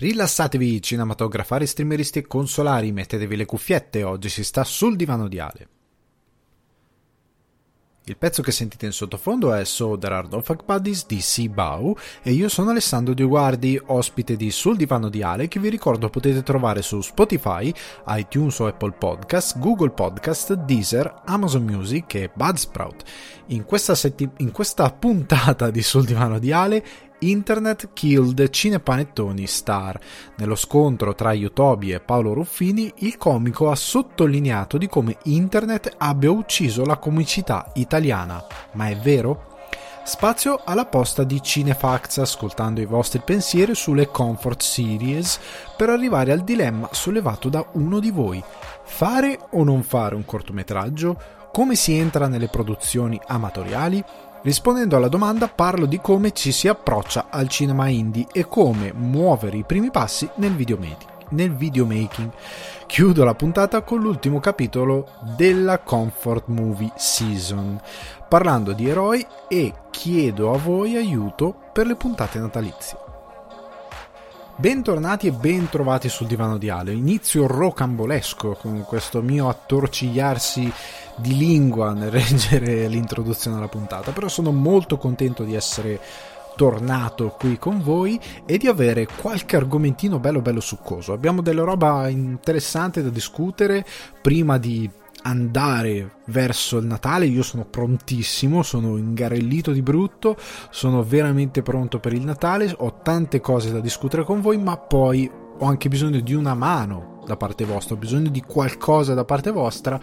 Rilassatevi, cinematografari, streameristi e consolari, mettetevi le cuffiette, oggi si sta sul divano di Ale. Il pezzo che sentite in sottofondo è So There Are No Fuck Buddies di Sibau e io sono Alessandro Dioguardi, ospite di Sul Divano di Ale che vi ricordo potete trovare su Spotify, iTunes o Apple Podcast, Google Podcast, Deezer, Amazon Music e Budsprout. In questa, setti- in questa puntata di Sul Divano di Ale Internet Killed Cinepanettoni Star. Nello scontro tra Yotobi e Paolo Ruffini, il comico ha sottolineato di come Internet abbia ucciso la comicità italiana. Ma è vero? Spazio alla posta di Cinefax ascoltando i vostri pensieri sulle Comfort Series per arrivare al dilemma sollevato da uno di voi. Fare o non fare un cortometraggio? Come si entra nelle produzioni amatoriali? Rispondendo alla domanda parlo di come ci si approccia al cinema indie e come muovere i primi passi nel, nel videomaking. Chiudo la puntata con l'ultimo capitolo della Comfort Movie Season, parlando di eroi e chiedo a voi aiuto per le puntate natalizie. Bentornati e bentrovati sul divano di Ale. Inizio rocambolesco con questo mio attorcigliarsi di lingua nel reggere l'introduzione alla puntata, però sono molto contento di essere tornato qui con voi e di avere qualche argomentino bello bello succoso. Abbiamo della roba interessante da discutere prima di andare verso il Natale, io sono prontissimo, sono ingarellito di brutto, sono veramente pronto per il Natale, ho tante cose da discutere con voi, ma poi ho anche bisogno di una mano da parte vostra, ho bisogno di qualcosa da parte vostra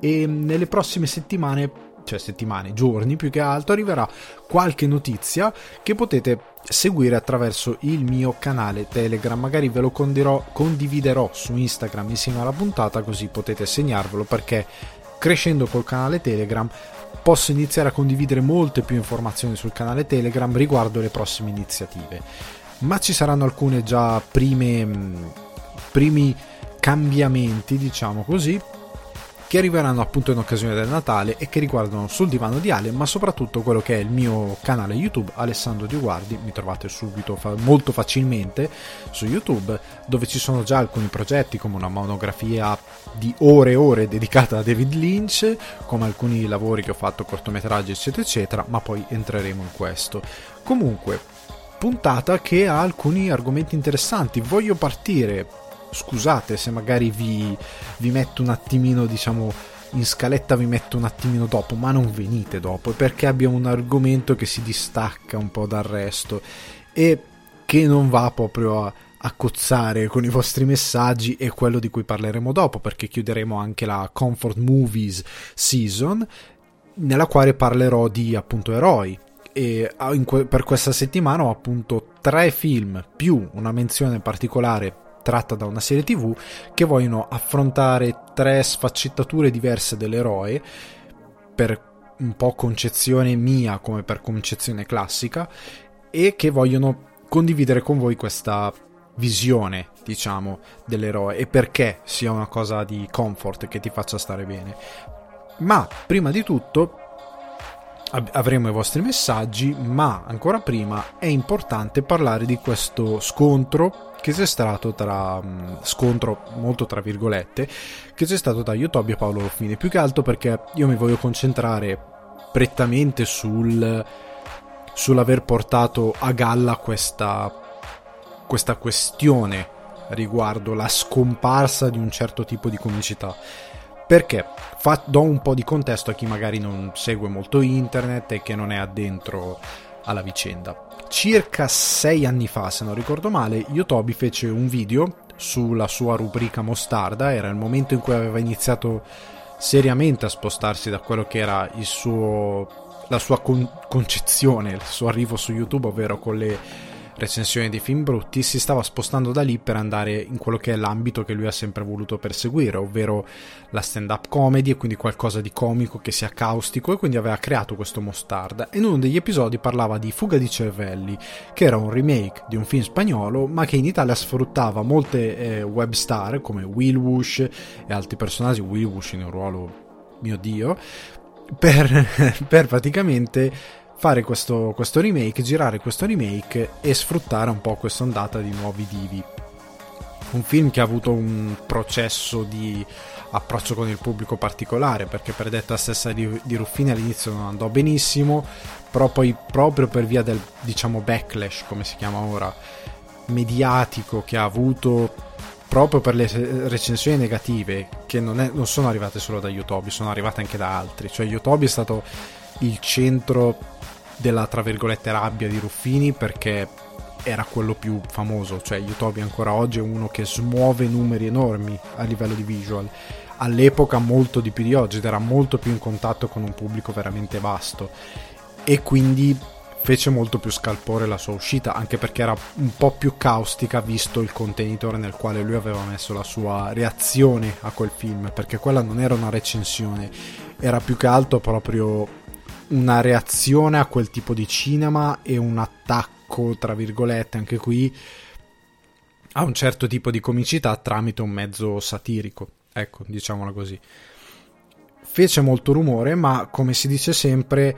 e nelle prossime settimane cioè settimane, giorni più che altro, arriverà qualche notizia che potete seguire attraverso il mio canale Telegram. Magari ve lo condirò, condividerò su Instagram insieme alla puntata, così potete segnarvelo perché crescendo col canale Telegram posso iniziare a condividere molte più informazioni sul canale Telegram riguardo le prossime iniziative. Ma ci saranno alcune già prime primi cambiamenti, diciamo così, che arriveranno appunto in occasione del Natale e che riguardano sul divano di Ale, ma soprattutto quello che è il mio canale YouTube Alessandro Di Guardi, mi trovate subito fa- molto facilmente su YouTube, dove ci sono già alcuni progetti come una monografia di ore e ore dedicata a David Lynch, come alcuni lavori che ho fatto cortometraggi eccetera eccetera, ma poi entreremo in questo. Comunque, puntata che ha alcuni argomenti interessanti. Voglio partire scusate se magari vi, vi metto un attimino, diciamo, in scaletta vi metto un attimino dopo, ma non venite dopo, perché abbiamo un argomento che si distacca un po' dal resto e che non va proprio a, a cozzare con i vostri messaggi e quello di cui parleremo dopo, perché chiuderemo anche la Comfort Movies Season, nella quale parlerò di appunto eroi. E que- per questa settimana ho appunto tre film più una menzione particolare tratta da una serie tv che vogliono affrontare tre sfaccettature diverse dell'eroe per un po' concezione mia come per concezione classica e che vogliono condividere con voi questa visione, diciamo, dell'eroe e perché sia una cosa di comfort che ti faccia stare bene. Ma prima di tutto avremo i vostri messaggi, ma ancora prima è importante parlare di questo scontro che c'è stato tra mm, scontro molto tra virgolette che c'è stato tra Yotobi e Paolo Ruffini. Più che altro perché io mi voglio concentrare prettamente sul sull'aver portato a galla questa questa questione riguardo la scomparsa di un certo tipo di comicità. Perché? Fa, do un po' di contesto a chi magari non segue molto internet e che non è addentro alla vicenda circa sei anni fa, se non ricordo male, Yotobi fece un video sulla sua rubrica Mostarda, era il momento in cui aveva iniziato seriamente a spostarsi da quello che era suo, la sua con- concezione, il suo arrivo su YouTube, ovvero con le recensioni di film brutti, si stava spostando da lì per andare in quello che è l'ambito che lui ha sempre voluto perseguire, ovvero la stand-up comedy e quindi qualcosa di comico che sia caustico e quindi aveva creato questo Mostarda. In uno degli episodi parlava di Fuga di cervelli, che era un remake di un film spagnolo, ma che in Italia sfruttava molte eh, web star come Will Wush e altri personaggi, Will Wush in un ruolo mio dio, per, per praticamente fare questo, questo remake, girare questo remake e sfruttare un po' questa ondata di nuovi divi. un film che ha avuto un processo di approccio con il pubblico particolare perché per detta stessa di, di Ruffini all'inizio non andò benissimo però poi proprio per via del diciamo backlash come si chiama ora mediatico che ha avuto proprio per le recensioni negative che non, è, non sono arrivate solo da YouTube sono arrivate anche da altri cioè YouTube è stato il centro della tra virgolette rabbia di Ruffini perché era quello più famoso, cioè Yotobi ancora oggi è uno che smuove numeri enormi a livello di visual. All'epoca molto di più di oggi ed era molto più in contatto con un pubblico veramente vasto e quindi fece molto più scalpore la sua uscita, anche perché era un po' più caustica visto il contenitore nel quale lui aveva messo la sua reazione a quel film, perché quella non era una recensione, era più che altro proprio una reazione a quel tipo di cinema e un attacco tra virgolette, anche qui a un certo tipo di comicità tramite un mezzo satirico. Ecco, diciamola così. Fece molto rumore, ma come si dice sempre,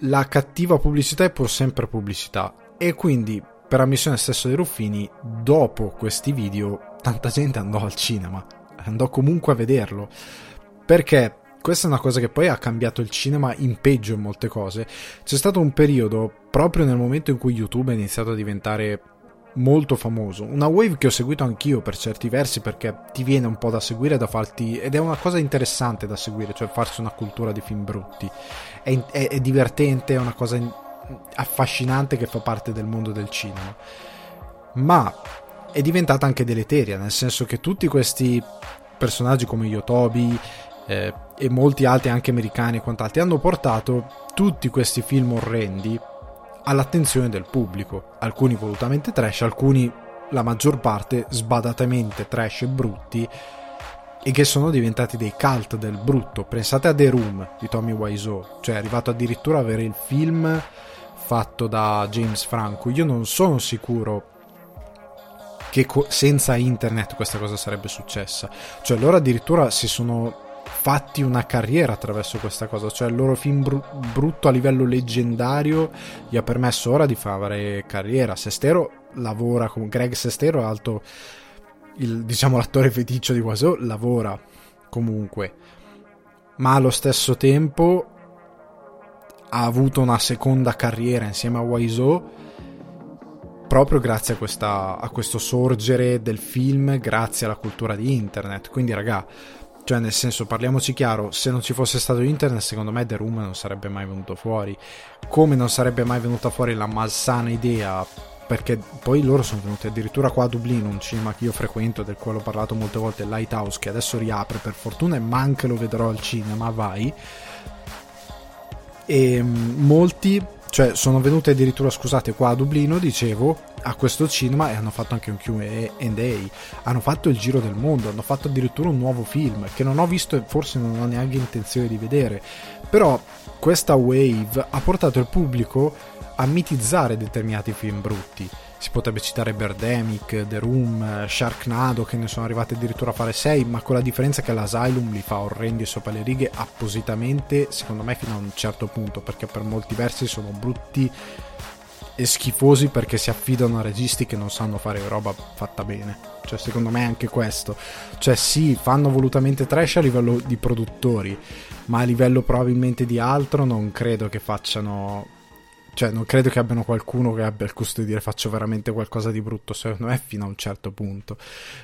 la cattiva pubblicità è pur sempre pubblicità. E quindi, per ammissione stessa di Ruffini, dopo questi video, tanta gente andò al cinema, andò comunque a vederlo. Perché questa è una cosa che poi ha cambiato il cinema in peggio in molte cose. C'è stato un periodo, proprio nel momento in cui YouTube è iniziato a diventare molto famoso, una wave che ho seguito anch'io per certi versi perché ti viene un po' da seguire, da farti ed è una cosa interessante da seguire, cioè farsi una cultura di film brutti. È, è, è divertente, è una cosa affascinante che fa parte del mondo del cinema. Ma è diventata anche deleteria, nel senso che tutti questi personaggi come Yotobi, eh, e molti altri anche americani e quant'altro hanno portato tutti questi film orrendi all'attenzione del pubblico, alcuni volutamente trash, alcuni la maggior parte sbadatamente trash e brutti e che sono diventati dei cult del brutto. Pensate a The Room di Tommy Wiseau, cioè è arrivato addirittura a avere il film fatto da James Franco. Io non sono sicuro che co- senza internet questa cosa sarebbe successa. Cioè loro addirittura si sono fatti una carriera attraverso questa cosa, cioè il loro film br- brutto a livello leggendario gli ha permesso ora di fare carriera. Sestero lavora con Greg Sestero, alto il, diciamo l'attore feticcio di Guasò, lavora comunque, ma allo stesso tempo ha avuto una seconda carriera insieme a Wiseau proprio grazie a, questa, a questo sorgere del film, grazie alla cultura di internet. Quindi, raga, cioè, nel senso, parliamoci chiaro, se non ci fosse stato internet, secondo me The Room non sarebbe mai venuto fuori. Come non sarebbe mai venuta fuori la malsana idea perché poi loro sono venuti addirittura qua a Dublino, un cinema che io frequento, del quale ho parlato molte volte, Lighthouse, che adesso riapre per fortuna e ma anche lo vedrò al cinema, vai. E mm, molti cioè sono venuti addirittura scusate qua a Dublino dicevo a questo cinema e hanno fatto anche un Q&A hanno fatto il giro del mondo hanno fatto addirittura un nuovo film che non ho visto e forse non ho neanche intenzione di vedere. Però questa wave ha portato il pubblico a mitizzare determinati film brutti si potrebbe citare Birdemic, The Room, Sharknado che ne sono arrivati addirittura a fare 6 ma con la differenza che l'Asylum li fa orrendi sopra le righe appositamente secondo me fino a un certo punto perché per molti versi sono brutti e schifosi perché si affidano a registi che non sanno fare roba fatta bene. Cioè secondo me è anche questo. Cioè sì fanno volutamente trash a livello di produttori ma a livello probabilmente di altro non credo che facciano cioè, non credo che abbiano qualcuno che abbia il gusto di dire faccio veramente qualcosa di brutto, secondo me, fino a un certo punto.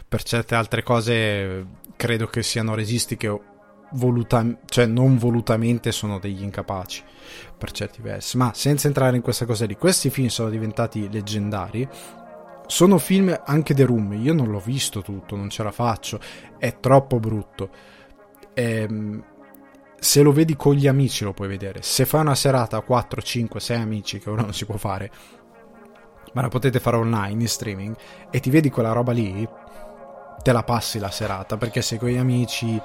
Per certe altre cose, credo che siano registi che voluta- cioè non volutamente sono degli incapaci per certi versi. Ma senza entrare in questa cosa lì, questi film sono diventati leggendari. Sono film anche The Room, io non l'ho visto tutto, non ce la faccio, è troppo brutto. Ehm se lo vedi con gli amici lo puoi vedere. Se fai una serata a 4, 5, 6 amici, che ora non si può fare, ma la potete fare online in streaming, e ti vedi quella roba lì, te la passi la serata, perché se con gli amici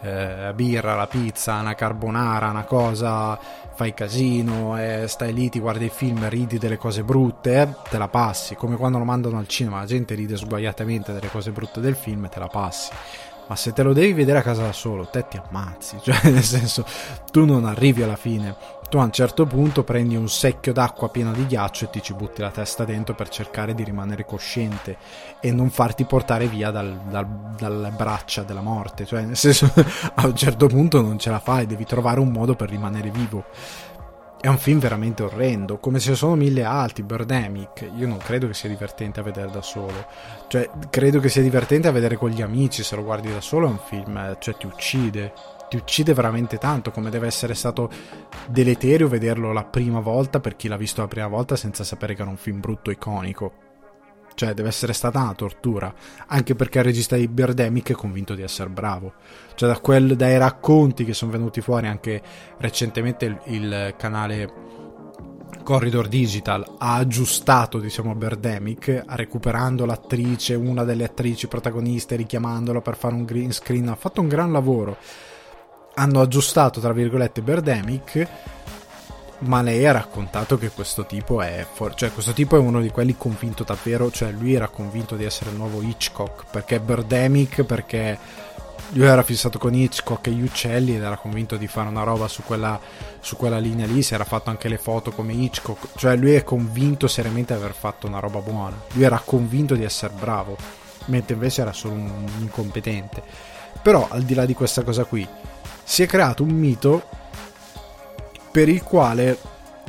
eh, birra, la pizza, una carbonara, una cosa, fai casino, eh, stai lì, ti guardi il film, ridi delle cose brutte, eh, te la passi, come quando lo mandano al cinema, la gente ride sguaiatamente delle cose brutte del film te la passi ma se te lo devi vedere a casa da solo, te ti ammazzi, cioè nel senso tu non arrivi alla fine, tu a un certo punto prendi un secchio d'acqua pieno di ghiaccio e ti ci butti la testa dentro per cercare di rimanere cosciente e non farti portare via dal, dal, dalle braccia della morte. Cioè, nel senso, a un certo punto non ce la fai, devi trovare un modo per rimanere vivo. È un film veramente orrendo, come se sono mille altri, Birdemic. Io non credo che sia divertente a vedere da solo. Cioè, credo che sia divertente a vedere con gli amici, se lo guardi da solo è un film, cioè ti uccide ti uccide veramente tanto, come deve essere stato deleterio vederlo la prima volta per chi l'ha visto la prima volta senza sapere che era un film brutto iconico. Cioè, deve essere stata una tortura, anche perché il regista di Birdemic è convinto di essere bravo. Cioè, da quel, dai racconti che sono venuti fuori anche recentemente il, il canale Corridor Digital ha aggiustato diciamo Birdemic recuperando l'attrice una delle attrici protagoniste richiamandola per fare un green screen. Ha fatto un gran lavoro. Hanno aggiustato tra virgolette Birdemic ma lei ha raccontato che questo tipo è for- cioè questo tipo è uno di quelli convinto davvero cioè lui era convinto di essere il nuovo Hitchcock perché Birdemic perché lui era fissato con Hitchcock e gli uccelli ed era convinto di fare una roba su quella, su quella linea lì si era fatto anche le foto come Hitchcock cioè lui è convinto seriamente di aver fatto una roba buona lui era convinto di essere bravo mentre invece era solo un incompetente. Però al di là di questa cosa qui si è creato un mito per il quale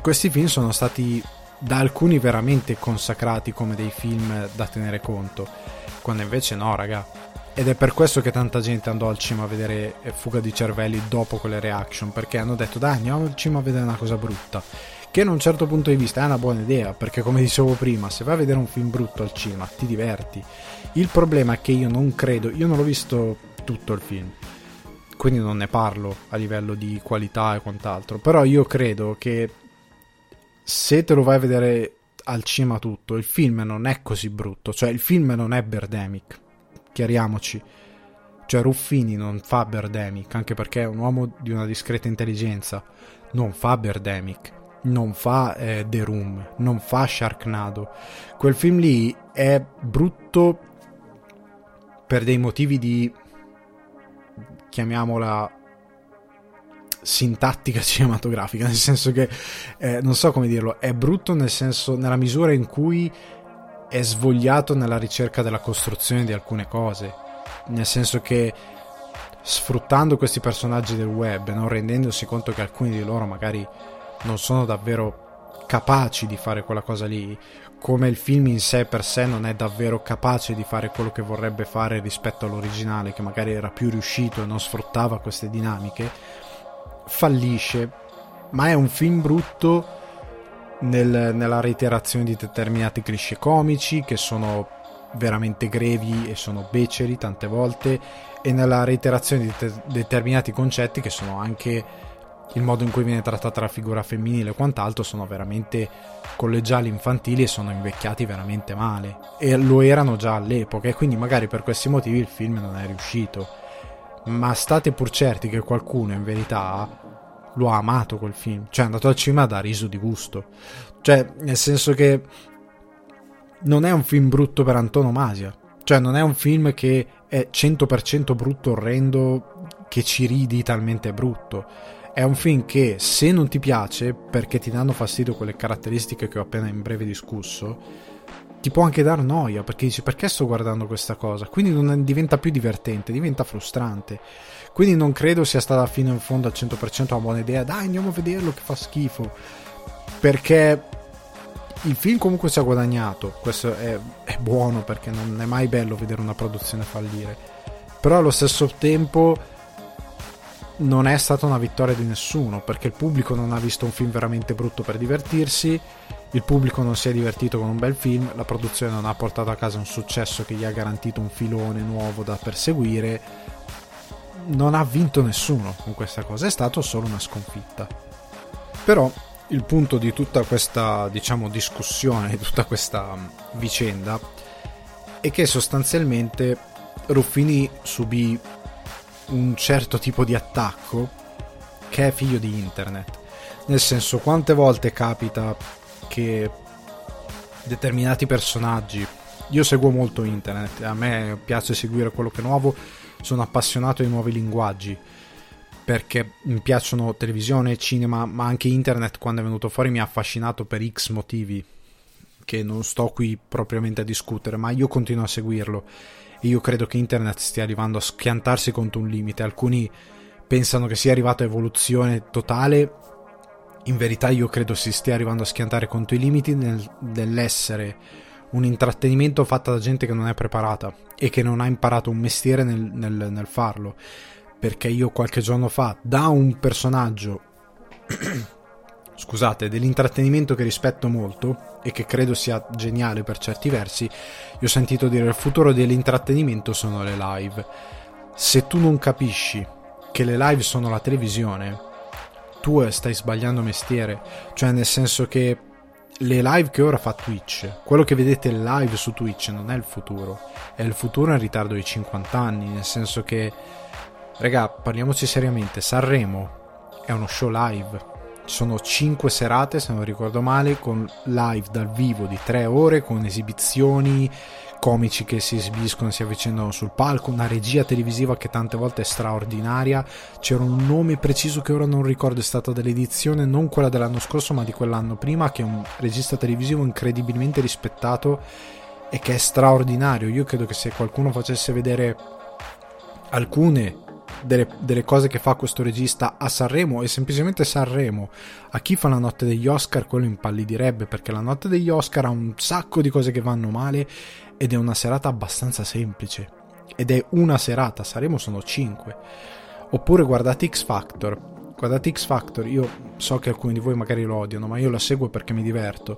questi film sono stati da alcuni veramente consacrati come dei film da tenere conto, quando invece no, raga. Ed è per questo che tanta gente andò al cinema a vedere Fuga di cervelli dopo quelle reaction, perché hanno detto dai andiamo al cinema a vedere una cosa brutta. Che da un certo punto di vista è una buona idea, perché come dicevo prima, se vai a vedere un film brutto al cinema ti diverti. Il problema è che io non credo, io non l'ho visto tutto il film, quindi non ne parlo a livello di qualità e quant'altro. Però io credo che se te lo vai a vedere al cinema tutto, il film non è così brutto. Cioè, il film non è Birdemic. Chiariamoci. Cioè, Ruffini non fa Birdemic, anche perché è un uomo di una discreta intelligenza. Non fa Birdemic. Non fa eh, The Room. Non fa Sharknado. Quel film lì è brutto per dei motivi di chiamiamola sintattica cinematografica, nel senso che eh, non so come dirlo, è brutto nel senso nella misura in cui è svogliato nella ricerca della costruzione di alcune cose, nel senso che sfruttando questi personaggi del web, non rendendosi conto che alcuni di loro magari non sono davvero capaci di fare quella cosa lì, come il film in sé per sé non è davvero capace di fare quello che vorrebbe fare rispetto all'originale, che magari era più riuscito e non sfruttava queste dinamiche, fallisce. Ma è un film brutto nel, nella reiterazione di determinati cliché comici che sono veramente grevi e sono beceri tante volte e nella reiterazione di te- determinati concetti che sono anche il modo in cui viene trattata la figura femminile e quant'altro sono veramente collegiali infantili e sono invecchiati veramente male. E lo erano già all'epoca e quindi magari per questi motivi il film non è riuscito. Ma state pur certi che qualcuno in verità lo ha amato quel film. Cioè è andato al cinema da riso di gusto. Cioè nel senso che non è un film brutto per antonomasia. Cioè non è un film che è 100% brutto orrendo che ci ridi talmente brutto è un film che se non ti piace perché ti danno fastidio quelle caratteristiche che ho appena in breve discusso ti può anche dar noia perché dici perché sto guardando questa cosa? Quindi non diventa più divertente diventa frustrante. Quindi non credo sia stata fino in fondo al 100% una buona idea. Dai andiamo a vederlo che fa schifo. Perché il film comunque si è guadagnato. Questo è, è buono perché non è mai bello vedere una produzione fallire. Però allo stesso tempo non è stata una vittoria di nessuno perché il pubblico non ha visto un film veramente brutto per divertirsi, il pubblico non si è divertito con un bel film, la produzione non ha portato a casa un successo che gli ha garantito un filone nuovo da perseguire, non ha vinto nessuno con questa cosa, è stato solo una sconfitta. Però il punto di tutta questa, diciamo, discussione, di tutta questa mm, vicenda è che sostanzialmente Ruffini subì un certo tipo di attacco che è figlio di internet. Nel senso, quante volte capita che determinati personaggi. Io seguo molto internet, a me piace seguire quello che è nuovo, sono appassionato ai nuovi linguaggi. perché mi piacciono televisione, cinema, ma anche internet quando è venuto fuori mi ha affascinato per X motivi che non sto qui propriamente a discutere, ma io continuo a seguirlo. E io credo che internet stia arrivando a schiantarsi contro un limite. Alcuni pensano che sia arrivato a evoluzione totale, in verità io credo si stia arrivando a schiantare contro i limiti nel, nell'essere un intrattenimento fatto da gente che non è preparata e che non ha imparato un mestiere nel, nel, nel farlo. Perché io qualche giorno fa da un personaggio scusate, dell'intrattenimento che rispetto molto e che credo sia geniale per certi versi, io ho sentito dire il futuro dell'intrattenimento sono le live. Se tu non capisci che le live sono la televisione, tu stai sbagliando mestiere, cioè nel senso che le live che ora fa Twitch, quello che vedete live su Twitch non è il futuro, è il futuro in ritardo di 50 anni, nel senso che Raga, parliamoci seriamente, Sanremo è uno show live. Sono 5 serate, se non ricordo male, con live dal vivo di 3 ore, con esibizioni, comici che si esibiscono, si avvicinano sul palco, una regia televisiva che tante volte è straordinaria. C'era un nome preciso che ora non ricordo, è stata dell'edizione, non quella dell'anno scorso, ma di quell'anno prima, che è un regista televisivo incredibilmente rispettato e che è straordinario. Io credo che se qualcuno facesse vedere alcune delle, delle, cose che fa questo regista a Sanremo e semplicemente Sanremo a chi fa la notte degli Oscar quello impallidirebbe perché la notte degli Oscar ha un sacco di cose che vanno male ed è una serata abbastanza semplice. Ed è una serata Sanremo sono cinque. Oppure guardate X Factor. Guardate X Factor io so che alcuni di voi magari lo odiano ma io la seguo perché mi diverto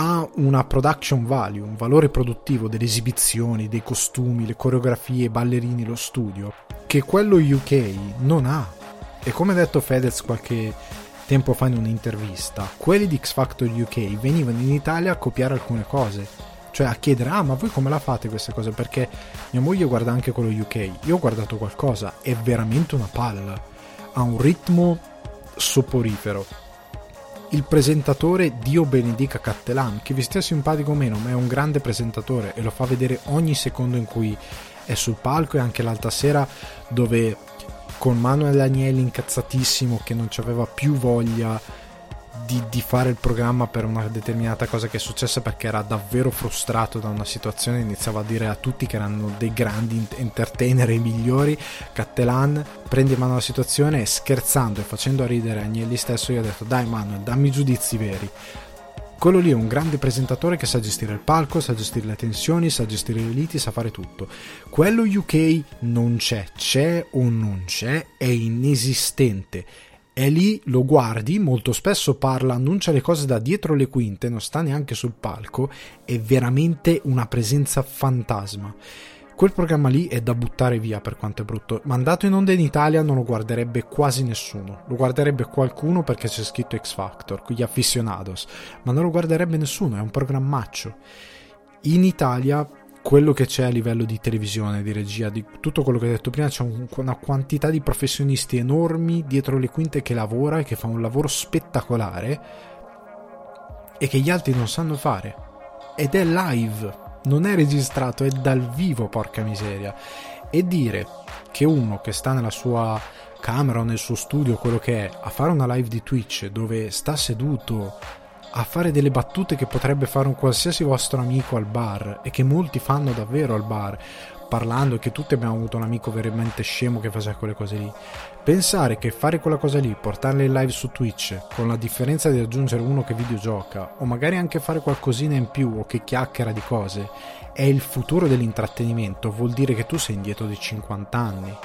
ha una production value, un valore produttivo delle esibizioni, dei costumi, le coreografie, i ballerini, lo studio, che quello UK non ha. E come ha detto Fedez qualche tempo fa in un'intervista, quelli di X Factor UK venivano in Italia a copiare alcune cose. Cioè a chiedere, ah ma voi come la fate queste cose? Perché mia moglie guarda anche quello UK. Io ho guardato qualcosa, è veramente una palla. Ha un ritmo soporifero il presentatore Dio benedica Cattelan, che vi stia simpatico o meno, ma è un grande presentatore e lo fa vedere ogni secondo in cui è sul palco e anche l'altra sera dove con Manuel Agnelli incazzatissimo che non ci aveva più voglia di, di, fare il programma per una determinata cosa che è successa perché era davvero frustrato da una situazione iniziava a dire a tutti che erano dei grandi entertainer i migliori Cattelan prende in mano la situazione e scherzando e facendo ridere Agnelli stesso gli ha detto dai Manuel dammi giudizi veri quello lì è un grande presentatore che sa gestire il palco, sa gestire le tensioni, sa gestire le liti, sa fare tutto. Quello UK non c'è, c'è o non c'è, è inesistente è lì, lo guardi, molto spesso parla, annuncia le cose da dietro le quinte, non sta neanche sul palco, è veramente una presenza fantasma. Quel programma lì è da buttare via per quanto è brutto. Mandato in onda in Italia non lo guarderebbe quasi nessuno. Lo guarderebbe qualcuno perché c'è scritto X Factor, gli aficionados, ma non lo guarderebbe nessuno, è un programmaccio. In Italia quello che c'è a livello di televisione, di regia, di tutto quello che ho detto prima, c'è una quantità di professionisti enormi dietro le quinte che lavora e che fa un lavoro spettacolare e che gli altri non sanno fare. Ed è live, non è registrato, è dal vivo, porca miseria. E dire che uno che sta nella sua camera o nel suo studio, quello che è, a fare una live di Twitch dove sta seduto a fare delle battute che potrebbe fare un qualsiasi vostro amico al bar e che molti fanno davvero al bar, parlando che tutti abbiamo avuto un amico veramente scemo che faceva quelle cose lì. Pensare che fare quella cosa lì, portarla in live su Twitch, con la differenza di aggiungere uno che videogioca, o magari anche fare qualcosina in più o che chiacchiera di cose, è il futuro dell'intrattenimento, vuol dire che tu sei indietro di 50 anni.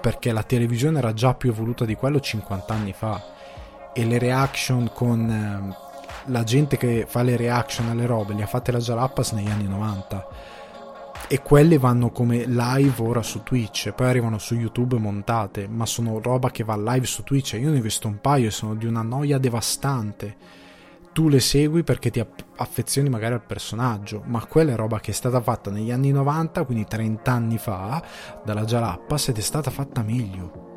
Perché la televisione era già più evoluta di quello 50 anni fa. E le reaction con ehm, la gente che fa le reaction alle robe le ha fatte la Jalapas negli anni 90 e quelle vanno come live ora su Twitch poi arrivano su YouTube montate ma sono roba che va live su Twitch. Io ne ho visto un paio e sono di una noia devastante. Tu le segui perché ti affezioni magari al personaggio ma quella è roba che è stata fatta negli anni 90 quindi 30 anni fa dalla Jalapas ed è stata fatta meglio.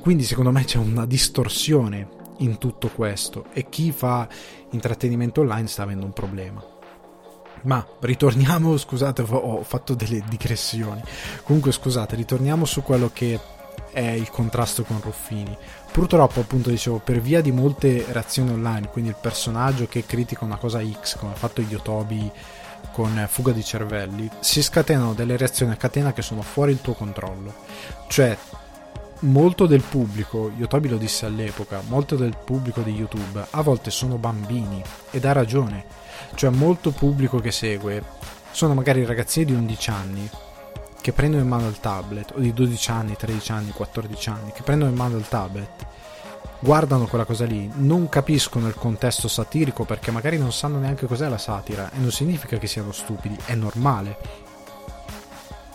Quindi secondo me c'è una distorsione in tutto questo e chi fa intrattenimento online sta avendo un problema. Ma ritorniamo, scusate, ho fatto delle digressioni. Comunque, scusate, ritorniamo su quello che è il contrasto con Ruffini. Purtroppo, appunto, dicevo, per via di molte reazioni online, quindi il personaggio che critica una cosa X, come ha fatto Yotobi con Fuga di cervelli, si scatenano delle reazioni a catena che sono fuori il tuo controllo. Cioè, molto del pubblico, Yotobi lo disse all'epoca, molto del pubblico di YouTube a volte sono bambini ed ha ragione. Cioè, molto pubblico che segue sono magari ragazzini di 11 anni che prendono in mano il tablet, o di 12 anni, 13 anni, 14 anni, che prendono in mano il tablet, guardano quella cosa lì, non capiscono il contesto satirico perché magari non sanno neanche cos'è la satira e non significa che siano stupidi, è normale.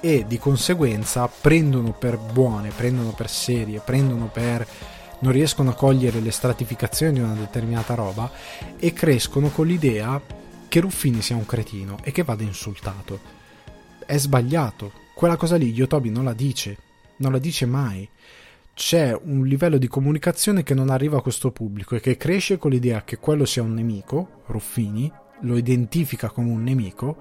E di conseguenza prendono per buone, prendono per serie, prendono per non riescono a cogliere le stratificazioni di una determinata roba e crescono con l'idea che Ruffini sia un cretino e che vada insultato. È sbagliato, quella cosa lì Yotobi non la dice, non la dice mai. C'è un livello di comunicazione che non arriva a questo pubblico e che cresce con l'idea che quello sia un nemico, Ruffini, lo identifica come un nemico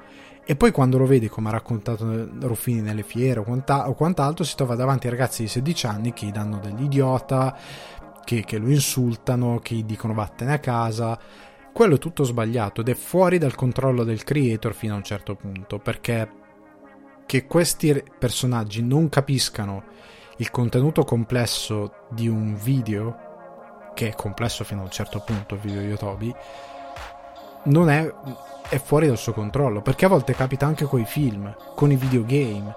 e poi quando lo vede come ha raccontato Ruffini nelle fiere o, quant'altro si trova davanti a ragazzi di 16 anni che gli danno dell'idiota, che, che lo insultano, che gli dicono vattene a casa. Quello è tutto sbagliato ed è fuori dal controllo del creator fino a un certo punto perché che questi personaggi non capiscano il contenuto complesso di un video, che è complesso fino a un certo punto il video di Yotobi, non è, è fuori dal suo controllo, perché a volte capita anche con i film, con i videogame.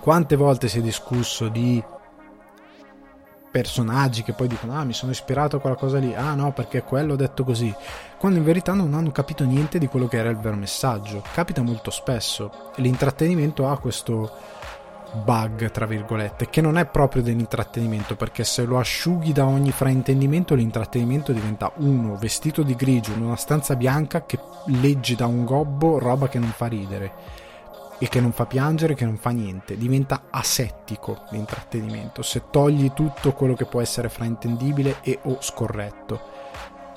Quante volte si è discusso di personaggi che poi dicono ah mi sono ispirato a quella cosa lì, ah no perché quello ho detto così, quando in verità non hanno capito niente di quello che era il vero messaggio. Capita molto spesso l'intrattenimento ha questo bug, tra virgolette, che non è proprio dell'intrattenimento, perché se lo asciughi da ogni fraintendimento, l'intrattenimento diventa uno vestito di grigio in una stanza bianca che legge da un gobbo roba che non fa ridere e che non fa piangere, che non fa niente, diventa asettico l'intrattenimento, se togli tutto quello che può essere fraintendibile e o scorretto,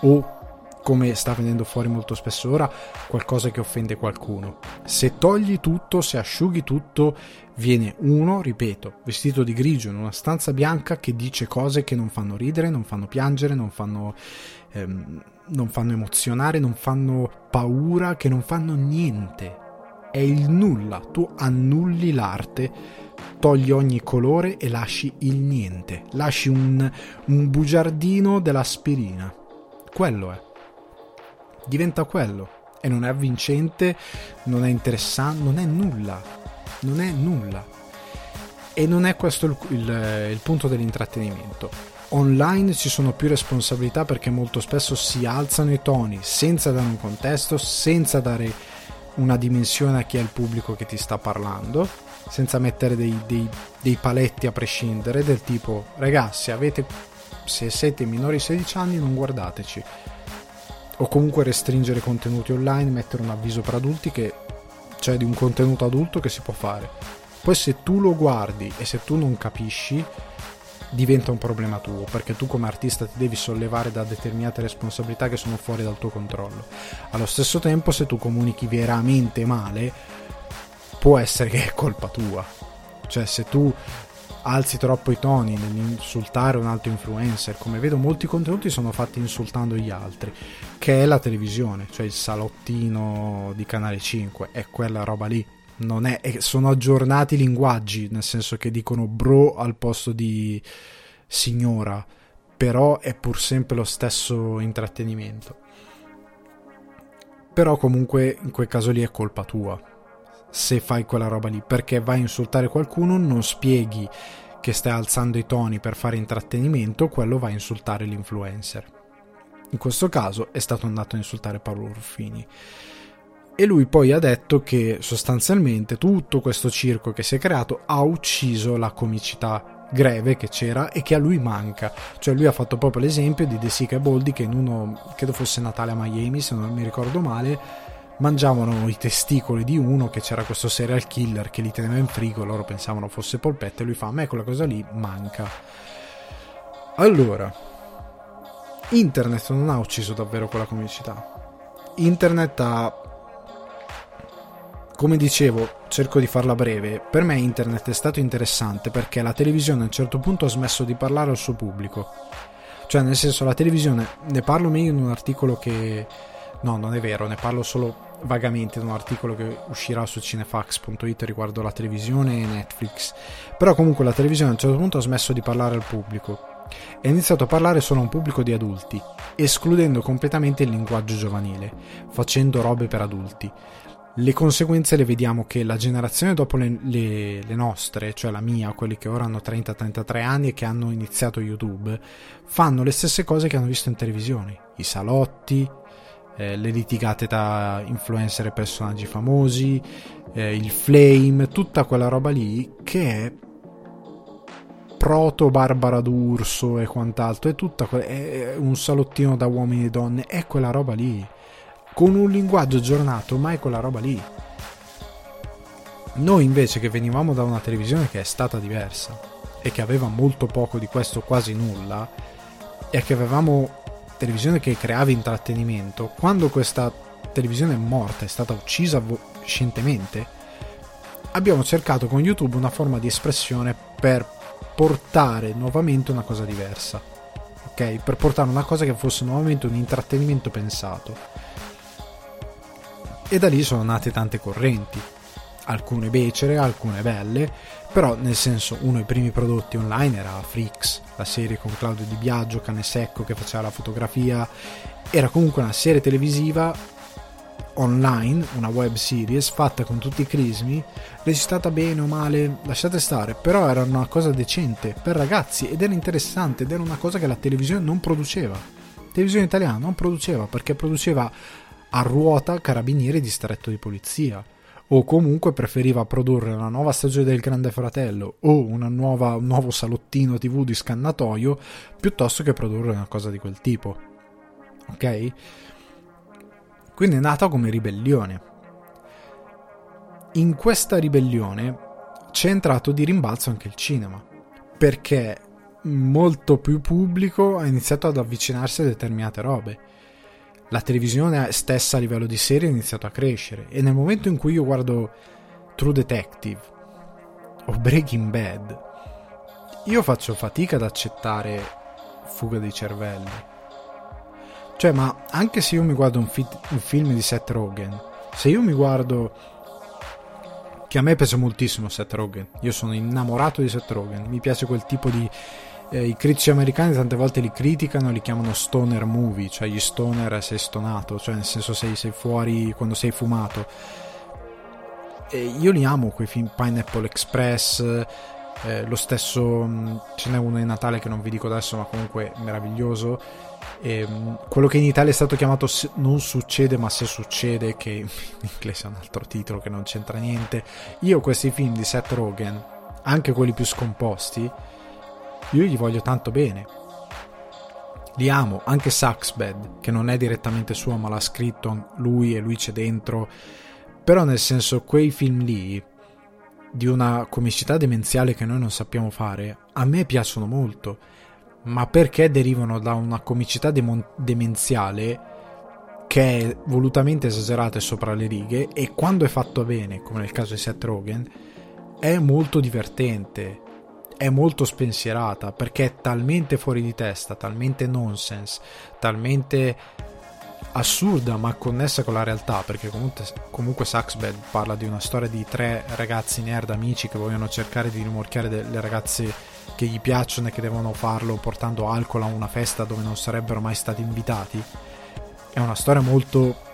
o come sta venendo fuori molto spesso ora, qualcosa che offende qualcuno. Se togli tutto, se asciughi tutto, viene uno, ripeto, vestito di grigio in una stanza bianca che dice cose che non fanno ridere, non fanno piangere, non fanno, ehm, non fanno emozionare, non fanno paura, che non fanno niente è il nulla, tu annulli l'arte, togli ogni colore e lasci il niente, lasci un, un bugiardino dell'aspirina. Quello è. Diventa quello. E non è avvincente, non è interessante, non è nulla. Non è nulla. E non è questo il, il, il punto dell'intrattenimento. Online ci sono più responsabilità perché molto spesso si alzano i toni senza dare un contesto, senza dare una dimensione a chi è il pubblico che ti sta parlando, senza mettere dei, dei, dei paletti a prescindere, del tipo, ragazzi, avete, se siete minori di 16 anni non guardateci. O comunque restringere contenuti online, mettere un avviso per adulti che c'è di un contenuto adulto che si può fare. Poi se tu lo guardi e se tu non capisci, diventa un problema tuo, perché tu come artista ti devi sollevare da determinate responsabilità che sono fuori dal tuo controllo. Allo stesso tempo, se tu comunichi veramente male, può essere che è colpa tua. Cioè, se tu alzi troppo i toni nell'insultare un altro influencer, come vedo molti contenuti sono fatti insultando gli altri, che è la televisione, cioè il salottino di Canale 5, è quella roba lì è, sono aggiornati i linguaggi, nel senso che dicono bro al posto di signora, però è pur sempre lo stesso intrattenimento. Però comunque in quel caso lì è colpa tua se fai quella roba lì, perché vai a insultare qualcuno, non spieghi che stai alzando i toni per fare intrattenimento, quello va a insultare l'influencer. In questo caso è stato andato a insultare Paolo Ruffini e lui poi ha detto che sostanzialmente tutto questo circo che si è creato ha ucciso la comicità greve che c'era e che a lui manca. Cioè lui ha fatto proprio l'esempio di De Sica e Boldi che in uno, credo fosse Natale a Miami se non mi ricordo male, mangiavano i testicoli di uno che c'era questo serial killer che li teneva in frigo, loro pensavano fosse polpette e lui fa a me quella cosa lì manca. Allora, internet non ha ucciso davvero quella comicità. Internet ha come dicevo, cerco di farla breve, per me internet è stato interessante perché la televisione a un certo punto ha smesso di parlare al suo pubblico. Cioè, nel senso, la televisione, ne parlo meglio in un articolo che... No, non è vero, ne parlo solo vagamente in un articolo che uscirà su cinefax.it riguardo la televisione e Netflix. Però comunque la televisione a un certo punto ha smesso di parlare al pubblico ha iniziato a parlare solo a un pubblico di adulti, escludendo completamente il linguaggio giovanile, facendo robe per adulti le conseguenze le vediamo che la generazione dopo le, le, le, nostre, cioè la mia, quelli che ora hanno 30-33 anni e che hanno iniziato YouTube, fanno le stesse cose che hanno visto in televisione. I salotti, eh, le litigate tra influencer e personaggi famosi, eh, il flame, tutta quella roba lì che è proto Barbara d'Urso e quant'altro, è tutta que- è un salottino da uomini e donne, è quella roba lì con un linguaggio aggiornato, mai quella roba lì. Noi invece che venivamo da una televisione che è stata diversa e che aveva molto poco di questo, quasi nulla, e che avevamo televisione che creava intrattenimento, quando questa televisione è morta, è stata uccisa scientemente, abbiamo cercato con YouTube una forma di espressione per portare nuovamente una cosa diversa. Ok? Per portare una cosa che fosse nuovamente un intrattenimento pensato e da lì sono nate tante correnti, alcune becere, alcune belle, però nel senso uno dei primi prodotti online era Freaks, la serie con Claudio Di Biagio, Cane Secco che faceva la fotografia, era comunque una serie televisiva online, una web series fatta con tutti i crismi, registrata bene o male, lasciate stare, però era una cosa decente per ragazzi ed era interessante ed era una cosa che la televisione non produceva. La televisione italiana non produceva perché produceva a ruota carabinieri distretto di polizia o comunque preferiva produrre una nuova stagione del Grande Fratello o nuova, un nuovo salottino TV di scannatoio piuttosto che produrre una cosa di quel tipo. Ok? Quindi è nata come ribellione. In questa ribellione c'è entrato di rimbalzo anche il cinema, perché molto più pubblico ha iniziato ad avvicinarsi a determinate robe la televisione stessa a livello di serie ha iniziato a crescere. E nel momento in cui io guardo True Detective o Breaking Bad io faccio fatica ad accettare fuga dei cervelli. Cioè ma anche se io mi guardo un, fi- un film di Seth Rogen se io mi guardo che a me piace moltissimo Seth Rogen io sono innamorato di Seth Rogen mi piace quel tipo di eh, i critici americani tante volte li criticano, li chiamano stoner movie, cioè gli stoner sei stonato, cioè nel senso sei, sei fuori quando sei fumato. E io li amo quei film Pineapple Express, eh, lo stesso mm, ce n'è uno in Natale che non vi dico adesso, ma comunque meraviglioso. E, mm, quello che in Italia è stato chiamato Non succede, ma se succede, che in inglese è un altro titolo che non c'entra niente. Io questi film di Seth Rogen, anche quelli più scomposti, io gli voglio tanto bene. Li amo, anche Saxbed, che non è direttamente suo, ma l'ha scritto lui e lui c'è dentro. Però nel senso, quei film lì, di una comicità demenziale che noi non sappiamo fare, a me piacciono molto. Ma perché derivano da una comicità demon- demenziale che è volutamente esagerata e sopra le righe e quando è fatto bene, come nel caso di Seth Rogen, è molto divertente è molto spensierata perché è talmente fuori di testa, talmente nonsense, talmente assurda ma connessa con la realtà perché comunque, comunque Saxbed parla di una storia di tre ragazzi nerd amici che vogliono cercare di rimorchiare delle ragazze che gli piacciono e che devono farlo portando alcol a una festa dove non sarebbero mai stati invitati. È una storia molto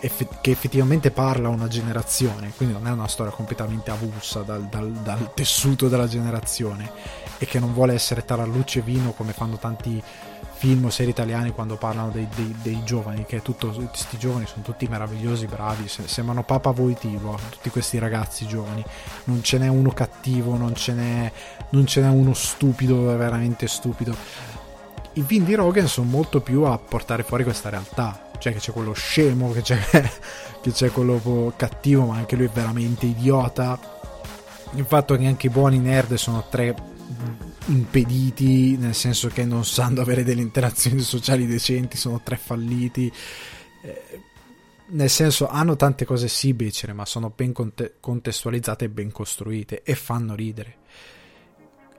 che effettivamente parla a una generazione, quindi non è una storia completamente avulsa dal, dal, dal tessuto della generazione e che non vuole essere tarallucci e vino come fanno tanti film o serie italiani quando parlano dei, dei, dei giovani, che tutto, questi giovani sono tutti meravigliosi, bravi, sembrano papa voitivo, tutti questi ragazzi giovani, non ce n'è uno cattivo, non ce n'è, non ce n'è uno stupido, veramente stupido. I film di Rogan sono molto più a portare fuori questa realtà, cioè che c'è quello scemo, che c'è, che c'è quello cattivo, ma anche lui è veramente idiota. Il fatto che anche i buoni nerd sono tre impediti, nel senso che non sanno avere delle interazioni sociali decenti, sono tre falliti. Eh, nel senso hanno tante cose sì becere, ma sono ben conte- contestualizzate e ben costruite e fanno ridere.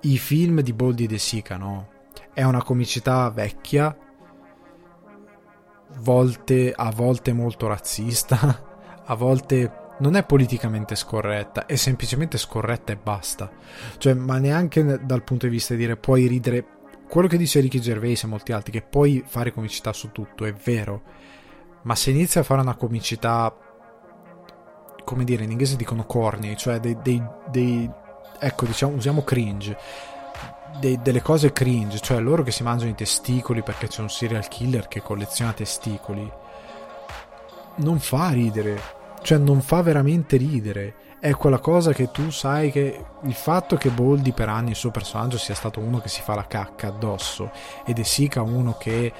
I film di Boldi De Sica, no? È una comicità vecchia, volte, a volte molto razzista, a volte non è politicamente scorretta, è semplicemente scorretta e basta. Cioè, ma neanche dal punto di vista di dire puoi ridere. Quello che dice Ricky Gervais e molti altri, che puoi fare comicità su tutto, è vero. Ma se inizi a fare una comicità, come dire, in inglese dicono corny, cioè dei, dei, dei ecco, diciamo, usiamo cringe. Dei, delle cose cringe, cioè loro che si mangiano i testicoli perché c'è un serial killer che colleziona testicoli, non fa ridere cioè non fa veramente ridere. È quella cosa che tu sai che il fatto che Boldi per anni il suo personaggio sia stato uno che si fa la cacca addosso ed è Sika uno che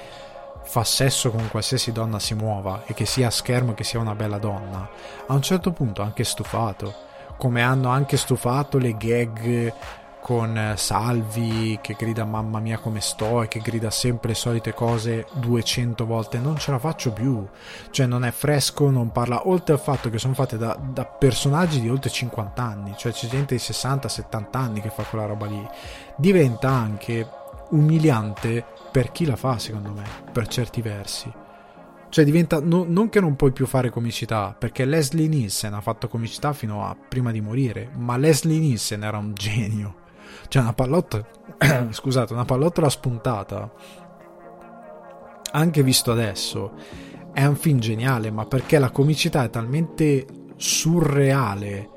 fa sesso con qualsiasi donna si muova e che sia a schermo che sia una bella donna, a un certo punto ha anche stufato, come hanno anche stufato le gag con eh, Salvi che grida mamma mia come sto e che grida sempre le solite cose 200 volte, non ce la faccio più. Cioè non è fresco, non parla, oltre al fatto che sono fatte da, da personaggi di oltre 50 anni, cioè c'è gente di 60-70 anni che fa quella roba lì. Diventa anche umiliante per chi la fa, secondo me, per certi versi. Cioè diventa, no, non che non puoi più fare comicità, perché Leslie Nielsen ha fatto comicità fino a prima di morire, ma Leslie Nielsen era un genio cioè una pallotta, scusate, una pallottola spuntata, anche visto adesso, è un film geniale, ma perché la comicità è talmente surreale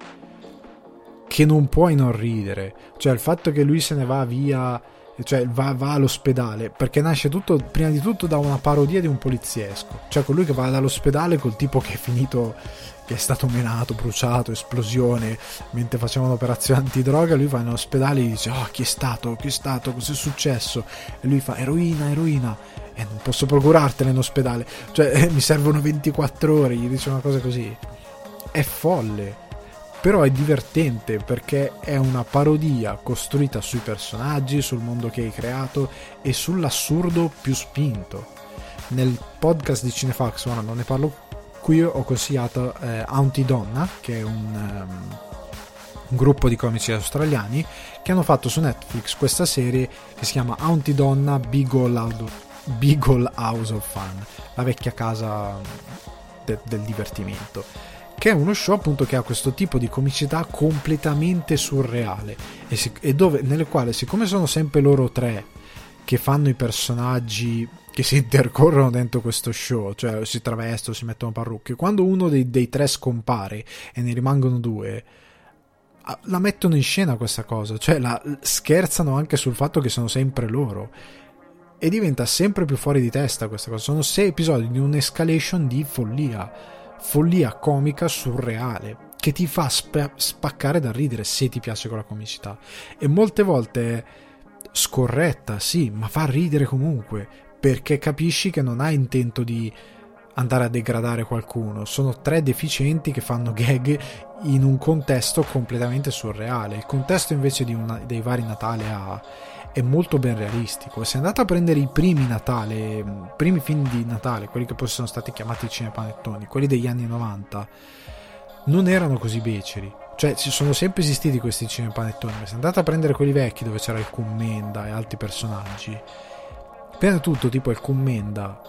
che non puoi non ridere. Cioè il fatto che lui se ne va via cioè va, va, all'ospedale perché nasce tutto prima di tutto da una parodia di un poliziesco cioè colui che va dall'ospedale col tipo che è finito che è stato menato, bruciato, esplosione mentre facevano un'operazione antidroga. Lui va in ospedale e dice: Oh, chi è stato? Chi è stato? Cos'è successo? E lui fa: Eroina, eroina. E non posso procurartela in ospedale. Cioè, mi servono 24 ore. Gli dice una cosa così. È folle. Però è divertente perché è una parodia costruita sui personaggi, sul mondo che hai creato e sull'assurdo più spinto. Nel podcast di Cinefax, ora non ne parlo qui ho consigliato eh, Auntie Donna, che è un, um, un, gruppo di comici australiani che hanno fatto su Netflix questa serie che si chiama Auntie Donna Beagle, House of Fun, la vecchia casa de, del divertimento che è uno show appunto che ha questo tipo di comicità completamente surreale e, si, e dove, nelle quali siccome sono sempre loro tre che fanno i personaggi che si intercorrono dentro questo show, cioè si travestono, si mettono parrucche. Quando uno dei, dei tre scompare e ne rimangono due, la mettono in scena questa cosa, cioè la scherzano anche sul fatto che sono sempre loro. E diventa sempre più fuori di testa questa cosa. Sono sei episodi di un'escalation di follia, follia comica surreale, che ti fa sp- spaccare da ridere se ti piace quella comicità. E molte volte scorretta, sì, ma fa ridere comunque perché capisci che non ha intento di andare a degradare qualcuno. Sono tre deficienti che fanno gag in un contesto completamente surreale. Il contesto invece una, dei vari Natale ha, è molto ben realistico. Se andate a prendere i primi Natale, primi film di Natale, quelli che poi sono stati chiamati cinepanettoni, quelli degli anni 90, non erano così beceri. Cioè, ci sono sempre esistiti questi cinepanettoni, ma se andate a prendere quelli vecchi dove c'era il Commenda e altri personaggi, Prima di tutto, tipo il Commenda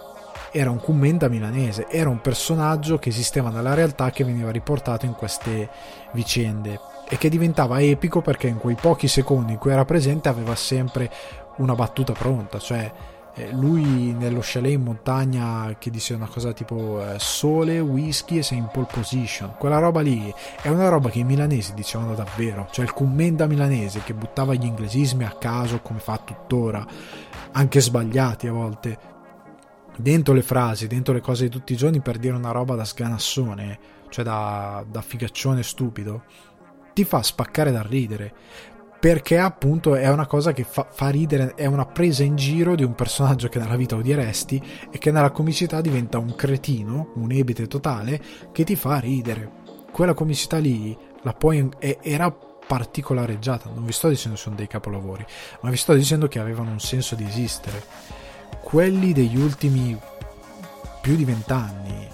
era un Commenda milanese, era un personaggio che esisteva nella realtà che veniva riportato in queste vicende e che diventava epico perché in quei pochi secondi in cui era presente aveva sempre una battuta pronta, cioè eh, lui nello chalet in montagna che dice una cosa tipo eh, sole, whisky e sei in pole position. Quella roba lì è una roba che i milanesi dicevano davvero, cioè il commenda milanese che buttava gli inglesismi a caso come fa tuttora, anche sbagliati a volte, dentro le frasi, dentro le cose di tutti i giorni per dire una roba da sganassone, cioè da, da figaccione stupido, ti fa spaccare da ridere perché appunto è una cosa che fa, fa, ridere, è una presa in giro di un personaggio che nella vita odieresti e che nella comicità diventa un cretino, un ebite totale, che ti fa ridere. Quella comicità lì la puoi, era particolareggiata, non vi sto dicendo che sono dei capolavori, ma vi sto dicendo che avevano un senso di esistere. Quelli degli ultimi più di vent'anni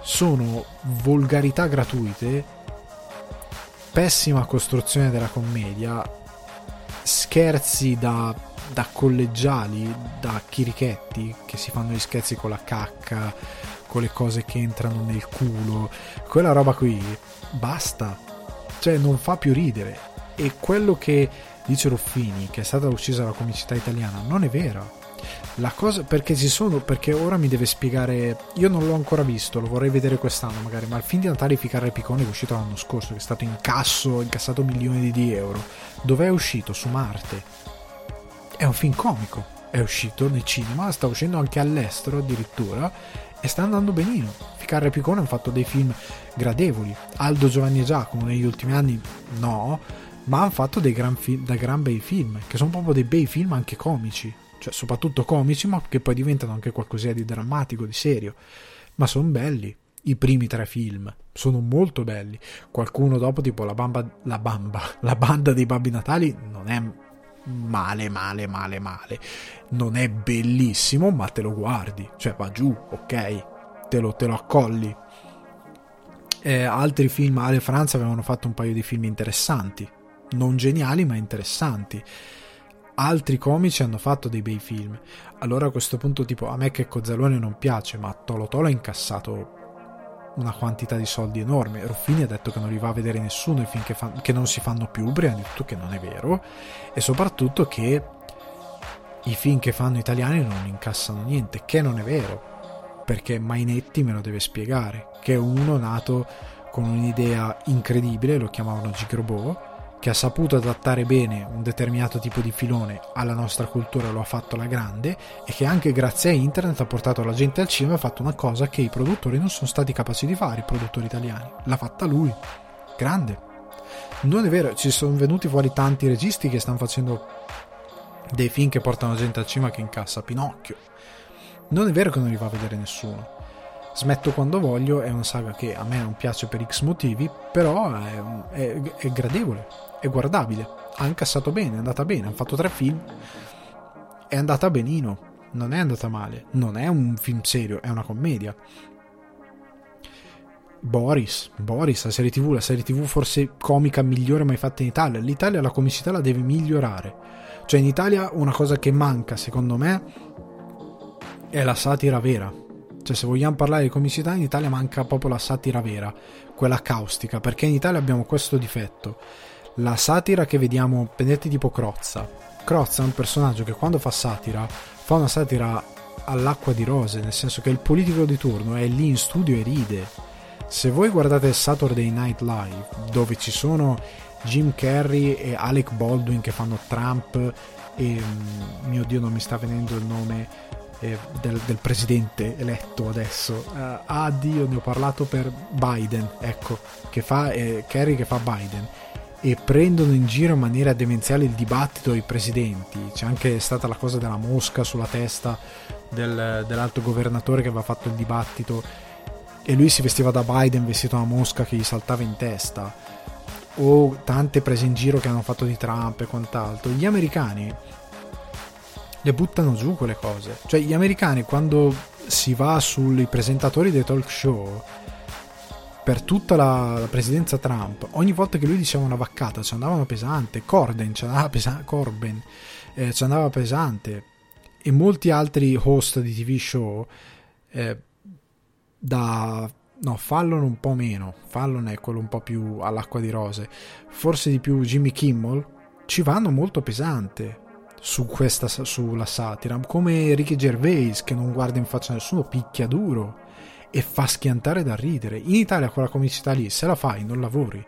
sono volgarità gratuite, pessima costruzione della commedia, scherzi da, da collegiali, da chirichetti che si fanno gli scherzi con la cacca, con le cose che entrano nel culo, quella roba qui basta, cioè non fa più ridere. E quello che dice Ruffini, che è stata uccisa la comicità italiana, non è vera. La cosa perché ci sono, perché ora mi deve spiegare. Io non l'ho ancora visto, lo vorrei vedere quest'anno magari. Ma il film di Natale di Ficarra e Piccone è uscito l'anno scorso, che è stato incasso, incassato milioni di euro. Dov'è uscito? Su Marte. È un film comico. È uscito nel cinema, sta uscendo anche all'estero addirittura. E sta andando benino. Ficarra e Piccone hanno fatto dei film gradevoli. Aldo Giovanni e Giacomo negli ultimi anni no, ma hanno fatto dei gran, fi- da gran bei film, che sono proprio dei bei film anche comici cioè soprattutto comici, ma che poi diventano anche qualcosa di drammatico, di serio. Ma sono belli. I primi tre film sono molto belli. Qualcuno dopo, tipo la bamba, la bamba, la banda dei Babbi Natali, non è male, male, male, male. Non è bellissimo, ma te lo guardi. Cioè va giù, ok? Te lo, te lo accolli. Eh, altri film, Ale Franza avevano fatto un paio di film interessanti. Non geniali, ma interessanti altri comici hanno fatto dei bei film. Allora a questo punto, tipo, a me che Cozzalone non piace, ma Tolo Tolo ha incassato una quantità di soldi enorme. Ruffini ha detto che non li va a vedere nessuno i film che, fa- che non si fanno più, prima di tutto che non è vero, e soprattutto che i film che fanno italiani non incassano niente, che non è vero, perché Mainetti me lo deve spiegare, che è uno nato con un'idea incredibile, lo chiamavano Gigrobot, che ha saputo adattare bene un determinato tipo di filone alla nostra cultura lo ha fatto alla grande e che anche grazie a internet ha portato la gente al cinema e ha fatto una cosa che i produttori non sono stati capaci di fare, i produttori italiani. L'ha fatta lui. Grande. Non è vero, ci sono venuti fuori tanti registi che stanno facendo dei film che portano gente al cinema che incassa Pinocchio. Non è vero che non li va a vedere nessuno. Smetto quando voglio è una saga che a me non piace per X motivi, però è, è, è gradevole è guardabile, ha incassato bene, è andata bene, hanno fatto tre film, è andata benino, non è andata male, non è un film serio, è una commedia. Boris, Boris, la serie tv, la serie tv forse comica migliore mai fatta in Italia. L'Italia la comicità la deve migliorare. Cioè in Italia una cosa che manca secondo me è la satira vera. Cioè se vogliamo parlare di comicità in Italia manca proprio la satira vera, quella caustica, perché in Italia abbiamo questo difetto la satira che vediamo, prendete tipo Crozza. Crozza è un personaggio che quando fa satira, fa una satira all'acqua di rose, nel senso che il politico di turno è lì in studio e ride. Se voi guardate Saturday Night Live, dove ci sono Jim Carrey e Alec Baldwin che fanno Trump e mm, mio dio non mi sta venendo il nome eh, del, del, presidente eletto adesso uh, ah dio ne ho parlato per Biden ecco che fa eh, Kerry che fa Biden e prendono in giro in maniera demenziale il dibattito ai presidenti. C'è anche stata la cosa della mosca sulla testa del, dell'alto governatore che aveva fatto il dibattito e lui si vestiva da Biden vestito da mosca che gli saltava in testa. O tante prese in giro che hanno fatto di Trump e quant'altro. Gli americani le buttano giù quelle cose. Cioè gli americani quando si va sui presentatori dei talk show per tutta la, la, presidenza Trump, ogni volta che lui diceva una vaccata ci andavano pesante, Corden ci andava pesante, Corben eh, ci andava pesante. E molti altri host di TV show eh, da no, Fallon un po' meno, Fallon è quello un po' più all'acqua di rose, forse di più Jimmy Kimmel ci vanno molto pesante su questa sulla satira, come Ricky Gervais che non guarda in faccia nessuno, picchia duro e fa schiantare da ridere. In Italia quella comicità lì, se la fai, non lavori.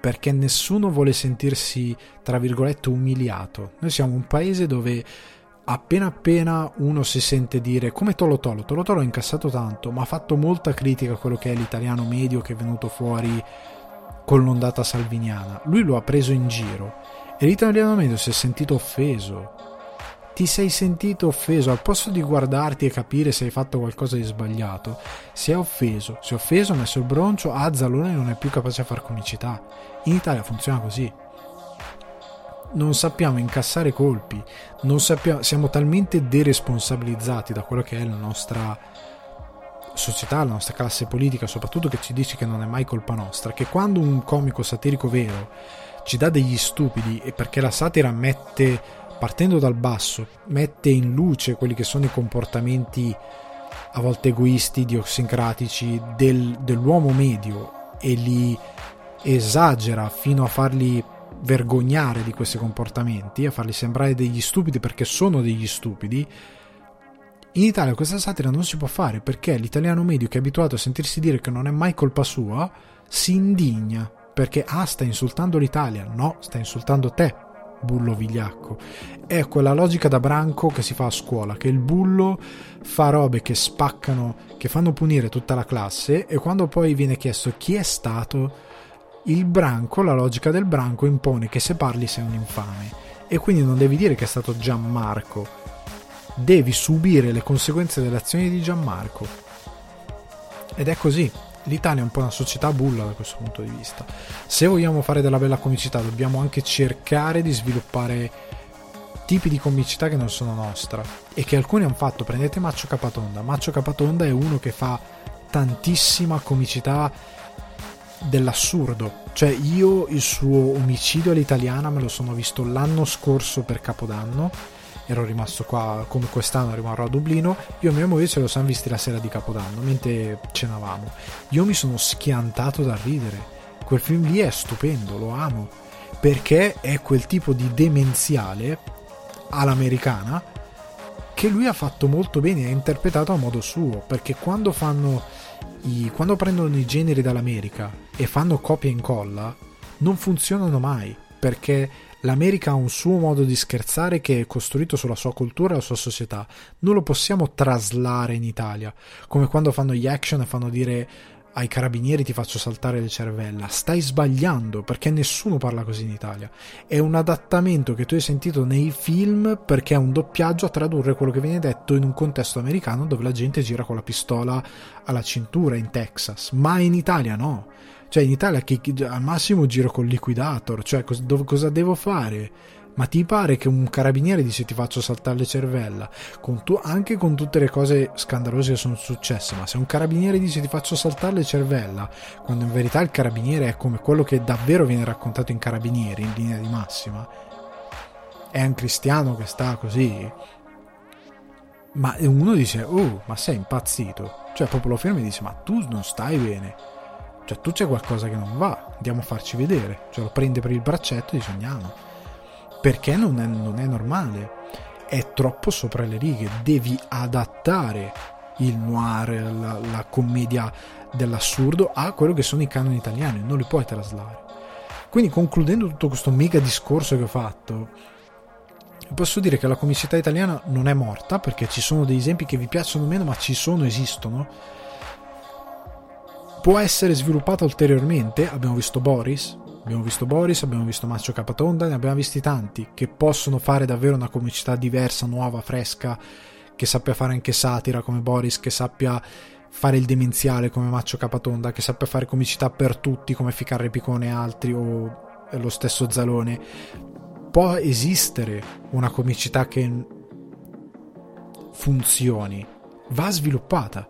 Perché nessuno vuole sentirsi, tra virgolette, umiliato. Noi siamo un paese dove appena appena uno si sente dire come Tolo Tolo, Tolo Tolo ha incassato tanto, ma ha fatto molta critica a quello che è l'italiano medio che è venuto fuori con l'ondata salviniana. Lui lo ha preso in giro e l'italiano medio si è sentito offeso ti sei sentito offeso, al posto di guardarti e capire se hai fatto qualcosa di sbagliato, si è offeso, si è offeso, ha messo il broncio, Zalone non è più capace a far comicità. In Italia funziona così. Non sappiamo incassare colpi, sappiamo, siamo talmente deresponsabilizzati da quello che è la nostra società, la nostra classe politica, soprattutto che ci dice che non è mai colpa nostra, che quando un comico satirico vero ci dà degli stupidi e perché la satira mette, partendo dal basso, mette in luce quelli che sono i comportamenti a volte egoisti, idiosincratici del, dell'uomo medio e li esagera fino a farli vergognare di questi comportamenti, a farli sembrare degli stupidi perché sono degli stupidi, in Italia questa satira non si può fare perché l'italiano medio che è abituato a sentirsi dire che non è mai colpa sua si indigna perché ah sta insultando l'Italia, no, sta insultando te, bullo vigliacco. È quella logica da branco che si fa a scuola, che il bullo fa robe che spaccano, che fanno punire tutta la classe e quando poi viene chiesto chi è stato, il branco, la logica del branco impone che se parli sei un infame e quindi non devi dire che è stato Gianmarco devi subire le conseguenze delle azioni di Gianmarco. Ed è così. L'Italia è un po' una società bulla da questo punto di vista. Se vogliamo fare della bella comicità, dobbiamo anche cercare di sviluppare tipi di comicità che non sono nostra e che alcuni hanno fatto. Prendete Maccio Capatonda. Maccio Capatonda è uno che fa tantissima comicità dell'assurdo. Cioè, io il suo omicidio all'italiana me lo sono visto l'anno scorso per Capodanno ero rimasto qua come quest'anno rimarrò a Dublino. Io e mia moglie ce lo siamo visti la sera di Capodanno mentre cenavamo. Io mi sono schiantato da ridere. Quel film lì è stupendo lo amo perché è quel tipo di demenziale all'americana che lui ha fatto molto bene ha interpretato a modo suo perché quando fanno i, quando prendono i generi dall'America e fanno copia e incolla non funzionano mai perché L'America ha un suo modo di scherzare che è costruito sulla sua cultura e la sua società. Non lo possiamo traslare in Italia, come quando fanno gli action e fanno dire ai carabinieri ti faccio saltare le cervella. Stai sbagliando perché nessuno parla così in Italia. È un adattamento che tu hai sentito nei film perché è un doppiaggio a tradurre quello che viene detto in un contesto americano dove la gente gira con la pistola alla cintura in Texas, ma in Italia no. Cioè in Italia che, al massimo giro col liquidator, cioè cos, dove, cosa devo fare? Ma ti pare che un carabiniere dice ti faccio saltare le cervella, con tu, anche con tutte le cose scandalose che sono successe, ma se un carabiniere dice ti faccio saltare le cervella, quando in verità il carabiniere è come quello che davvero viene raccontato in carabinieri, in linea di massima, è un cristiano che sta così, ma uno dice, oh, ma sei impazzito, cioè proprio lo ferma e dice, ma tu non stai bene cioè, tu c'è qualcosa che non va, andiamo a farci vedere. Cioè, lo prende per il braccetto e dice andiamo. Perché non è, non è normale. È troppo sopra le righe. Devi adattare il noir, la, la commedia dell'assurdo a quello che sono i canoni italiani. Non li puoi traslare. Quindi, concludendo tutto questo mega discorso che ho fatto, posso dire che la comicità italiana non è morta perché ci sono degli esempi che vi piacciono meno, ma ci sono, esistono può essere sviluppata ulteriormente. Abbiamo visto Boris, abbiamo visto Boris, abbiamo visto Maccio Capatonda, ne abbiamo visti tanti che possono fare davvero una comicità diversa, nuova, fresca, che sappia fare anche satira come Boris, che sappia fare il demenziale come Maccio Capatonda, che sappia fare comicità per tutti come Ficarre Picone e altri o lo stesso Zalone. Può esistere una comicità che funzioni, va sviluppata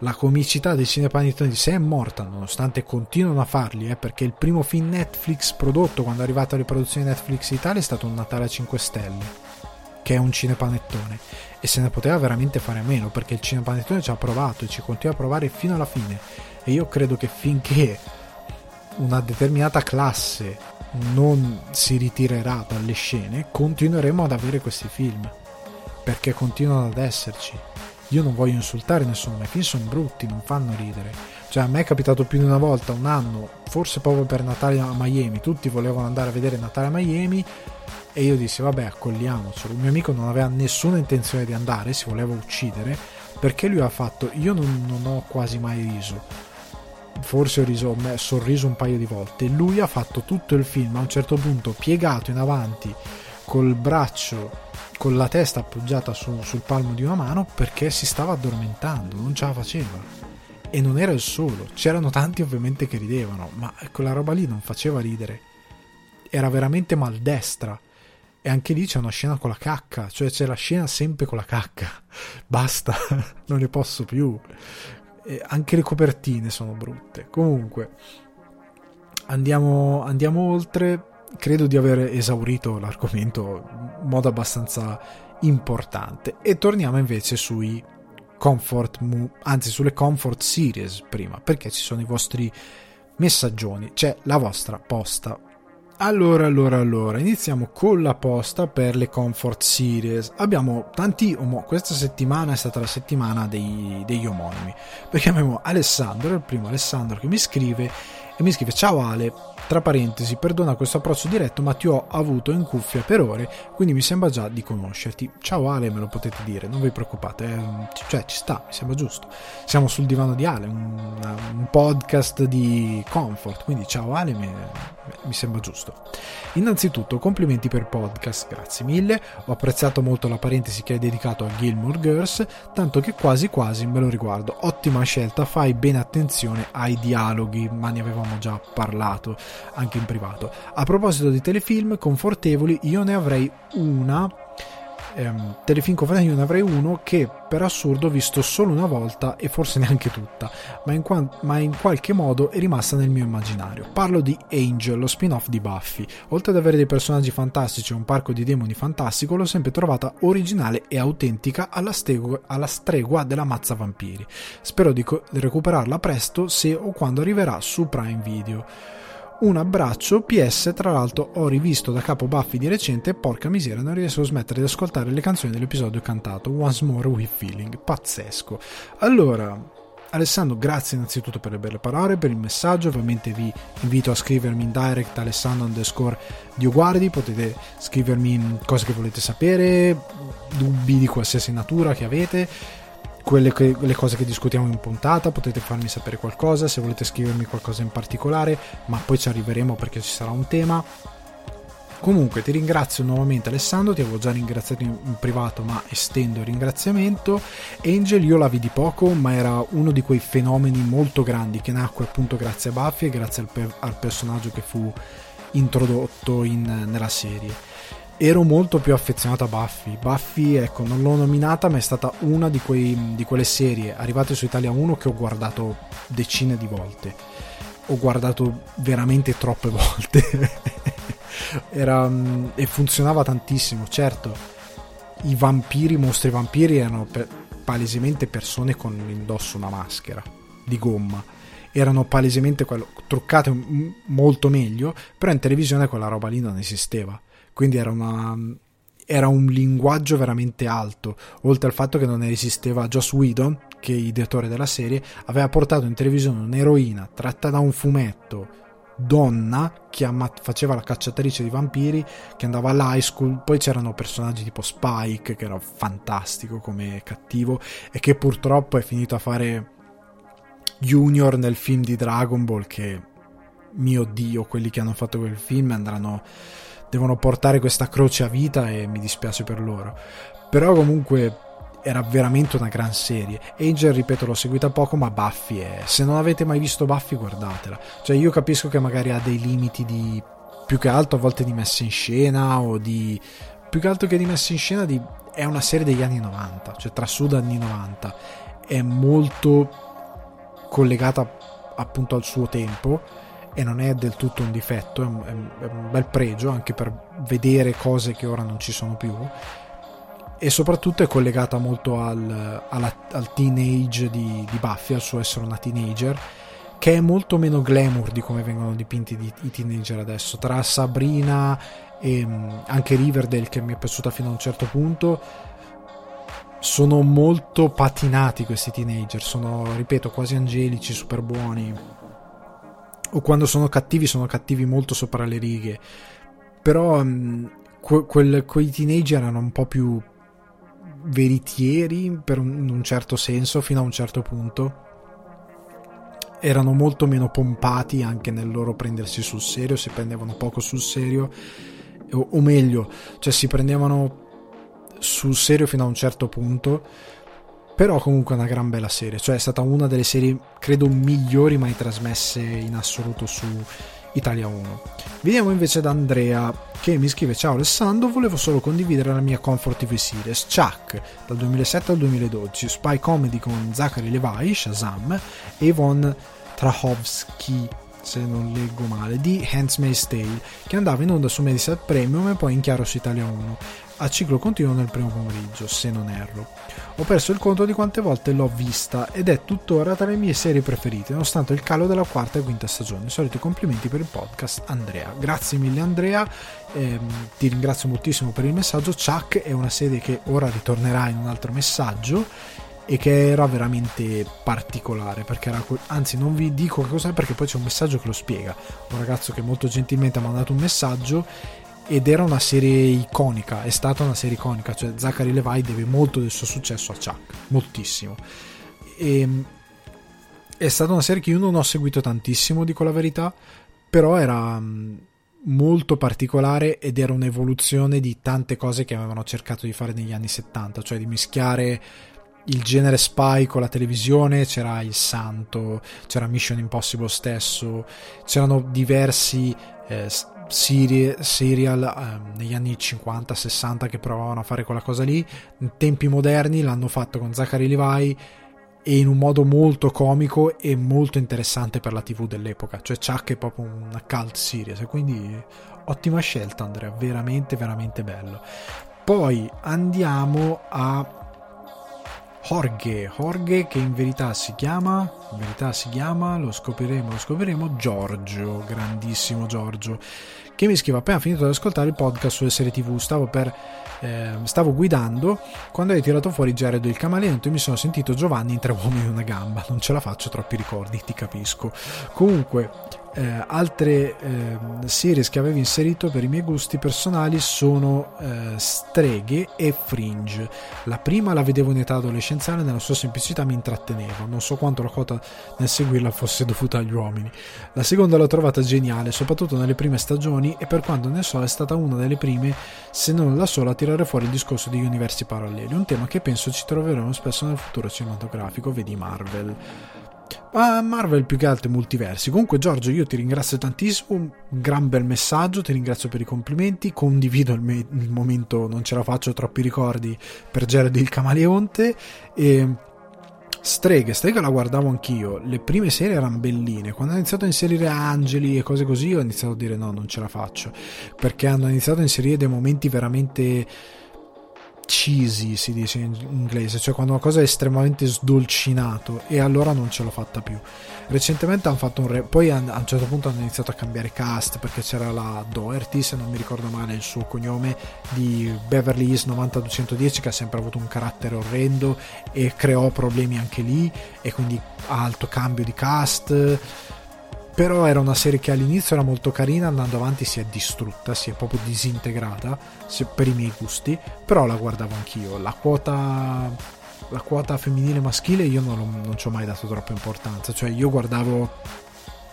la comicità dei cinepanettoni di sé è morta, nonostante continuano a farli, eh, perché il primo film Netflix prodotto quando è arrivata alle produzioni Netflix Italia è stato Un Natale a 5 Stelle, che è un cinepanettone, e se ne poteva veramente fare a meno, perché il cinepanettone ci ha provato e ci continua a provare fino alla fine, e io credo che finché una determinata classe non si ritirerà dalle scene, continueremo ad avere questi film, perché continuano ad esserci io non voglio insultare nessuno, ma i film sono brutti, non fanno ridere. Cioè, a me è capitato più di una volta, un anno, forse proprio per Natale a Miami, tutti volevano andare a vedere Natale a Miami e io dissi, vabbè, accogliamocelo. Il mio amico non aveva nessuna intenzione di andare, si voleva uccidere, perché lui ha fatto, io non, non ho quasi mai riso. Forse ho riso, ho sorriso un paio di volte. Lui ha fatto tutto il film a un certo punto piegato in avanti col braccio con la testa appoggiata su, sul palmo di una mano perché si stava addormentando, non ce la faceva. E non era il solo, c'erano tanti ovviamente che ridevano, ma quella roba lì non faceva ridere. Era veramente maldestra. E anche lì c'è una scena con la cacca, cioè c'è la scena sempre con la cacca. Basta, non ne posso più. eh, anche le copertine sono brutte. Comunque, andiamo, andiamo oltre. Credo di aver esaurito l'argomento in modo abbastanza importante. E torniamo invece sui comfort, anzi sulle comfort series prima, perché ci sono i vostri messaggioni, c'è la vostra posta. Allora, allora, allora, iniziamo con la posta per le Comfort Series. Abbiamo tanti, questa settimana è stata la settimana dei, degli omonimi, perché abbiamo Alessandro, il primo Alessandro che mi scrive e mi scrive ciao Ale, tra parentesi, perdona questo approccio diretto ma ti ho avuto in cuffia per ore, quindi mi sembra già di conoscerti. Ciao Ale, me lo potete dire, non vi preoccupate, eh, cioè ci sta, mi sembra giusto. Siamo sul divano di Ale, un, un podcast di comfort, quindi ciao Ale, mi, mi sembra giusto. Innanzitutto complimenti per podcast, grazie mille, ho apprezzato molto la parentesi che hai dedicato a Gilmore Girls, tanto che quasi quasi me lo riguardo. Ottima scelta, fai bene attenzione ai dialoghi, ma ne avevamo già parlato anche in privato. A proposito di telefilm confortevoli, io ne avrei una. Ehm, telefilm confortevoli, io ne avrei uno che per assurdo ho visto solo una volta e forse neanche tutta, ma in, qua- ma in qualche modo è rimasta nel mio immaginario. Parlo di Angel, lo spin-off di Buffy. Oltre ad avere dei personaggi fantastici e un parco di demoni fantastico, l'ho sempre trovata originale e autentica alla, stegu- alla stregua della mazza vampiri. Spero di, co- di recuperarla presto se o quando arriverà su Prime Video. Un abbraccio, PS, tra l'altro ho rivisto da capo Buffy di recente e porca miseria non riesco a smettere di ascoltare le canzoni dell'episodio cantato. Once More with Feeling, pazzesco. Allora, Alessandro, grazie innanzitutto per le belle parole, per il messaggio, ovviamente vi invito a scrivermi in direct alessandro underscore dioguardi, potete scrivermi cose che volete sapere, dubbi di qualsiasi natura che avete quelle che, le cose che discutiamo in puntata, potete farmi sapere qualcosa, se volete scrivermi qualcosa in particolare, ma poi ci arriveremo perché ci sarà un tema. Comunque ti ringrazio nuovamente Alessandro, ti avevo già ringraziato in, privato ma estendo il ringraziamento. Angel io la vidi poco ma era uno di quei fenomeni molto grandi che nacque appunto grazie a Buffy e grazie al, per, al personaggio che fu introdotto in, nella serie ero molto più affezionato a Buffy. Buffy, ecco, non l'ho nominata, ma è stata una di, quei, di quelle serie arrivate su Italia 1 che ho guardato decine di volte. Ho guardato veramente troppe volte. Era, mm, e funzionava tantissimo, certo. I vampiri, i mostri vampiri erano per, palesemente persone con indosso una maschera di gomma erano palesemente quello, truccate molto meglio, però in televisione quella roba lì non esisteva quindi era, una, era un linguaggio veramente alto, oltre al fatto che non esisteva Joss Whedon, che è ideatore della serie, aveva portato in televisione un'eroina tratta da un fumetto donna che amma- faceva la cacciatrice di vampiri che andava all'high school. Poi c'erano personaggi tipo Spike che era fantastico come cattivo e che purtroppo è finito a fare Junior nel film di Dragon Ball che mio dio quelli che hanno fatto quel film andranno devono portare questa croce a vita e mi dispiace per loro. Però comunque era veramente una gran serie. Angel, ripeto, l'ho seguita poco, ma Buffy è... Se non avete mai visto Buffy, guardatela. Cioè, io capisco che magari ha dei limiti di... più che altro a volte di messa in scena o di... più che altro che di messa in scena di... è una serie degli anni 90, cioè tra sud anni 90. È molto collegata appunto al suo tempo e non è del tutto un difetto, è un, è un, bel pregio anche per vedere cose che ora non ci sono più. E soprattutto è collegata molto al, alla, al teenage di, di, Buffy, al suo essere una teenager che è molto meno glamour di come vengono dipinti di, i teenager adesso. Tra Sabrina e mm, anche Riverdale che mi è piaciuta fino a un certo punto sono molto patinati questi teenager. Sono ripeto quasi angelici super buoni o quando sono cattivi sono cattivi molto sopra le righe. Però um, que- quel, quei teenager erano un po' più veritieri per un, un certo senso fino a un certo punto. Erano molto meno pompati anche nel loro prendersi sul serio si prendevano poco sul serio o, o meglio cioè si prendevano sul serio fino a un certo punto però comunque una gran bella serie, cioè è stata una delle serie credo migliori mai trasmesse in assoluto su Italia 1. Veniamo invece da Andrea che mi scrive Ciao Alessandro, volevo solo condividere la mia Comfort TV series. Chuck dal 2007 al 2012, spy comedy con Zachary Levi, Shazam. E Yvonne Trahovsky se non leggo male, di Handmaid's Tale, che andava in onda su Mediaset Premium e poi in chiaro su Italia 1, a ciclo continuo nel primo pomeriggio, se non erro. Ho perso il conto di quante volte l'ho vista ed è tuttora tra le mie serie preferite, nonostante il calo della quarta e quinta stagione. Soliti complimenti per il podcast, Andrea. Grazie mille Andrea, eh, ti ringrazio moltissimo per il messaggio. Chuck è una serie che ora ritornerà in un altro messaggio e che era veramente particolare perché era anzi non vi dico che cos'è perché poi c'è un messaggio che lo spiega un ragazzo che molto gentilmente ha mandato un messaggio ed era una serie iconica è stata una serie iconica cioè Zachary Levi deve molto del suo successo a Chuck moltissimo. E ehm, è stata una serie che io non ho seguito tantissimo dico la verità però era mm, molto particolare ed era un'evoluzione di tante cose che avevano cercato di fare negli anni 70 cioè di mischiare il genere spy con la televisione, c'era Il Santo, c'era Mission Impossible stesso, c'erano diversi eh, serie, serial eh, negli anni 50-60 che provavano a fare quella cosa lì. In tempi moderni l'hanno fatto con Zachary Levi e in un modo molto comico e molto interessante per la TV dell'epoca. Cioè Chuck è proprio una cult series quindi ottima scelta Andrea, veramente veramente bello. Poi andiamo a Jorge, Jorge che in verità si chiama, in verità si chiama, lo scopriremo, lo scopriremo, Giorgio, grandissimo Giorgio, che mi scrive appena finito di ascoltare il podcast sulle serie tv, stavo per eh, stavo guidando quando hai tirato fuori Jared il camaleonto e mi sono sentito Giovanni in tre uomini e una gamba non ce la faccio troppi ricordi ti capisco. Comunque eh, altre eh, series che avevo inserito per i miei gusti personali sono eh, Streghe e Fringe. La prima la vedevo in età adolescenziale, nella sua semplicità mi intratteneva, non so quanto la quota nel seguirla fosse dovuta agli uomini. La seconda l'ho trovata geniale, soprattutto nelle prime stagioni e per quanto ne so è stata una delle prime, se non la sola, a tirare fuori il discorso di universi paralleli, un tema che penso ci troveremo spesso nel futuro cinematografico, vedi Marvel. Ma Marvel più che altro multiversi. Comunque, Giorgio, io ti ringrazio tantissimo. Un gran bel messaggio. Ti ringrazio per i complimenti. Condivido il, me- il momento, non ce la faccio troppi ricordi per Jared il Camaleonte. E Streghe, Streghe la guardavo anch'io. Le prime serie erano belline. Quando hanno iniziato a inserire angeli e cose così, ho iniziato a dire no, non ce la faccio. Perché hanno iniziato a inserire dei momenti veramente cheesy si dice in inglese, cioè quando una cosa è estremamente sdolcinato e allora non ce l'ho fatta più. Recentemente hanno fatto un re- poi a un certo punto hanno iniziato a cambiare cast perché c'era la Doherty, se non mi ricordo male il suo cognome, di Beverly Hills 90210 che ha sempre avuto un carattere orrendo e creò problemi anche lì e quindi alto cambio di cast però era una serie che all'inizio era molto carina andando avanti si è distrutta si è proprio disintegrata per i miei gusti però la guardavo anch'io. La quota la quota femminile maschile io non, non ci ho mai dato troppa importanza. Cioè io guardavo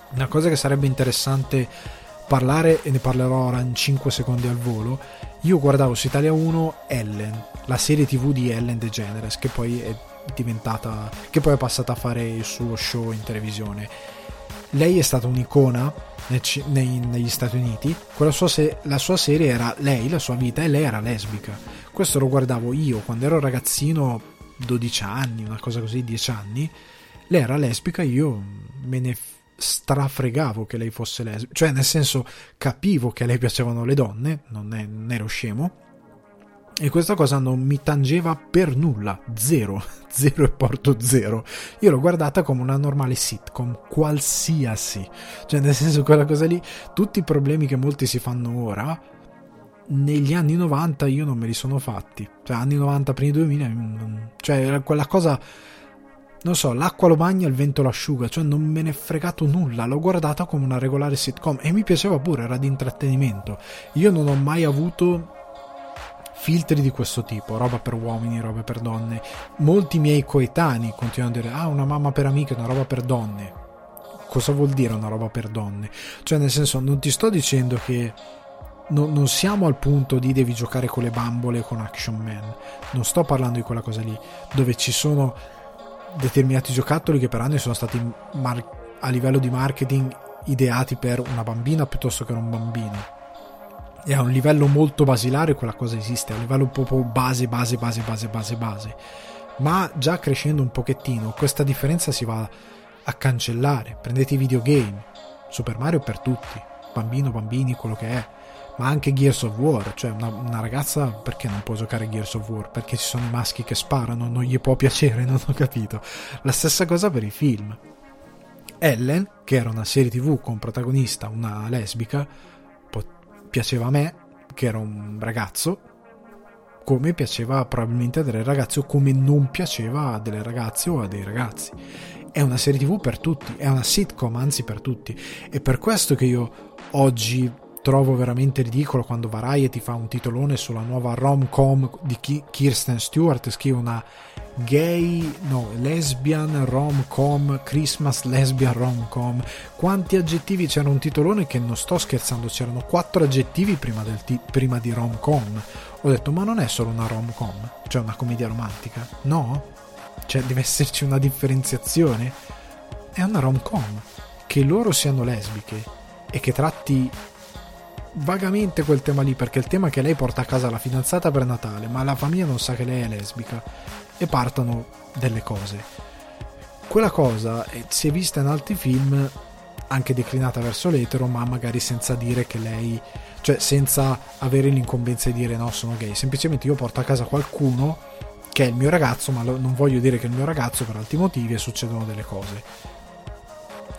una cosa che sarebbe interessante parlare e ne parlerò ora in 5 secondi al volo io guardavo su Italia 1 Ellen la serie tv di Ellen DeGeneres che poi è diventata che poi è passata a fare il suo show in televisione lei è stata un'icona negli Stati Uniti, sua se- la sua serie era lei, la sua vita, e lei era lesbica. Questo lo guardavo io quando ero ragazzino, 12 anni, una cosa così, 10 anni. Lei era lesbica, io me ne strafregavo che lei fosse lesbica, cioè nel senso capivo che a lei piacevano le donne, non, è, non ero scemo, e questa cosa non mi tangeva per nulla, zero, zero e porto zero. Io l'ho guardata come una normale sitcom, qualsiasi. Cioè, nel senso, quella cosa lì, tutti i problemi che molti si fanno ora, negli anni 90 io non me li sono fatti. Cioè, anni 90, primi 2000, cioè, quella cosa non so, l'acqua lo bagna, il vento l'asciuga, cioè non me ne è fregato nulla, l'ho guardata come una regolare sitcom e mi piaceva pure, era di intrattenimento. Io non ho mai avuto filtri di questo tipo, roba per uomini, roba per donne. Molti miei coetanei continuano a dire, ah, una mamma per amiche, una roba per donne. Cosa vuol dire una roba per donne? Cioè, nel senso, non ti sto dicendo che no, non siamo al punto di devi giocare con le bambole con Action Man. Non sto parlando di quella cosa lì, dove ci sono determinati giocattoli che per anni sono stati mar- a livello di marketing ideati per una bambina piuttosto che un bambino e a un livello molto basilare quella cosa esiste, a un livello proprio base, base, base, base, base, base. Ma già crescendo un pochettino, questa differenza si va a cancellare. Prendete i videogame, Super Mario per tutti, bambino, bambini, quello che è. Ma anche Gears of War, cioè una, una ragazza perché non può giocare Gears of War? Perché ci sono i maschi che sparano, non gli può piacere, non ho capito. La stessa cosa per i film. Ellen, che era una serie tv con protagonista una lesbica, piaceva a me, che era un ragazzo, come piaceva probabilmente a delle ragazze o come non piaceva a delle ragazze o a dei ragazzi. È una serie tv per tutti, è una sitcom anzi per tutti. È per questo che io oggi trovo veramente ridicolo quando Variety fa un titolone sulla nuova rom-com di Kirsten Stewart, scrive una gay, no, lesbian rom-com, Christmas lesbian rom-com. Quanti aggettivi c'era un titolone che non sto scherzando, c'erano quattro aggettivi prima, ti- prima di rom-com. Ho detto, ma non è solo una rom-com, cioè una commedia romantica? No? Cioè deve esserci una differenziazione? È una rom-com. Che loro siano lesbiche e che tratti vagamente quel tema lì, perché il tema è che lei porta a casa la fidanzata per Natale, ma la famiglia non sa che lei è lesbica e partono delle cose. Quella cosa si è vista in altri film anche declinata verso l'etero, ma magari senza dire che lei, cioè senza avere l'incombenza di dire no, sono gay. Semplicemente io porto a casa qualcuno che è il mio ragazzo, ma non voglio dire che è il mio ragazzo per altri motivi e succedono delle cose.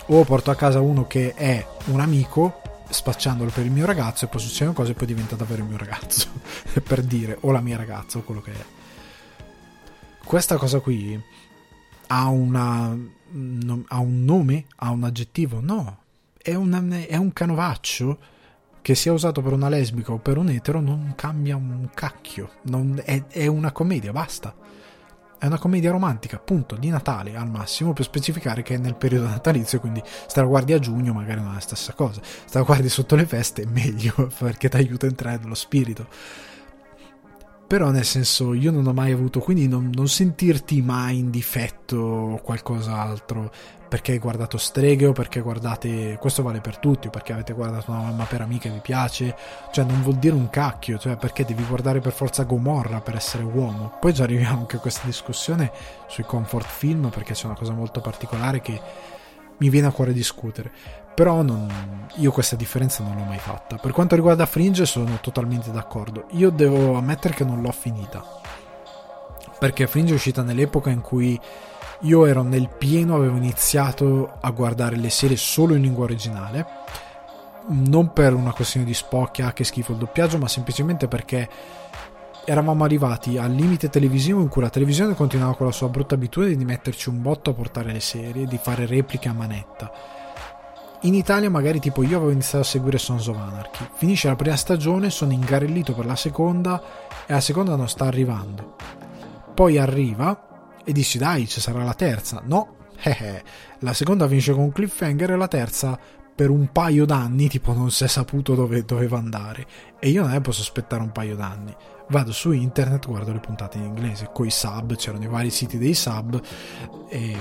O porto a casa uno che è un amico spacciandolo per il mio ragazzo e poi succedono cose e poi diventa davvero il mio ragazzo. Per dire o la mia ragazza o quello che è. Questa cosa qui ha, una, ha un nome, ha un aggettivo? No, è, una, è un canovaccio che sia usato per una lesbica o per un etero non cambia un cacchio, non, è, è, una commedia, basta. È una commedia romantica, appunto, di Natale al massimo, per specificare che è nel periodo natalizio, quindi se la guardi a giugno magari non è la stessa cosa, se la guardi sotto le feste è meglio, perché ti aiuta a entrare nello spirito. Però nel senso io non ho mai avuto quindi non, non sentirti mai in difetto o qualcos'altro perché hai guardato streghe o perché guardate questo vale per tutti o perché avete guardato una mamma per amiche e vi piace cioè non vuol dire un cacchio cioè perché devi guardare per forza Gomorra per essere uomo poi già arriviamo anche a questa discussione sui comfort film perché c'è una cosa molto particolare che mi viene a cuore discutere però non, io questa differenza non l'ho mai fatta. Per quanto riguarda Fringe sono totalmente d'accordo. Io devo ammettere che non l'ho finita. Perché Fringe è uscita nell'epoca in cui io ero nel pieno, avevo iniziato a guardare le serie solo in lingua originale. Non per una questione di spocchia, che schifo il doppiaggio, ma semplicemente perché eravamo arrivati al limite televisivo in cui la televisione continuava con la sua brutta abitudine di metterci un botto a portare le serie, di fare repliche a manetta in Italia magari tipo io avevo iniziato a seguire Sons of Anarchy, finisce la prima stagione, sono ingarellito per la seconda e la seconda non sta arrivando. Poi arriva e dici dai ci sarà la terza, no, eh, eh, la seconda finisce con cliffhanger e la terza per un paio d'anni tipo non si è saputo dove doveva andare. E io non ne posso aspettare un paio d'anni. Vado su internet guardo le puntate in inglese coi sub c'erano i vari siti dei sub e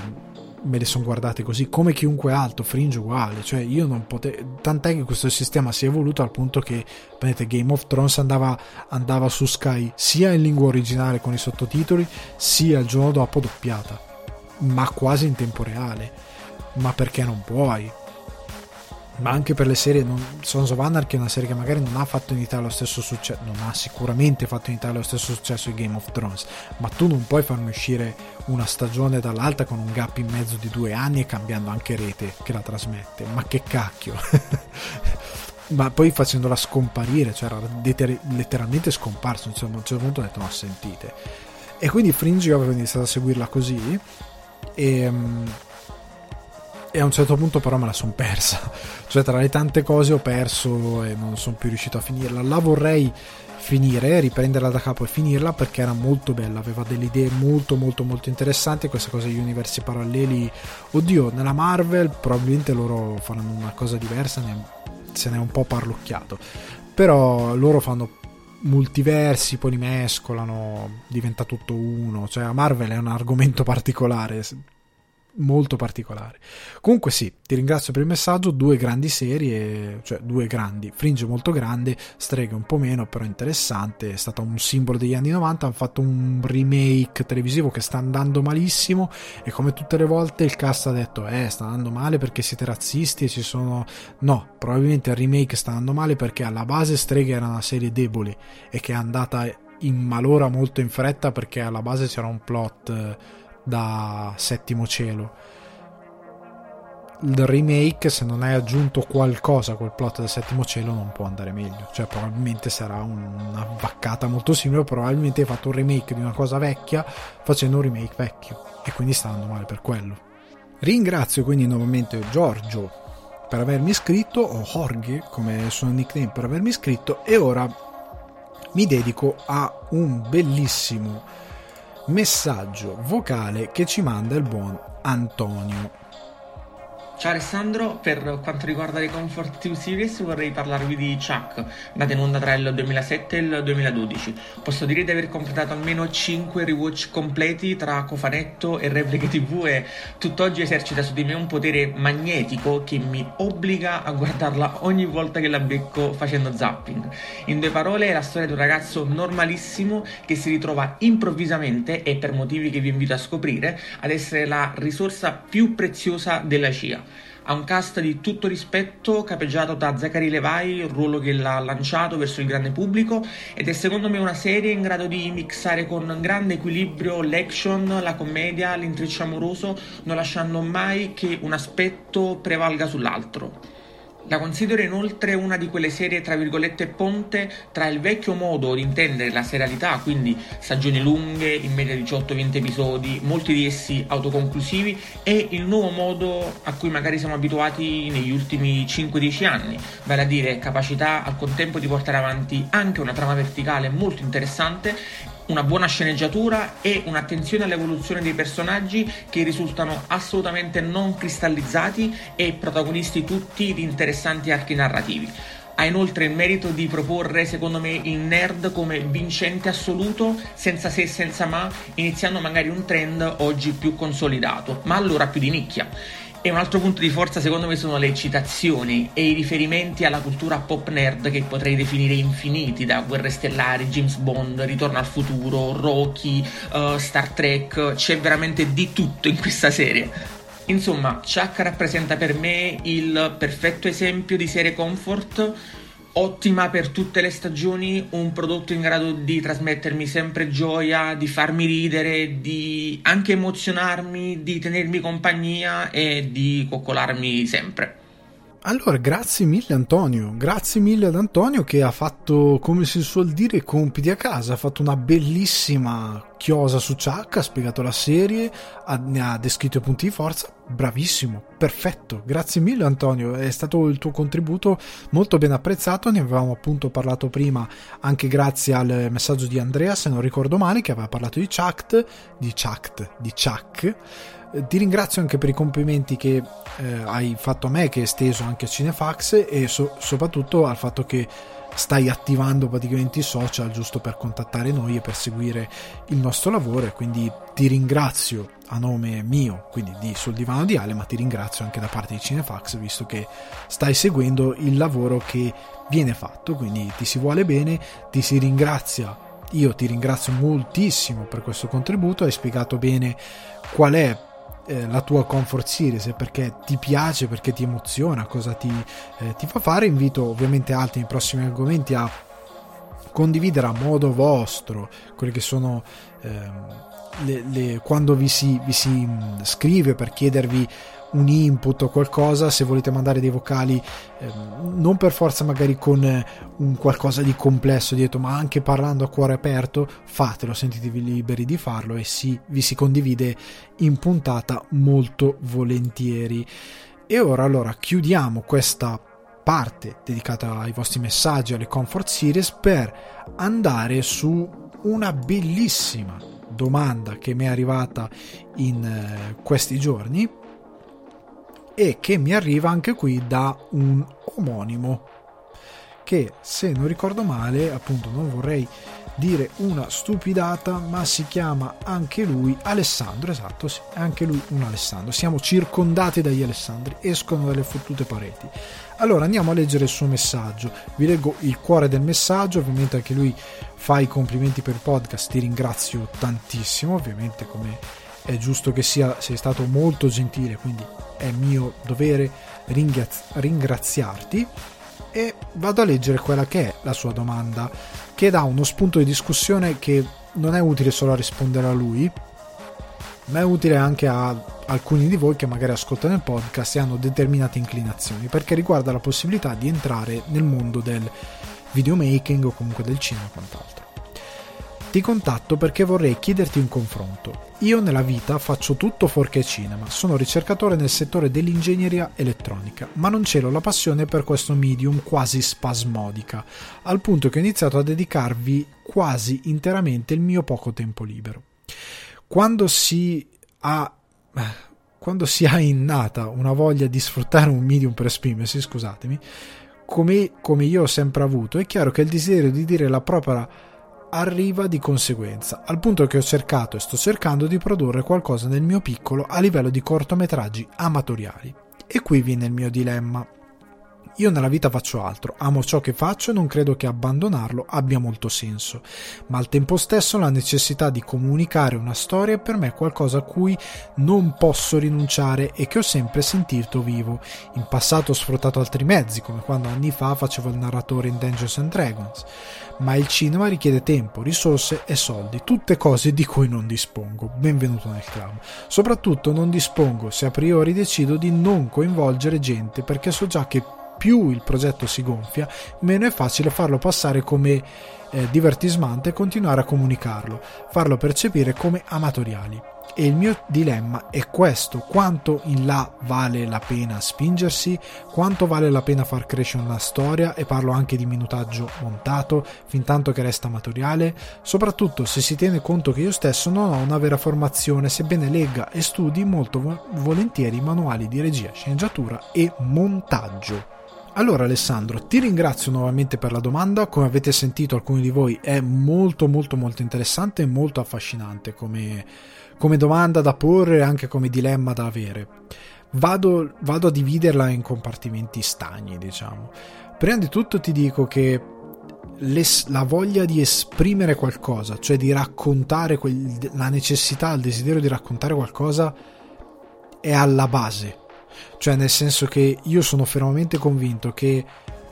me le sono guardate così, come chiunque altro, Fringe uguale, cioè io non potevo, tant'è che questo sistema si è evoluto al punto che, vedete, Game of Thrones andava, andava su Sky sia in lingua originale con i sottotitoli, sia il giorno dopo doppiata, ma quasi in tempo reale, ma perché non puoi? Ma anche per le serie non, Sons of Anarchy è una serie che magari non ha fatto in Italia lo stesso successo non ha sicuramente fatto in Italia lo stesso successo di Game of Thrones ma tu non puoi farmi uscire una stagione dall'altra con un gap in mezzo di due anni e cambiando anche rete che la trasmette. Ma che cacchio! Ma poi facendola scomparire cioè era letteralmente scomparso insomma, a un certo punto ho detto no sentite. E quindi Fringe io avevo iniziato a seguirla così e um, e a un certo punto però me la sono persa. Cioè tra le tante cose ho perso e non sono più riuscito a finirla. La vorrei finire, riprenderla da capo e finirla perché era molto bella, aveva delle idee molto molto molto interessanti. Questa cosa degli universi paralleli oddio, nella Marvel probabilmente loro faranno una cosa diversa se ne è un po' parlocchiato però loro fanno multiversi, poi li mescolano, diventa tutto uno. Cioè, a Marvel è un argomento particolare molto particolare. Comunque sì, ti ringrazio per il messaggio, due grandi serie, cioè due grandi, Fringe molto grande, Streghe un po' meno, però interessante, è stato un simbolo degli anni 90, hanno fatto un remake televisivo che sta andando malissimo e come tutte le volte il cast ha detto eh sta andando male perché siete razzisti e ci sono... No, probabilmente il remake sta andando male perché alla base Streghe era una serie debole e che è andata in malora molto in fretta perché alla base c'era un plot da settimo cielo. Il remake, se non hai aggiunto qualcosa a quel plot del settimo cielo, non può andare meglio. Cioè, probabilmente sarà una vaccata molto simile. Probabilmente hai fatto un remake di una cosa vecchia facendo un remake vecchio. E quindi sta andando male per quello. Ringrazio quindi nuovamente Giorgio per avermi iscritto, o Jorge come suo nickname per avermi iscritto, e ora mi dedico a un bellissimo messaggio vocale che ci manda il buon Antonio. Ciao Alessandro, per quanto riguarda le Comfort TV Series vorrei parlarvi di Chuck, nata in onda tra il 2007 e il 2012. Posso dire di aver completato almeno 5 rewatch completi tra cofanetto e repliche TV e tutt'oggi esercita su di me un potere magnetico che mi obbliga a guardarla ogni volta che la becco facendo zapping. In due parole è la storia di un ragazzo normalissimo che si ritrova improvvisamente e per motivi che vi invito a scoprire ad essere la risorsa più preziosa della CIA ha un cast di tutto rispetto, capeggiato da Zachary Levi, il ruolo che l'ha lanciato verso il grande pubblico, ed è secondo me una serie in grado di mixare con grande equilibrio l'action, la commedia, l'intreccio amoroso, non lasciando mai che un aspetto prevalga sull'altro. La considero inoltre una di quelle serie tra virgolette ponte tra il vecchio modo di intendere la serialità, quindi stagioni lunghe, in media 18-20 episodi, molti di essi autoconclusivi, e il nuovo modo a cui magari siamo abituati negli ultimi 5-10 anni, vale a dire capacità al contempo di portare avanti anche una trama verticale molto interessante una buona sceneggiatura e un'attenzione all'evoluzione dei personaggi che risultano assolutamente non cristallizzati e protagonisti tutti di interessanti archi narrativi. Ha inoltre il merito di proporre, secondo me, il nerd come vincente assoluto, senza se e senza ma, iniziando magari un trend oggi più consolidato, ma allora più di nicchia. E un altro punto di forza secondo me sono le citazioni e i riferimenti alla cultura pop nerd che potrei definire infiniti, da Guerre Stellari, James Bond, Ritorno al futuro, Rocky, uh, Star Trek, c'è veramente di tutto in questa serie. Insomma, Chuck rappresenta per me il perfetto esempio di serie comfort ottima per tutte le stagioni, un prodotto in grado di trasmettermi sempre gioia, di farmi ridere, di anche emozionarmi, di tenermi compagnia e di coccolarmi sempre. Allora, grazie mille Antonio, grazie mille ad Antonio che ha fatto, come si suol dire, i compiti a casa, ha fatto una bellissima chiosa su Chuck, ha spiegato la serie, ha, ne ha descritto i punti di forza, bravissimo, perfetto, grazie mille Antonio, è stato il tuo contributo molto ben apprezzato, ne avevamo appunto parlato prima anche grazie al messaggio di Andrea, se non ricordo male, che aveva parlato di Chuck, di Chuck, di Chuck ti ringrazio anche per i complimenti che eh, hai fatto a me, che hai esteso anche a Cinefax e so- soprattutto al fatto che stai attivando praticamente i social giusto per contattare noi e per seguire il nostro lavoro e quindi ti ringrazio a nome mio, quindi di Sul Divano di Ale, ma ti ringrazio anche da parte di Cinefax visto che stai seguendo il lavoro che viene fatto, quindi ti si vuole bene, ti si ringrazia. Io ti ringrazio moltissimo per questo contributo, hai spiegato bene qual è eh, la tua comfort series perché ti piace, perché ti emoziona, cosa ti, eh, ti fa fare. Invito ovviamente altri nei prossimi argomenti a condividere a modo vostro quelli che sono ehm, le, le, quando vi si, vi si scrive per chiedervi un input o qualcosa, se volete mandare dei vocali, eh, non per forza magari con eh, un qualcosa di complesso dietro, ma anche parlando a cuore aperto, fatelo, sentitevi liberi di farlo e si, vi si condivide in puntata molto volentieri. E ora allora chiudiamo questa parte dedicata ai vostri messaggi, alle comfort series, per andare su una bellissima domanda che mi è arrivata in eh, questi giorni e che mi arriva anche qui da un omonimo che se non ricordo male, appunto non vorrei dire una stupidata, ma si chiama anche lui Alessandro, esatto, sì, anche lui un Alessandro. Siamo circondati dagli Alessandri, escono dalle fottute pareti. Allora andiamo a leggere il suo messaggio. Vi leggo il cuore del messaggio, ovviamente anche lui fa i complimenti per il podcast, ti ringrazio tantissimo, ovviamente come è giusto che sia, sei stato molto gentile, quindi è mio dovere ringraziarti e vado a leggere quella che è la sua domanda, che dà uno spunto di discussione che non è utile solo a rispondere a lui, ma è utile anche a alcuni di voi che magari ascoltano il podcast e hanno determinate inclinazioni, perché riguarda la possibilità di entrare nel mondo del videomaking o comunque del cinema e quant'altro. Ti contatto perché vorrei chiederti un confronto. Io nella vita faccio tutto fuorché cinema, sono ricercatore nel settore dell'ingegneria elettronica, ma non celo la passione per questo medium quasi spasmodica, al punto che ho iniziato a dedicarvi quasi interamente il mio poco tempo libero. Quando si ha quando si ha innata una voglia di sfruttare un medium per esprimersi, scusatemi, come, come io ho sempre avuto, è chiaro che il desiderio di dire la propria arriva di conseguenza, al punto che ho cercato e sto cercando di produrre qualcosa nel mio piccolo a livello di cortometraggi amatoriali. E qui viene il mio dilemma. Io nella vita faccio altro, amo ciò che faccio e non credo che abbandonarlo abbia molto senso, ma al tempo stesso la necessità di comunicare una storia è per me qualcosa a cui non posso rinunciare e che ho sempre sentito vivo. In passato ho sfruttato altri mezzi, come quando anni fa facevo il narratore in Dungeons and Dragons ma il cinema richiede tempo, risorse e soldi, tutte cose di cui non dispongo. Benvenuto nel club. Soprattutto non dispongo se a priori decido di non coinvolgere gente perché so già che più il progetto si gonfia, meno è facile farlo passare come eh, divertismante e continuare a comunicarlo, farlo percepire come amatoriali. E il mio dilemma è questo, quanto in là vale la pena spingersi, quanto vale la pena far crescere una storia e parlo anche di minutaggio montato, fin tanto che resta amatoriale, soprattutto se si tiene conto che io stesso non ho una vera formazione, sebbene legga e studi molto volentieri manuali di regia, sceneggiatura e montaggio. Allora Alessandro, ti ringrazio nuovamente per la domanda, come avete sentito alcuni di voi è molto molto molto interessante e molto affascinante come, come domanda da porre e anche come dilemma da avere. Vado, vado a dividerla in compartimenti stagni, diciamo. Prima di tutto ti dico che la voglia di esprimere qualcosa, cioè di raccontare, quel, la necessità, il desiderio di raccontare qualcosa è alla base cioè, nel senso che io sono fermamente convinto che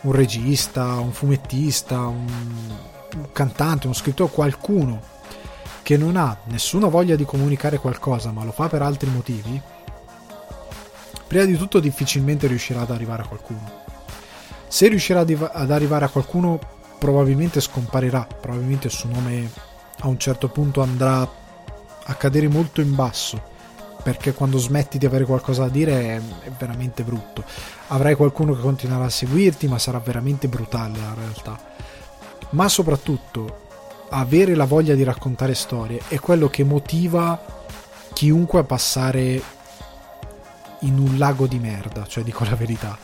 un regista, un fumettista, un, un cantante, uno scrittore, qualcuno che non ha nessuna voglia di comunicare qualcosa, ma lo fa per altri motivi, prima di tutto difficilmente riuscirà ad arrivare a qualcuno. Se riuscirà ad arrivare a qualcuno, probabilmente scomparirà, probabilmente il suo nome a un certo punto andrà a cadere molto in basso perché quando smetti di avere qualcosa da dire è, veramente brutto. Avrai qualcuno che continuerà a seguirti, ma sarà veramente brutale la realtà. Ma soprattutto avere la voglia di raccontare storie è quello che motiva chiunque a passare in un lago di merda, cioè dico la verità.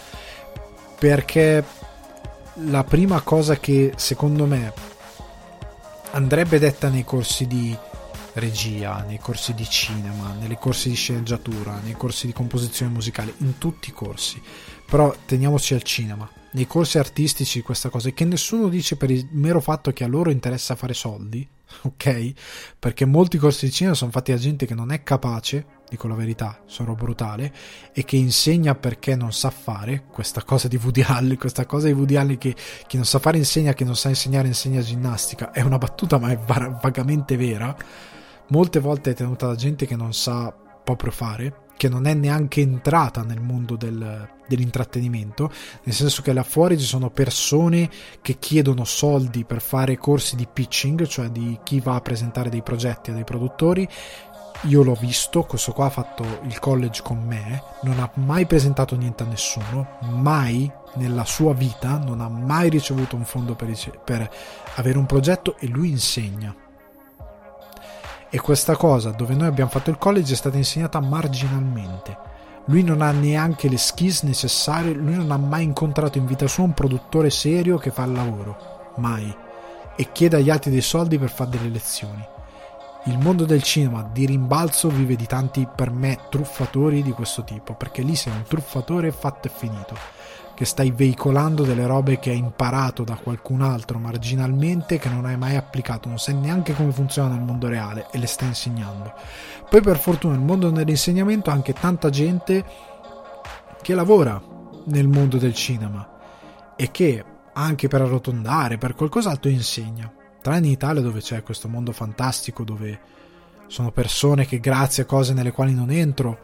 Perché la prima cosa che secondo me andrebbe detta nei corsi di regia, nei corsi di cinema, nei corsi di sceneggiatura, nei corsi di composizione musicale, in tutti i corsi. Però teniamoci al cinema. Nei corsi artistici questa cosa, che nessuno dice per il mero fatto che a loro interessa fare soldi, ok? Perché molti corsi di cinema sono fatti da gente che non è capace, dico la verità, sono brutale, e che insegna perché non sa fare, questa cosa di Woody Allen, questa cosa di Woody Allen che chi non sa fare insegna, chi non sa insegnare insegna ginnastica, è una battuta ma è vagamente vera molte volte è tenuta da gente che non sa proprio fare, che non è neanche entrata nel mondo del, dell'intrattenimento, nel senso che là fuori ci sono persone che chiedono soldi per fare corsi di pitching, cioè di chi va a presentare dei progetti a dei produttori. Io l'ho visto, questo qua ha fatto il college con me, non ha mai presentato niente a nessuno, mai nella sua vita, non ha mai ricevuto un fondo per, per avere un progetto e lui insegna e questa cosa dove noi abbiamo fatto il college è stata insegnata marginalmente lui non ha neanche le skills necessarie, lui non ha mai incontrato in vita sua un produttore serio che fa il lavoro, mai, e chiede agli altri dei soldi per fare delle lezioni. Il mondo del cinema di rimbalzo vive di tanti, per me, truffatori di questo tipo, perché lì sei un truffatore fatto e finito che stai veicolando delle robe che hai imparato da qualcun altro marginalmente che non hai mai applicato, non sai neanche come funziona nel mondo reale e le stai insegnando. Poi per fortuna nel mondo dell'insegnamento ha anche tanta gente che lavora nel mondo del cinema e che anche per arrotondare, per qualcos'altro insegna. Tranne in Italia dove c'è questo mondo fantastico dove sono persone che grazie a cose nelle quali non entro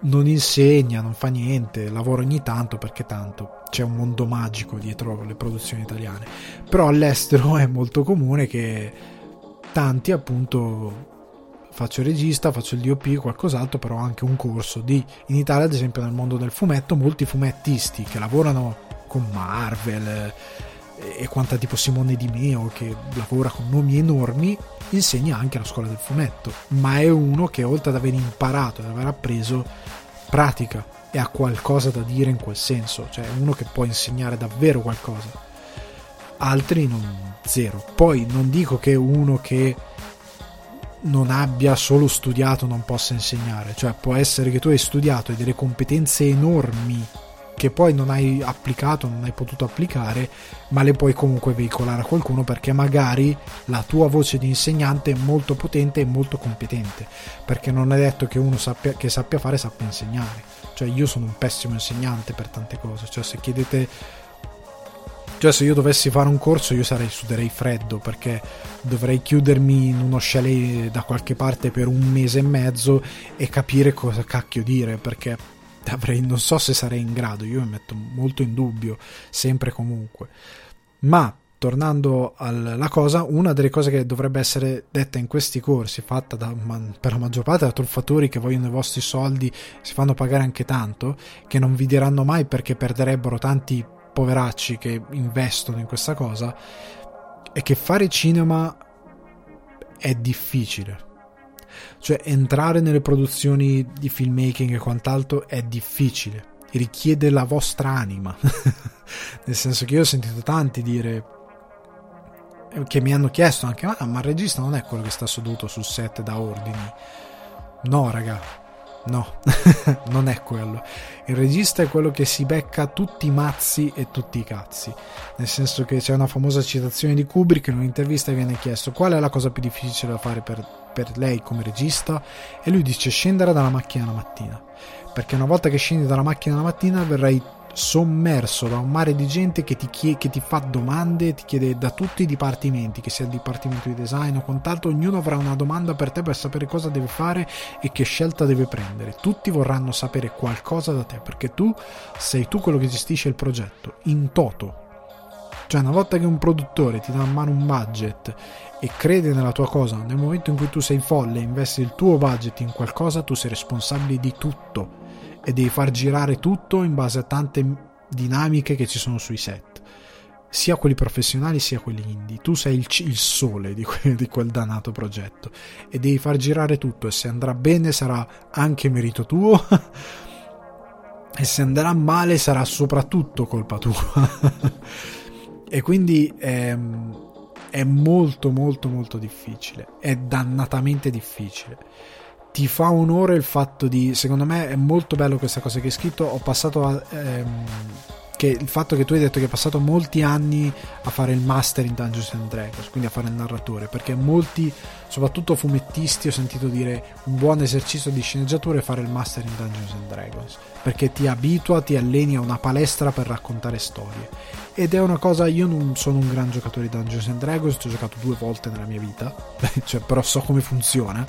non insegna, non fa niente, lavora ogni tanto perché tanto c'è un mondo magico dietro le produzioni italiane. Però all'estero è molto comune che tanti appunto faccio il regista, faccio il DOP, qualcos'altro, però anche un corso di in Italia ad esempio nel mondo del fumetto molti fumettisti che lavorano con Marvel e quanta tipo Simone Di Meo che lavora con nomi enormi insegna anche alla scuola del fumetto. Ma è uno che oltre ad aver imparato ad aver appreso pratica e ha qualcosa da dire in quel senso. Cioè uno che può insegnare davvero qualcosa. Altri non zero. Poi non dico che uno che non abbia solo studiato non possa insegnare. Cioè può essere che tu hai studiato e delle competenze enormi che poi non hai applicato, non hai potuto applicare, ma le puoi comunque veicolare a qualcuno perché magari la tua voce di insegnante è molto potente e molto competente, perché non è detto che uno sappia, che sappia fare sappia insegnare. Cioè io sono un pessimo insegnante per tante cose, cioè se chiedete cioè se io dovessi fare un corso io sarei suderei freddo perché dovrei chiudermi in uno chalet da qualche parte per un mese e mezzo e capire cosa cacchio dire perché avrei, non so se sarei in grado, io mi metto molto in dubbio, sempre comunque. Ma tornando alla cosa, una delle cose che dovrebbe essere detta in questi corsi, fatta da, per la maggior parte da truffatori che vogliono i vostri soldi, si fanno pagare anche tanto, che non vi diranno mai perché perderebbero tanti poveracci che investono in questa cosa, è che fare cinema è difficile cioè entrare nelle produzioni di filmmaking e quant'altro è difficile, richiede la vostra anima. Nel senso che io ho sentito tanti dire eh, che mi hanno chiesto anche ma, ma il regista non è quello che sta seduto sul set da ordini. No, raga, no, non è quello. Il regista è quello che si becca tutti i mazzi e tutti i cazzi. Nel senso che c'è una famosa citazione di Kubrick in un'intervista viene chiesto qual è la cosa più difficile da fare per per lei come regista e lui dice scendere dalla macchina la mattina perché una volta che scendi dalla macchina la mattina verrai sommerso da un mare di gente che ti, chiede, che ti fa domande, ti chiede da tutti i dipartimenti, che sia il dipartimento di design o quant'altro, ognuno avrà una domanda per te per sapere cosa deve fare e che scelta deve prendere. Tutti vorranno sapere qualcosa da te perché tu sei tu quello che gestisce il progetto in toto. Cioè, una volta che un produttore ti dà in mano un budget e crede nella tua cosa, nel momento in cui tu sei folle e investi il tuo budget in qualcosa, tu sei responsabile di tutto e devi far girare tutto in base a tante dinamiche che ci sono sui set, sia quelli professionali sia quelli indie. Tu sei il, il sole di quel, di quel dannato progetto e devi far girare tutto e se andrà bene sarà anche merito tuo. e se andrà male sarà soprattutto colpa tua. e quindi ehm, è molto molto molto difficile, è dannatamente difficile. Ti fa onore il fatto di, secondo me è molto bello questa cosa che hai scritto, ho passato a... Ehm, che il fatto che tu hai detto che hai passato molti anni a fare il master in Dungeons and Dragons, quindi a fare il narratore, perché molti, soprattutto fumettisti, ho sentito dire un buon esercizio di sceneggiatura è fare il master in Dungeons and Dragons, perché ti abitua, ti alleni a una palestra per raccontare storie. Ed è una cosa, io non sono un gran giocatore di Dungeons and Dragons, ci ho giocato due volte nella mia vita, cioè, però so come funziona.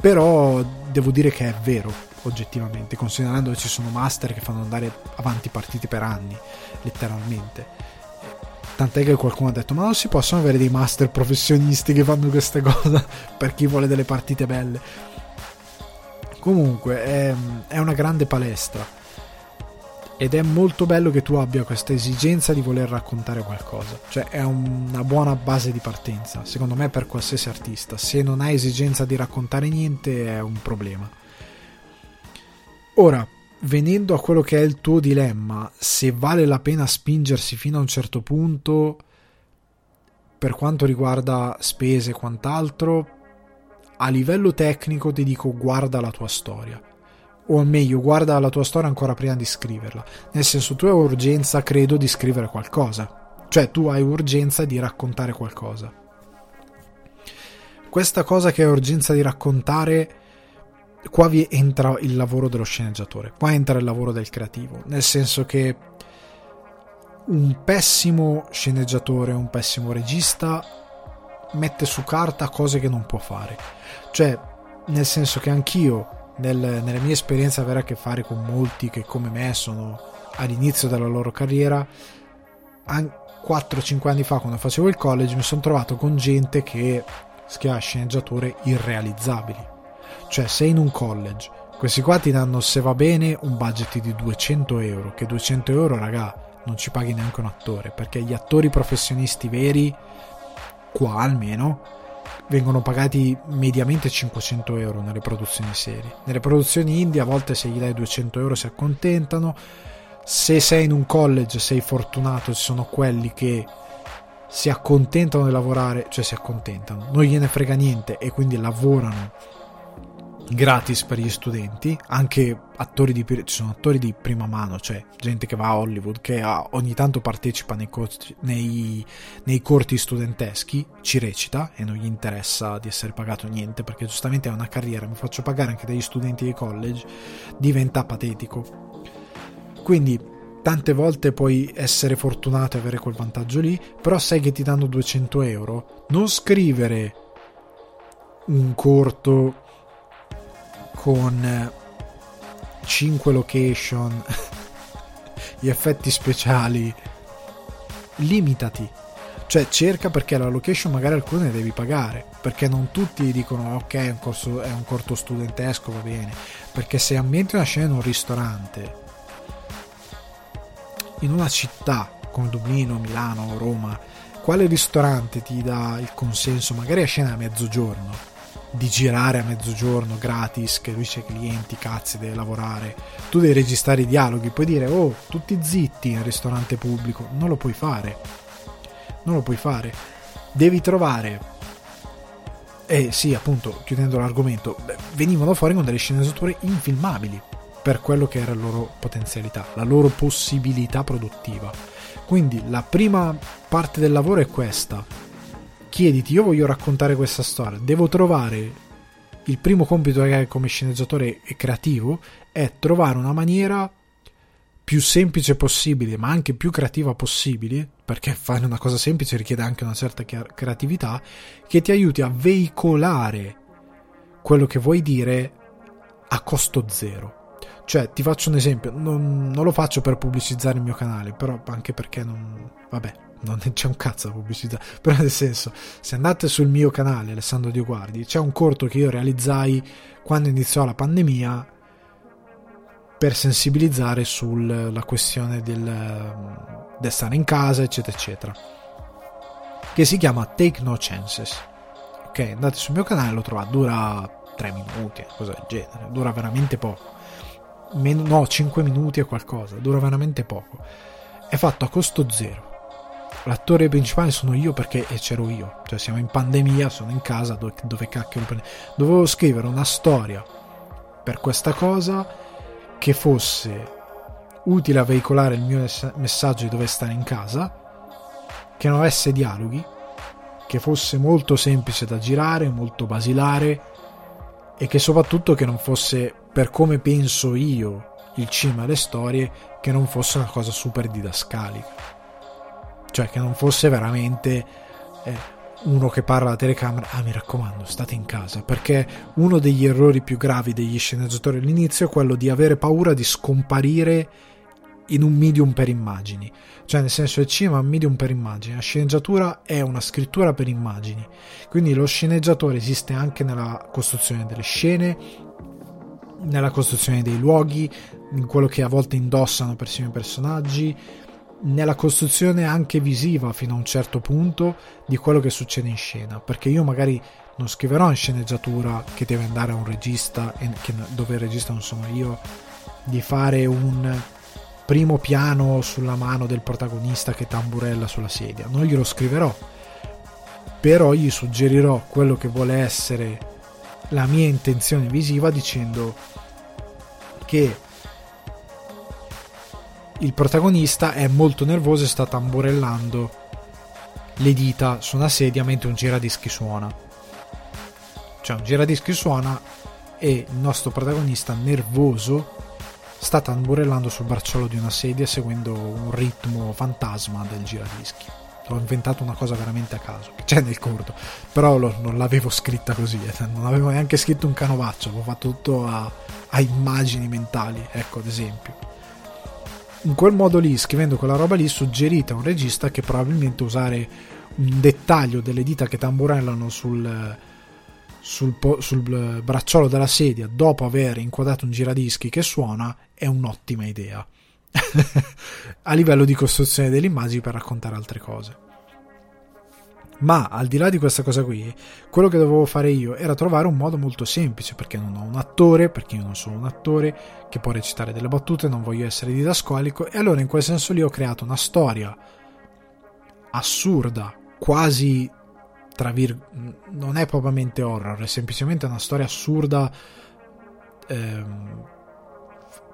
Però devo dire che è vero, oggettivamente, considerando che ci sono master che fanno andare avanti partite per anni, letteralmente. Tant'è che qualcuno ha detto: Ma non si possono avere dei master professionisti che fanno queste cose per chi vuole delle partite belle. Comunque, è, è una grande palestra. Ed è molto bello che tu abbia questa esigenza di voler raccontare qualcosa. Cioè, è una buona base di partenza, secondo me, per qualsiasi artista. Se non hai esigenza di raccontare niente, è un problema Ora, venendo a quello che è il tuo dilemma, se vale la pena spingersi fino a un certo punto per quanto riguarda spese e quant'altro, a livello tecnico ti dico guarda la tua storia. O meglio, guarda la tua storia ancora prima di scriverla. Nel senso, tu hai urgenza, credo, di scrivere qualcosa. Cioè, tu hai urgenza di raccontare qualcosa. Questa cosa che hai urgenza di raccontare qua vi entra il lavoro dello sceneggiatore, qua entra il lavoro del creativo, nel senso che un pessimo sceneggiatore, un pessimo regista mette su carta cose che non può fare. Cioè, nel senso che anch'io, nel, nelle mie esperienze, avere a che fare con molti che come me sono all'inizio della loro carriera, 4-5 anni fa quando facevo il college mi sono trovato con gente che schiava sceneggiature irrealizzabili cioè, sei in un college, questi qua ti danno, se va bene, un budget di 200 euro. Che 200 euro, raga, non ci paghi neanche un attore. Perché gli attori professionisti veri, qua almeno, vengono pagati mediamente 500 euro nelle produzioni serie. Nelle produzioni indie, a volte se gli dai 200 euro si accontentano. Se sei in un college, sei fortunato, ci sono quelli che si accontentano di lavorare, cioè si accontentano, non gliene frega niente e quindi lavorano gratis per gli studenti, anche attori di, ci sono attori di prima mano, cioè gente che va a Hollywood, che ha, ogni tanto partecipa nei nei, nei corti studenteschi, ci recita e non gli interessa di essere pagato niente perché giustamente è una carriera, mi faccio pagare anche dagli studenti di college, diventa patetico. Quindi tante volte puoi essere fortunato e avere quel vantaggio lì, però sai che ti danno 200 euro, non scrivere un corto con 5 location, gli effetti speciali, limitati. Cioè cerca perché la location magari alcune devi pagare, perché non tutti dicono ok è un, corso, è un corto studentesco, va bene, perché se ambienti una scena in un ristorante, in una città come Dublino, Milano, Roma, quale ristorante ti dà il consenso magari a scena a mezzogiorno? Di girare a mezzogiorno gratis, che lui c'è clienti, cazzi, deve lavorare. Tu devi registrare i dialoghi, puoi dire oh, tutti zitti in ristorante pubblico. Non lo puoi fare. Non lo puoi fare. Devi trovare. Eh sì, appunto, chiudendo l'argomento, venivano fuori con delle sceneggiature infilmabili per quello che era la loro potenzialità, la loro possibilità produttiva. Quindi la prima parte del lavoro è questa, chiediti, io voglio raccontare questa storia, devo trovare il primo compito che hai come sceneggiatore e creativo è trovare una maniera più semplice possibile, ma anche più creativa possibile, perché fare una cosa semplice richiede anche una certa creatività, che ti aiuti a veicolare quello che vuoi dire a costo zero. Cioè, ti faccio un esempio, non, non lo faccio per pubblicizzare il mio canale, però anche perché non... vabbè, non c'è un cazzo da pubblicità, però nel senso, se andate sul mio canale Alessandro Dioguardi, c'è un corto che io realizzai quando iniziò la pandemia per sensibilizzare sulla questione del, del stare in casa, eccetera, eccetera, che si chiama Take No Chances. Ok, andate sul mio canale, lo trovate, dura 3 minuti, cosa del genere, dura veramente poco. Meno, no, 5 minuti e qualcosa, dura veramente poco. È fatto a costo zero l'attore principale sono io perché c'ero io, cioè siamo in pandemia, sono in casa, dove, dove cacchio lo prendo? Dovevo scrivere una storia per questa cosa che fosse utile a veicolare il mio messaggio di dove stare in casa, che non avesse dialoghi, che fosse molto semplice da girare, molto basilare e che soprattutto che non fosse per come penso io il cinema e le storie, che non fosse una cosa super didascalica cioè che non fosse veramente eh, uno che parla alla telecamera, ah mi raccomando, state in casa, perché uno degli errori più gravi degli sceneggiatori all'inizio è quello di avere paura di scomparire in un medium per immagini, cioè nel senso il cinema è un medium per immagini, la sceneggiatura è una scrittura per immagini, quindi lo sceneggiatore esiste anche nella costruzione delle scene, nella costruzione dei luoghi, in quello che a volte indossano persino i personaggi, nella costruzione anche visiva fino a un certo punto di quello che succede in scena perché io magari non scriverò in sceneggiatura che deve andare a un regista che, dove il regista non sono io di fare un primo piano sulla mano del protagonista che tamburella sulla sedia. Non glielo scriverò, però gli suggerirò quello che vuole essere la mia intenzione visiva dicendo che il protagonista è molto nervoso e sta tamburellando le dita su una sedia mentre un giradischi suona. Cioè un giradischi suona e il nostro protagonista nervoso sta tamburellando sul bracciolo di una sedia seguendo un ritmo fantasma del giradischi. Ho inventato una cosa veramente a caso, che c'è nel corto, però lo, non l'avevo scritta così, eh, non avevo neanche scritto un canovaccio, avevo fatto tutto a, a immagini mentali, ecco ad esempio in quel modo lì, scrivendo quella roba lì, suggerite a un regista che probabilmente usare un dettaglio delle dita che tamburellano sul, sul, sul bracciolo della sedia dopo aver inquadrato un giradischi che suona è un'ottima idea a livello di costruzione delle immagini per raccontare altre cose. Ma al di là di questa cosa qui, quello che dovevo fare io era trovare un modo molto semplice, perché non ho un attore, perché io non sono un attore che può recitare delle battute, non voglio essere didascolico, e allora in quel senso lì ho creato una storia assurda, quasi tra virgolette, non è propriamente horror, è semplicemente una storia assurda ehm,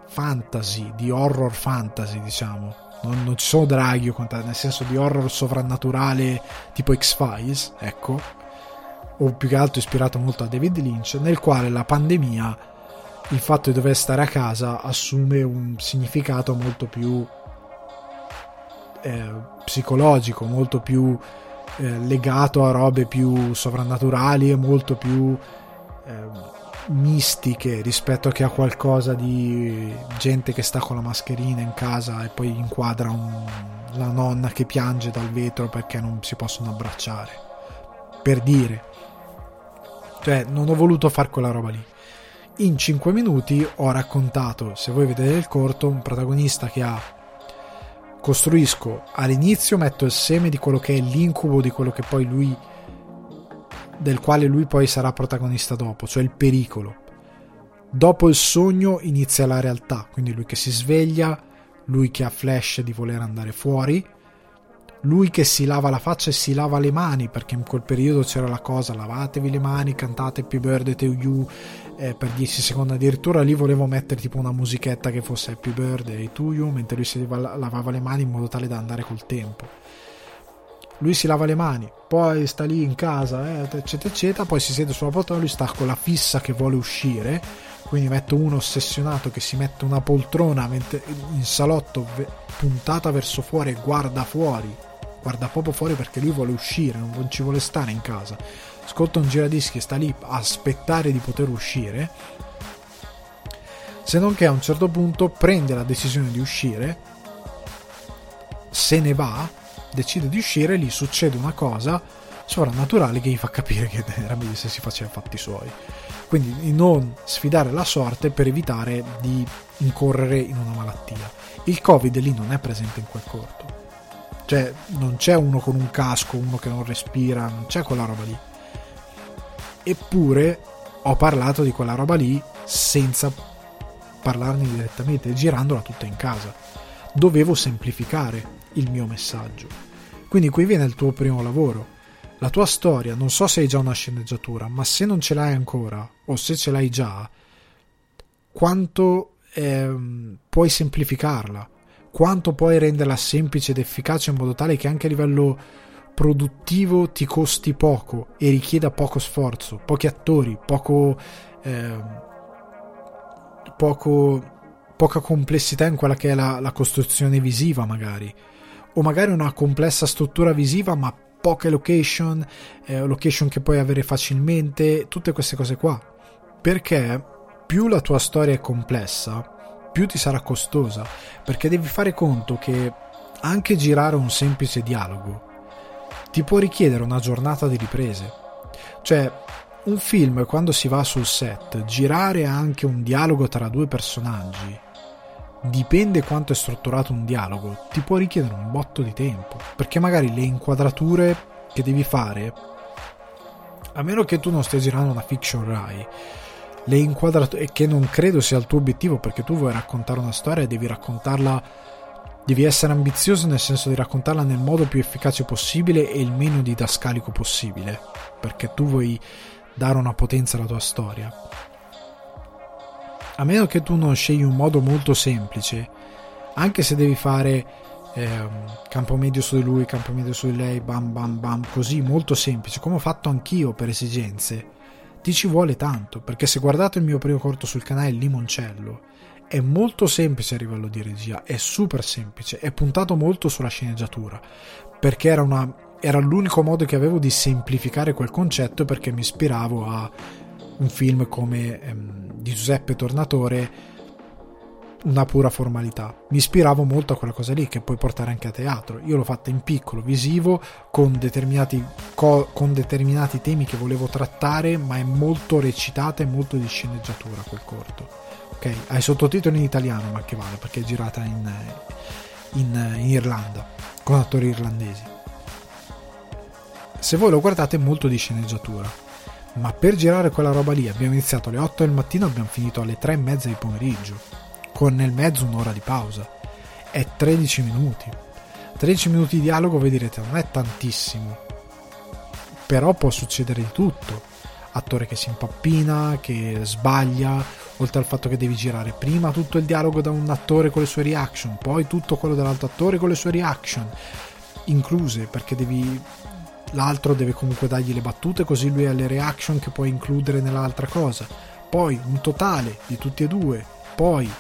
fantasy, di horror fantasy, diciamo non, non ci sono draghi o quant'altro, nel senso di horror sovrannaturale tipo X-Files, ecco, o più che altro ispirato molto a David Lynch, nel quale la pandemia, il fatto di dover stare a casa, assume un significato molto più eh, psicologico, molto più eh, legato a robe più sovrannaturali e molto più... Eh, mistiche rispetto che a qualcosa di gente che sta con la mascherina in casa e poi inquadra un, la nonna che piange dal vetro perché non si possono abbracciare. Per dire. Cioè, non ho voluto fare quella roba lì. In 5 minuti ho raccontato, se voi vedete il corto, un protagonista che ha costruisco all'inizio metto il seme di quello che è l'incubo di quello che poi lui del quale lui poi sarà protagonista dopo, cioè il pericolo. Dopo il sogno inizia la realtà, quindi lui che si sveglia, lui che ha flash di voler andare fuori, lui che si lava la faccia e si lava le mani, perché in quel periodo c'era la cosa lavatevi le mani, cantate Happy Birthday to You eh, per 10 secondi addirittura, lì volevo mettere tipo una musichetta che fosse Happy Birthday to You mentre lui si lavava le mani in modo tale da andare col tempo lui si lava le mani, poi sta lì in casa, eh, eccetera, eccetera, poi si siede sulla poltrona, lui sta con la fissa che vuole uscire, quindi metto uno ossessionato che si mette una poltrona in salotto puntata verso fuori e guarda fuori, guarda proprio fuori perché lui vuole uscire, non ci vuole stare in casa. Ascolta un giradischi, sta lì a aspettare di poter uscire, se non che a un certo punto prende la decisione di uscire, se ne va decide di uscire, lì succede una cosa sovrannaturale che gli fa capire che era meglio se si faceva fatti suoi. Quindi di non sfidare la sorte per evitare di incorrere in una malattia. Il Covid lì non è presente in quel corto. Cioè, non c'è uno con un casco, uno che non respira, non c'è quella roba lì. Eppure ho parlato di quella roba lì senza parlarne direttamente, girandola tutta in casa. Dovevo semplificare il mio messaggio. Quindi qui viene il tuo primo lavoro. La tua storia, non so se hai già una sceneggiatura, ma se non ce l'hai ancora, o se ce l'hai già, quanto ehm, puoi semplificarla? Quanto puoi renderla semplice ed efficace in modo tale che anche a livello produttivo ti costi poco e richieda poco sforzo, pochi attori, poco, eh, poco poca complessità in quella che è la, la costruzione visiva magari o magari una complessa struttura visiva ma poche location, eh, location che puoi avere facilmente, tutte queste cose qua. Perché più la tua storia è complessa, più ti sarà costosa, perché devi fare conto che anche girare un semplice dialogo ti può richiedere una giornata di riprese. Cioè, un film quando si va sul set, girare anche un dialogo tra due personaggi dipende quanto è strutturato un dialogo, ti può richiedere un botto di tempo, perché magari le inquadrature che devi fare, a meno che tu non stia girando una fiction Rai, le inquadrature, e che non credo sia il tuo obiettivo perché tu vuoi raccontare una storia e devi raccontarla, devi essere ambizioso nel senso di raccontarla nel modo più efficace possibile e il meno didascalico possibile, perché tu vuoi dare una potenza alla tua storia. A meno che tu non scegli un modo molto semplice, anche se devi fare eh, campo medio su di lui, campo medio su di lei, bam bam bam, così molto semplice, come ho fatto anch'io per esigenze, ti ci vuole tanto, perché se guardate il mio primo corto sul canale Limoncello, è molto semplice a livello di regia, è super semplice, è puntato molto sulla sceneggiatura, perché era, una, era l'unico modo che avevo di semplificare quel concetto perché mi ispiravo a un film come ehm, di Giuseppe Tornatore una pura formalità. Mi ispiravo molto a quella cosa lì che puoi portare anche a teatro. Io l'ho fatta in piccolo, visivo, con determinati, co- con determinati temi che volevo trattare, ma è molto recitata e molto di sceneggiatura quel corto. Ok, hai sottotitoli in italiano, ma che vale perché è girata in, in, in Irlanda con attori irlandesi. Se voi lo guardate, è molto di sceneggiatura. Ma per girare quella roba lì abbiamo iniziato alle 8 del mattino e abbiamo finito alle 3 e mezza di pomeriggio con nel mezzo un'ora di pausa. È 13 minuti. 13 minuti di dialogo, voi direte, non è tantissimo. Però può succedere di tutto. Attore che si impappina, che sbaglia, oltre al fatto che devi girare prima tutto il dialogo da un attore con le sue reaction, poi tutto quello dell'altro attore con le sue reaction, incluse, perché devi l'altro deve comunque dargli le battute così lui ha le reaction che puoi includere nell'altra cosa. Poi un totale di tutti e due, poi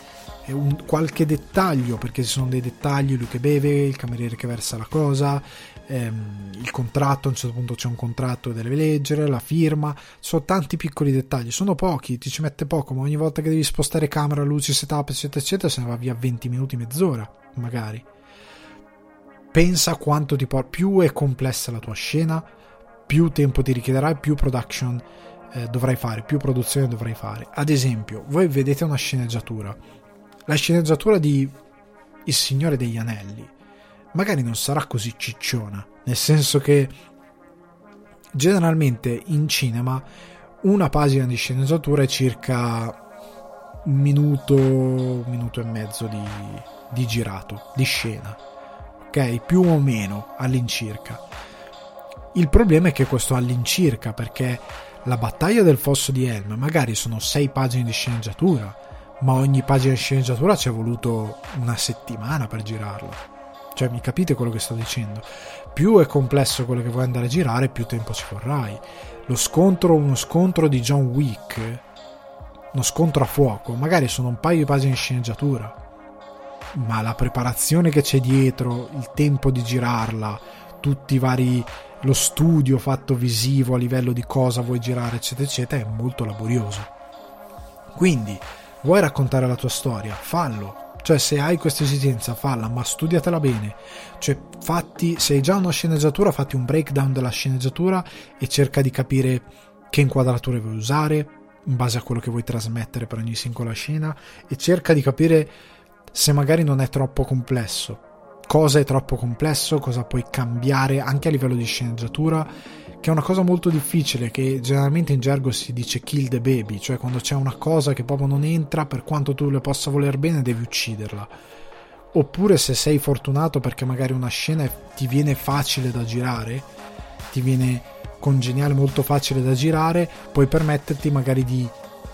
un, qualche dettaglio, perché ci sono dei dettagli, lui che beve, il cameriere che versa la cosa, ehm, il contratto, a un certo punto c'è un contratto che deve leggere, la firma, sono tanti piccoli dettagli, sono pochi, ti ci mette poco, ma ogni volta che devi spostare camera, luci, setup, eccetera, eccetera, se ne va via 20 minuti, mezz'ora, magari. Pensa quanto ti porta, più è complessa la tua scena, più tempo ti richiederai, più production eh, dovrai fare, più produzione dovrai fare. Ad esempio, voi vedete una sceneggiatura, la sceneggiatura di Il Signore degli Anelli magari non sarà così cicciona, nel senso che generalmente in cinema una pagina di sceneggiatura è circa un minuto, un minuto e mezzo di, di girato, di scena, ok? Più o meno all'incirca. Il problema è che questo all'incirca, perché la battaglia del fosso di Helm magari sono sei pagine di sceneggiatura, ma ogni pagina di sceneggiatura ci è voluto una settimana per girarla. Cioè, mi capite quello che sto dicendo? Più è complesso quello che vuoi andare a girare, più tempo ci vorrai. Lo scontro, uno scontro di John Wick, uno scontro a fuoco, magari sono un paio di pagine di sceneggiatura, ma la preparazione che c'è dietro, il tempo di girarla, tutti i vari lo studio fatto visivo a livello di cosa vuoi girare, eccetera, eccetera, è molto laborioso. Quindi Vuoi raccontare la tua storia? Fallo. Cioè, se hai questa esigenza, falla, ma studiatela bene. Cioè, fatti, se hai già una sceneggiatura, fatti un breakdown della sceneggiatura e cerca di capire che inquadrature vuoi usare in base a quello che vuoi trasmettere per ogni singola scena e cerca di capire se magari non è troppo complesso. Cosa è troppo complesso, cosa puoi cambiare anche a livello di sceneggiatura che è una cosa molto difficile, che generalmente in gergo si dice kill the baby, cioè quando c'è una cosa che proprio non entra, per quanto tu le possa voler bene, devi ucciderla. Oppure se sei fortunato perché magari una scena ti viene facile da girare, ti viene congeniale molto facile da girare, puoi permetterti magari di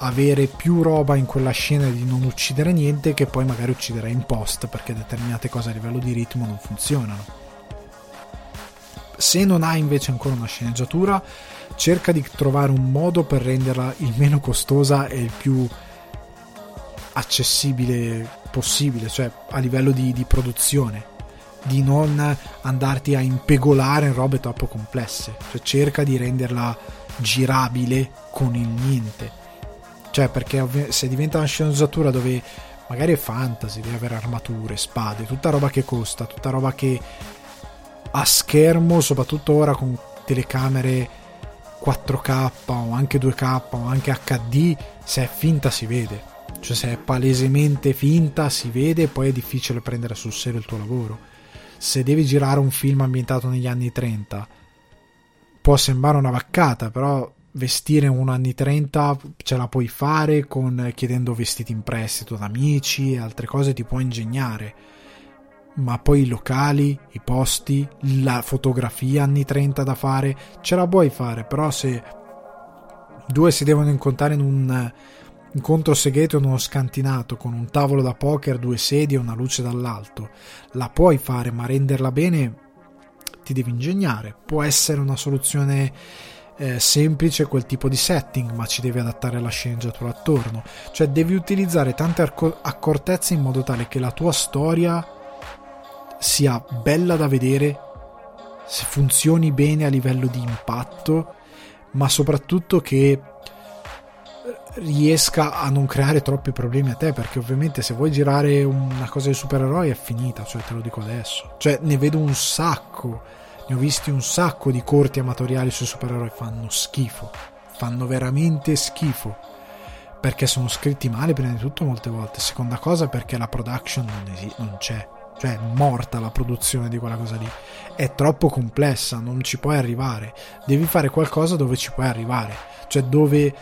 avere più roba in quella scena di non uccidere niente che poi magari ucciderai in post perché determinate cose a livello di ritmo non funzionano se non hai invece ancora una sceneggiatura, cerca di trovare un modo per renderla il meno costosa e il più accessibile possibile, cioè a livello di, di produzione, di non andarti a impegolare in robe troppo complesse, cioè cerca di renderla girabile con il niente. Cioè, perché se diventa una sceneggiatura dove magari è fantasy, devi avere armature, spade, tutta roba che costa, tutta roba che a schermo, soprattutto ora con telecamere 4K o anche 2K o anche HD, se è finta si vede. Cioè se è palesemente finta si vede e poi è difficile prendere sul serio il tuo lavoro. Se devi girare un film ambientato negli anni 30 può sembrare una vaccata, però vestire un anni 30 ce la puoi fare con chiedendo vestiti in prestito ad amici e altre cose ti puoi ingegnare ma poi i locali, i posti, la fotografia anni 30 da fare, ce la puoi fare, però se due si devono incontrare in un incontro segreto in uno scantinato con un tavolo da poker, due sedie e una luce dall'alto, la puoi fare, ma renderla bene ti devi ingegnare. Può essere una soluzione eh, semplice quel tipo di setting, ma ci devi adattare alla sceneggiatura attorno. Cioè devi utilizzare tante accortezze in modo tale che la tua storia sia bella da vedere, funzioni bene a livello di impatto, ma soprattutto che riesca a non creare troppi problemi a te perché ovviamente se vuoi girare una cosa di supereroi è finita cioè te lo dico adesso cioè ne vedo un sacco ne ho visti un sacco di corti amatoriali sui supereroi fanno schifo fanno veramente schifo perché sono scritti male prima di tutto molte volte seconda cosa perché la production non, esi- non c'è cioè è morta la produzione di quella cosa lì. È troppo complessa, non ci puoi arrivare. Devi fare qualcosa dove ci puoi arrivare, cioè dove eh,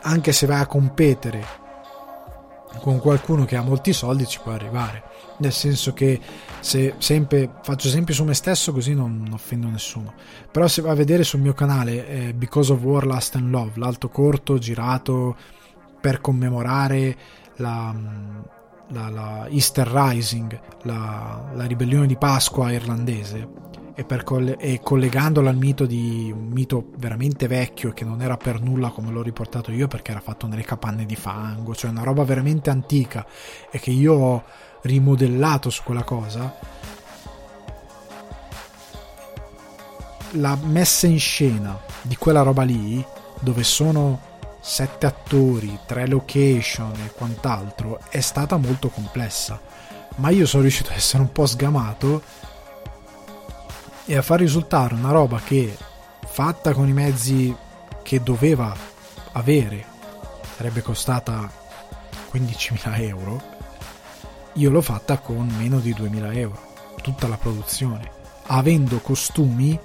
anche se vai a competere con qualcuno che ha molti soldi ci puoi arrivare. Nel senso che se sempre faccio esempi su me stesso così non, non offendo nessuno. Però se vai a vedere sul mio canale eh, Because of War, Last and Love, l'alto corto girato per commemorare la, la, la Easter Rising, la, la, ribellione di Pasqua irlandese, e, per e collegandola al mito di un mito veramente vecchio che non era per nulla come l'ho riportato io perché era fatto nelle capanne di fango, cioè una roba veramente antica e che io ho rimodellato su quella cosa. La messa in scena di quella roba lì, dove sono sette attori, tre location e quant'altro è stata molto complessa. Ma io sono riuscito a essere un po' sgamato e a far risultare una roba che fatta con i mezzi che doveva avere sarebbe costata 15.000 euro io l'ho fatta con meno di 2.000 euro tutta la produzione avendo costumi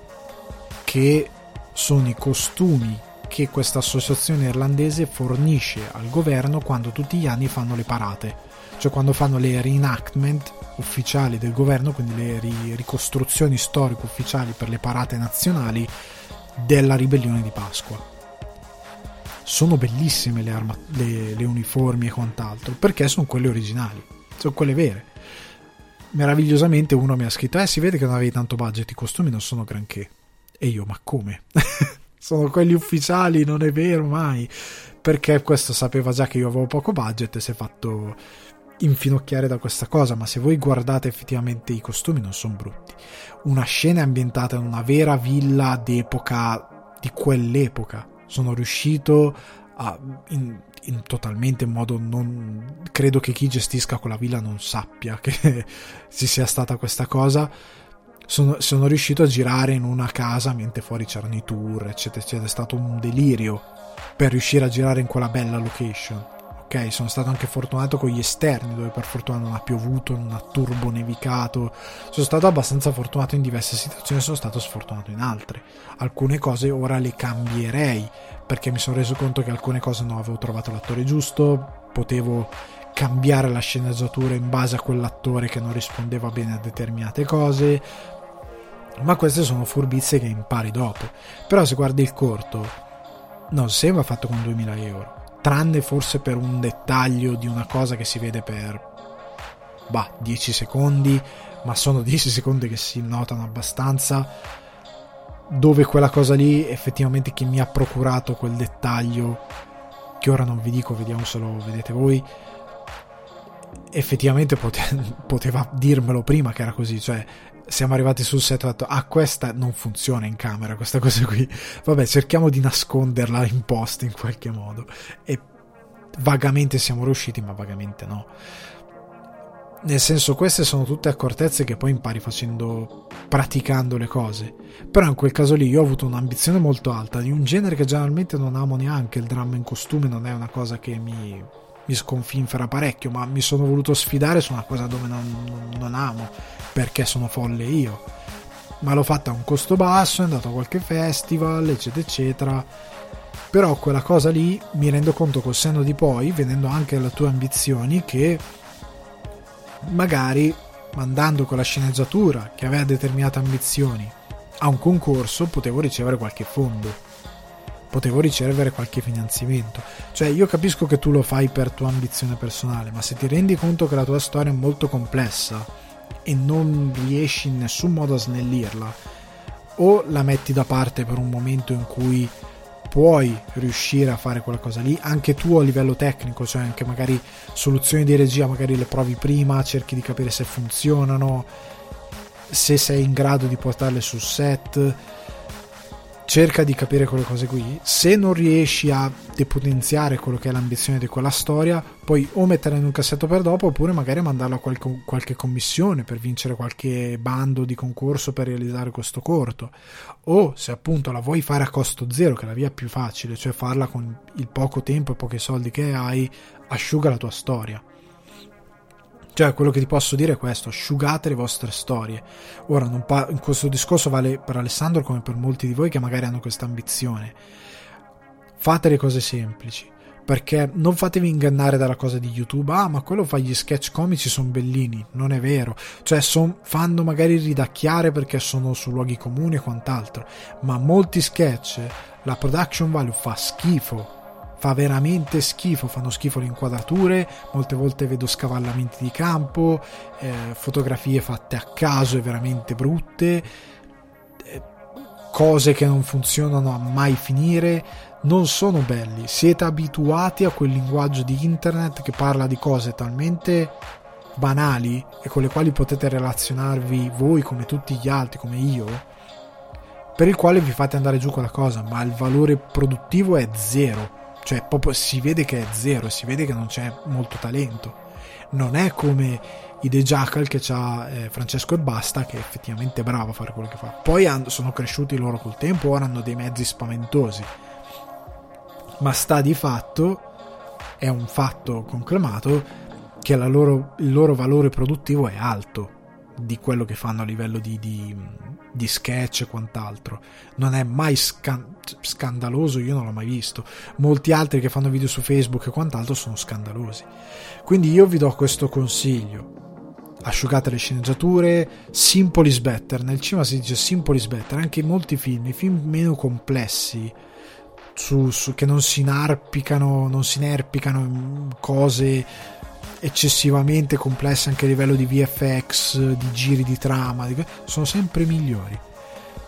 che sono i costumi che questa associazione irlandese fornisce al governo quando tutti gli anni fanno le parate, cioè quando fanno le reenactment ufficiali del governo, quindi le ricostruzioni storiche ufficiali per le parate nazionali della ribellione di Pasqua. Sono bellissime le, arma- le, le uniformi e quant'altro, perché sono quelle originali, sono quelle vere. Meravigliosamente uno mi ha scritto, eh si vede che non avevi tanto budget, i costumi non sono granché. E io, ma come? sono quelli ufficiali, non è vero mai. Perché questo sapeva già che io avevo poco budget e si è fatto infinocchiare da questa cosa, ma se voi guardate effettivamente i costumi non sono brutti. Una scena ambientata in una vera villa d'epoca di quell'epoca. Sono riuscito a in, in totalmente modo non credo che chi gestisca quella villa non sappia che ci sia stata questa cosa sono, sono, riuscito a girare in una casa mentre fuori c'erano i tour, eccetera, eccetera. È stato un delirio per riuscire a girare in quella bella location. Ok, sono stato anche fortunato con gli esterni, dove per fortuna non ha piovuto, non ha turbo nevicato. Sono stato abbastanza fortunato in diverse situazioni, sono stato sfortunato in altre. Alcune cose ora le cambierei, perché mi sono reso conto che alcune cose non avevo trovato l'attore giusto, potevo cambiare la sceneggiatura in base a quell'attore che non rispondeva bene a determinate cose, ma queste sono furbizie che impari dopo. Però se guardi il corto, non sembra fatto con 2000 euro, tranne forse per un dettaglio di una cosa che si vede per bah, 10 secondi, ma sono 10 secondi che si notano abbastanza dove quella cosa lì effettivamente che mi ha procurato quel dettaglio che ora non vi dico, vediamo se lo vedete voi effettivamente pote- poteva dirmelo prima che era così, cioè siamo arrivati sul set e ho detto ah questa non funziona in camera questa cosa qui. Vabbè cerchiamo di nasconderla in post in qualche modo. E vagamente siamo riusciti ma vagamente no nel senso queste sono tutte accortezze che poi impari facendo praticando le cose però in quel caso lì io ho avuto un'ambizione molto alta di un genere che generalmente non amo neanche il dramma in costume non è una cosa che mi mi sconfinfera parecchio, ma mi sono voluto sfidare su una cosa dove non, non, amo, perché sono folle io. ma l'ho fatta a un costo basso, è andato a qualche festival, eccetera, eccetera. Però quella cosa lì mi rendo conto col senno di poi, vedendo anche le tue ambizioni, che magari mandando con la sceneggiatura che aveva determinate ambizioni a un concorso potevo ricevere qualche fondo, potevo ricevere qualche finanziamento. Cioè io capisco che tu lo fai per tua ambizione personale, ma se ti rendi conto che la tua storia è molto complessa e non riesci in nessun modo a snellirla, o la metti da parte per un momento in cui puoi riuscire a fare quella cosa lì anche tu a livello tecnico cioè anche magari soluzioni di regia magari le provi prima cerchi di capire se funzionano se sei in grado di portarle sul set cerca di capire quelle cose qui. Se non riesci a depotenziare quello che è l'ambizione di quella storia, puoi o metterla in un cassetto per dopo oppure magari mandarla a qualche, qualche commissione per vincere qualche bando di concorso per realizzare questo corto. O se appunto la vuoi fare a costo zero, che è la via più facile, cioè farla con il poco tempo e pochi soldi che hai, asciuga la tua storia. Cioè, quello che ti posso dire è questo: asciugate le vostre storie. Ora, pa- questo discorso vale per Alessandro come per molti di voi che magari hanno questa ambizione. Fate le cose semplici. Perché non fatevi ingannare dalla cosa di YouTube. Ah, ma quello fa gli sketch comici, sono bellini. Non è vero. Cioè, son, fanno magari ridacchiare perché sono su luoghi comuni e quant'altro. Ma molti sketch, la production value fa schifo fa veramente schifo, fanno schifo le inquadrature, molte volte vedo scavallamenti di campo, eh, fotografie fatte a caso e veramente brutte, eh, cose che non funzionano a mai finire, non sono belli, siete abituati a quel linguaggio di internet che parla di cose talmente banali e con le quali potete relazionarvi voi come tutti gli altri, come io, per il quale vi fate andare giù quella cosa, ma il valore produttivo è zero cioè proprio si vede che è zero, si vede che non c'è molto talento. Non è come i The Jackal che c'ha eh, Francesco e Basta, che è effettivamente bravo a fare quello che fa. Poi hanno, sono cresciuti loro col tempo, ora hanno dei mezzi spaventosi. Ma sta di fatto, è un fatto conclamato, che loro, il loro valore produttivo è alto di quello che fanno a livello di, di, di sketch e quant'altro. Non è mai scan- scandaloso, io non l'ho mai visto. Molti altri che fanno video su Facebook e quant'altro sono scandalosi. Quindi io vi do questo consiglio. Asciugate le sceneggiature, simple is better. Nel cinema si dice simple is better. Anche in molti film, i film meno complessi, su, su, che non si inarpicano, non si inerpicano in cose eccessivamente complesse anche a livello di VFX, di giri di trama, sono sempre migliori.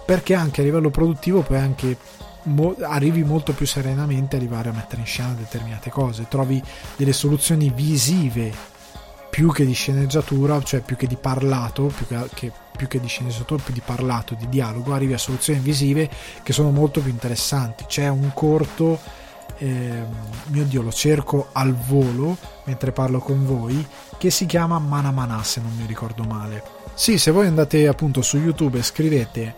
Perché anche a livello produttivo poi anche mo- arrivi molto più serenamente a arrivare a mettere in scena determinate cose, trovi delle soluzioni visive più che di sceneggiatura, cioè più che di parlato, più che, che, più che di sceneggiatura, più di parlato, di dialogo, arrivi a soluzioni visive che sono molto più interessanti. C'è un corto eh, mio dio lo cerco al volo mentre parlo con voi che si chiama Mana se non mi ricordo male. Sì se voi andate appunto su youtube e scrivete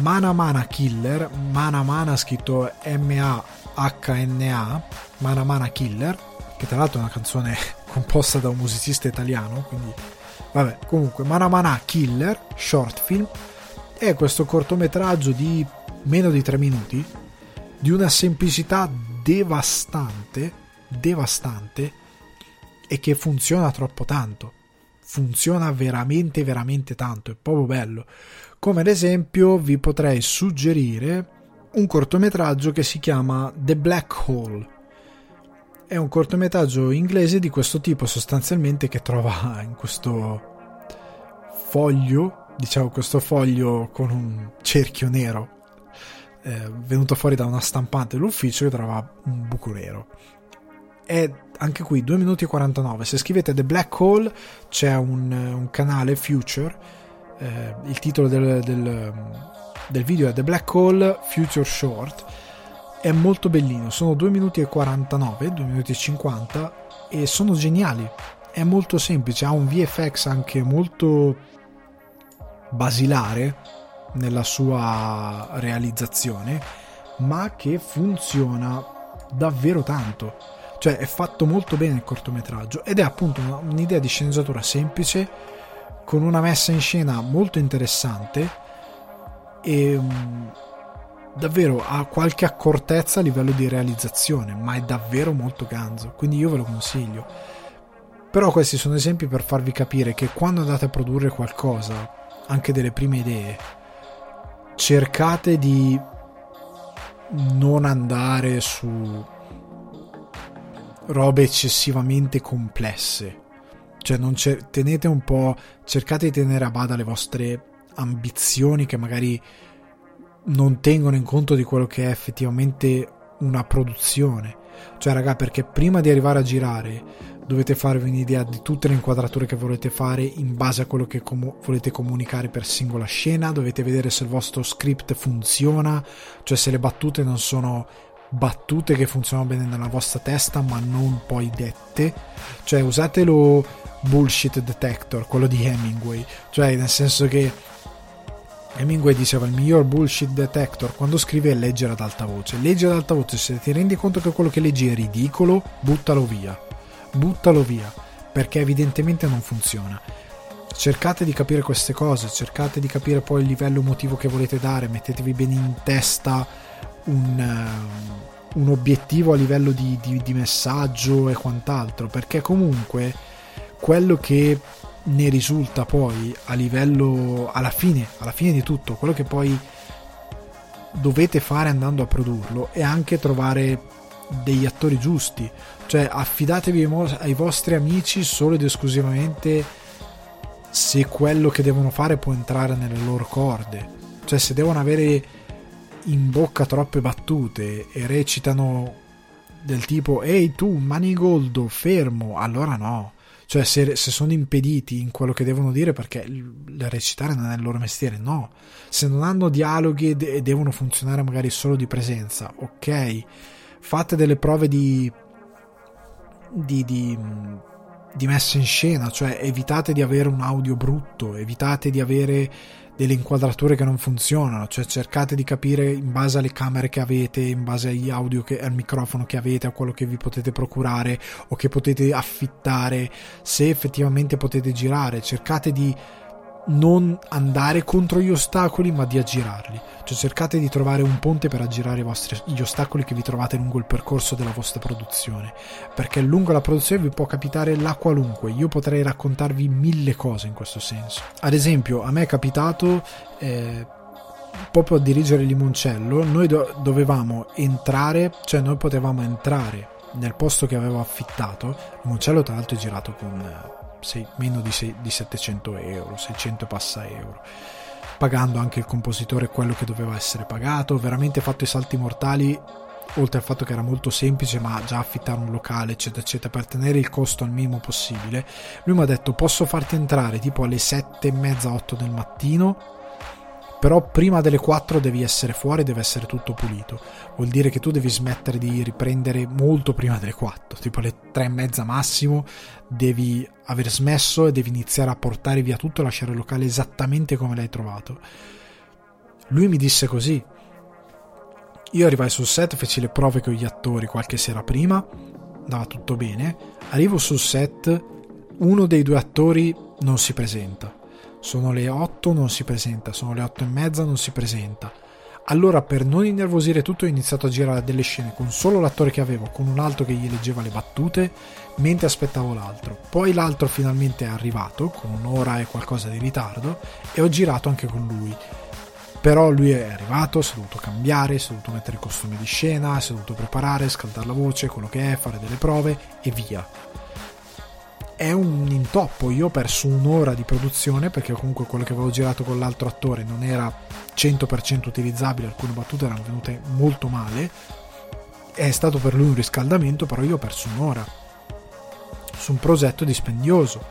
Mana Mana Killer Mana Mana scritto M-A-H-N-A Mana Mana Killer che tra l'altro è una canzone composta da un musicista italiano quindi vabbè comunque Mana Mana Killer short film è questo cortometraggio di meno di 3 minuti di una semplicità devastante, devastante e che funziona troppo tanto. Funziona veramente, veramente tanto, è proprio bello. Come ad esempio vi potrei suggerire un cortometraggio che si chiama The Black Hole. È un cortometraggio inglese di questo tipo sostanzialmente che trova in questo foglio, diciamo questo foglio con un cerchio nero eh, venuto fuori da una stampante dell'ufficio che trova un buco nero. È anche qui 2 minuti e 49. Se scrivete The Black Hole c'è un, un canale Future. Eh, il titolo del, del, del video è The Black Hole Future Short. È molto bellino, sono 2 minuti e 49, 2 minuti e 50 e sono geniali. È molto semplice, ha un VFX anche molto basilare nella sua realizzazione, ma che funziona davvero tanto. Cioè è fatto molto bene il cortometraggio ed è appunto un'idea di sceneggiatura semplice con una messa in scena molto interessante e um, davvero ha qualche accortezza a livello di realizzazione, ma è davvero molto ganzo, quindi io ve lo consiglio. Però questi sono esempi per farvi capire che quando andate a produrre qualcosa, anche delle prime idee, cercate di non andare su robe eccessivamente complesse. Cioè, non tenete un po'. Cercate di tenere a bada le vostre ambizioni che magari non tengono in conto di quello che è effettivamente una produzione. Cioè, raga, perché prima di arrivare a girare dovete farvi un'idea di tutte le inquadrature che volete fare in base a quello che com- volete comunicare per singola scena, dovete vedere se il vostro script funziona, cioè se le battute non sono battute che funzionano bene nella vostra testa ma non poi dette, cioè usate lo bullshit detector, quello di Hemingway, cioè nel senso che Hemingway diceva il miglior bullshit detector quando scrive è leggere ad alta voce. Leggere ad alta voce, se ti rendi conto che quello che leggi è ridicolo, buttalo via. Buttalo via, perché evidentemente non funziona. Cercate di capire queste cose, cercate di capire poi il livello emotivo che volete dare, mettetevi bene in testa un, uh, un obiettivo a livello di, di, di messaggio e quant'altro, perché comunque quello che ne risulta poi a livello alla fine, alla fine di tutto, quello che poi dovete fare andando a produrlo è anche trovare degli attori giusti, cioè affidatevi ai vostri amici solo ed esclusivamente se quello che devono fare può entrare nelle loro corde, cioè se devono avere in bocca troppe battute e recitano del tipo ehi tu manigoldo fermo. Allora no. Cioè se, se, sono impediti in quello che devono dire perché il recitare non è il loro mestiere no. Se non hanno dialoghi e de- devono funzionare magari solo di presenza ok. Fate delle prove di di, di di messa in scena cioè evitate di avere un audio brutto evitate di avere delle inquadrature che non funzionano, cioè cercate di capire in base alle camere che avete, in base agli audio che, al microfono che avete, a quello che vi potete procurare o che potete affittare, se effettivamente potete girare, cercate di non andare contro gli ostacoli ma di aggirarli. Cioè cercate di trovare un ponte per aggirare vostri, gli ostacoli che vi trovate lungo il percorso della vostra produzione. Perché lungo la produzione vi può capitare la qualunque. Io potrei raccontarvi mille cose in questo senso. Ad esempio a me è capitato eh, proprio a dirigere limoncello noi do- dovevamo entrare cioè noi potevamo entrare nel posto che avevo affittato. Limoncello tra l'altro è girato con eh, sei, meno di, sei, di 700 euro, 600 passa euro. Pagando anche il compositore quello che doveva essere pagato, veramente fatto i salti mortali oltre al fatto che era molto semplice ma già affittare un locale eccetera eccetera per tenere il costo al minimo possibile lui mi ha detto posso farti entrare tipo alle 7 e mezza 8 del mattino però prima delle 4 devi essere fuori, deve essere tutto pulito. Vuol dire che tu devi smettere di riprendere molto prima delle 4, tipo alle 3 e mezza massimo, devi aver smesso e devi iniziare a portare via tutto e lasciare il locale esattamente come l'hai trovato. Lui mi disse così. Io arrivai sul set, feci le prove con gli attori qualche sera prima, andava tutto bene. Arrivo sul set, uno dei due attori non si presenta sono le 8, non si presenta. Sono le 8 e mezza, non si presenta. Allora, per non innervosire tutto, ho iniziato a girare delle scene con solo l'attore che avevo, con un altro che gli leggeva le battute, mentre aspettavo l'altro. Poi l'altro finalmente è arrivato, con un'ora e qualcosa di ritardo, e ho girato anche con lui. Però lui è arrivato, si è dovuto cambiare, si è dovuto mettere i costumi di scena, si è dovuto preparare, scaldare la voce, quello che è, fare delle prove e via è un intoppo. Io ho perso un'ora di produzione perché comunque quello che avevo girato con l'altro attore non era 100% utilizzabile, alcune battute erano venute molto male. È stato per lui un riscaldamento, però io ho perso un'ora su un progetto dispendioso.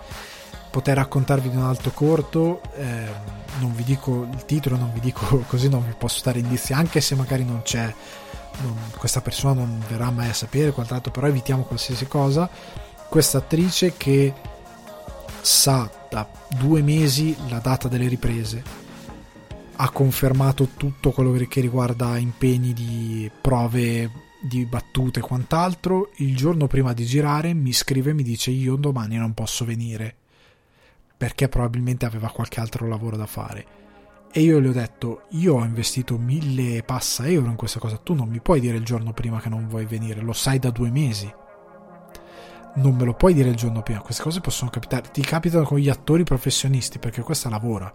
Potrei raccontarvi di un altro corto, eh, non vi dico il titolo, non vi dico così, non vi posso dare indizi, anche se magari non c'è, non, questa persona non verrà mai a sapere, quant'altro, però evitiamo qualsiasi cosa questa attrice che sa da due mesi la data delle riprese. Ha confermato tutto quello che riguarda impegni di prove di battute e quant'altro. Il giorno prima di girare mi scrive e mi dice io domani non posso venire perché probabilmente aveva qualche altro lavoro da fare. E io gli ho detto, io ho investito mille passa euro in questa cosa, tu non mi puoi dire il giorno prima che non vuoi venire, lo sai da due mesi. Non me lo puoi dire il giorno prima, queste cose possono capitare, ti capitano con gli attori professionisti perché questa lavora.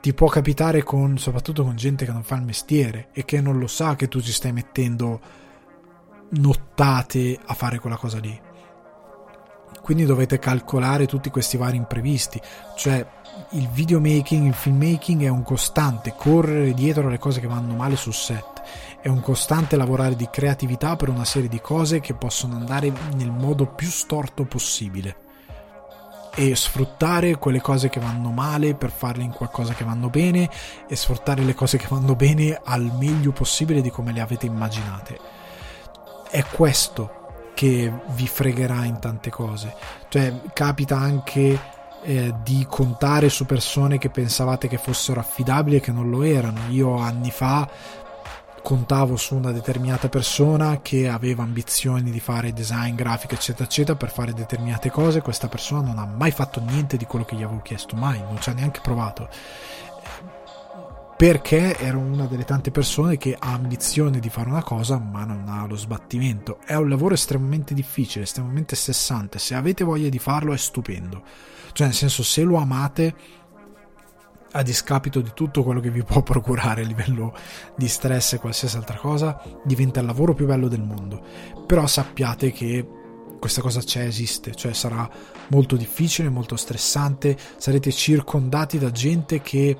Ti può capitare con, soprattutto con gente che non fa il mestiere e che non lo sa che tu ci stai mettendo nottate a fare quella cosa lì. Quindi dovete calcolare tutti questi vari imprevisti, cioè il videomaking, il filmmaking è un costante. Correre dietro alle cose che vanno male sul set, è un costante lavorare di creatività per una serie di cose che possono andare nel modo più storto possibile e sfruttare quelle cose che vanno male per farle in qualcosa che vanno bene e sfruttare le cose che vanno bene al meglio possibile di come le avete immaginate. È questo che vi fregherà in tante cose. Cioè, capita anche eh, di contare su persone che pensavate che fossero affidabili e che non lo erano. Io anni fa contavo su una determinata persona che aveva ambizioni di fare design, grafica, eccetera, eccetera, per fare determinate cose. Questa persona non ha mai fatto niente di quello che gli avevo chiesto, mai, non ci ha neanche provato. Perché ero una delle tante persone che ha ambizione di fare una cosa, ma non ha lo sbattimento. È un lavoro estremamente difficile, estremamente stressante. Se avete voglia di farlo, è stupendo cioè, nel senso, se lo amate a discapito di tutto quello che vi può procurare a livello di stress e qualsiasi altra cosa, diventa il lavoro più bello del mondo. Però sappiate che questa cosa c'è, esiste, cioè sarà molto difficile, molto stressante, sarete circondati da gente che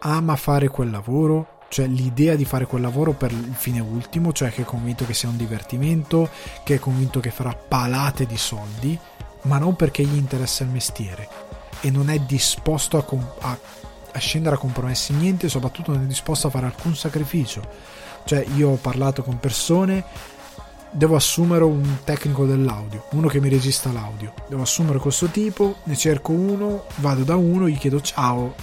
ama fare quel lavoro, cioè l'idea di fare quel lavoro per il fine ultimo, cioè che è convinto che sia un divertimento, che è convinto che farà palate di soldi ma non perché gli interessa il mestiere e non è disposto a, com- a, a scendere a compromessi. Niente soprattutto non è disposto a fare alcun sacrificio. Cioè io ho parlato con persone, devo assumere un tecnico dell'audio, uno che mi registra l'audio, devo assumere questo tipo, ne cerco uno, vado da uno, gli chiedo ciao,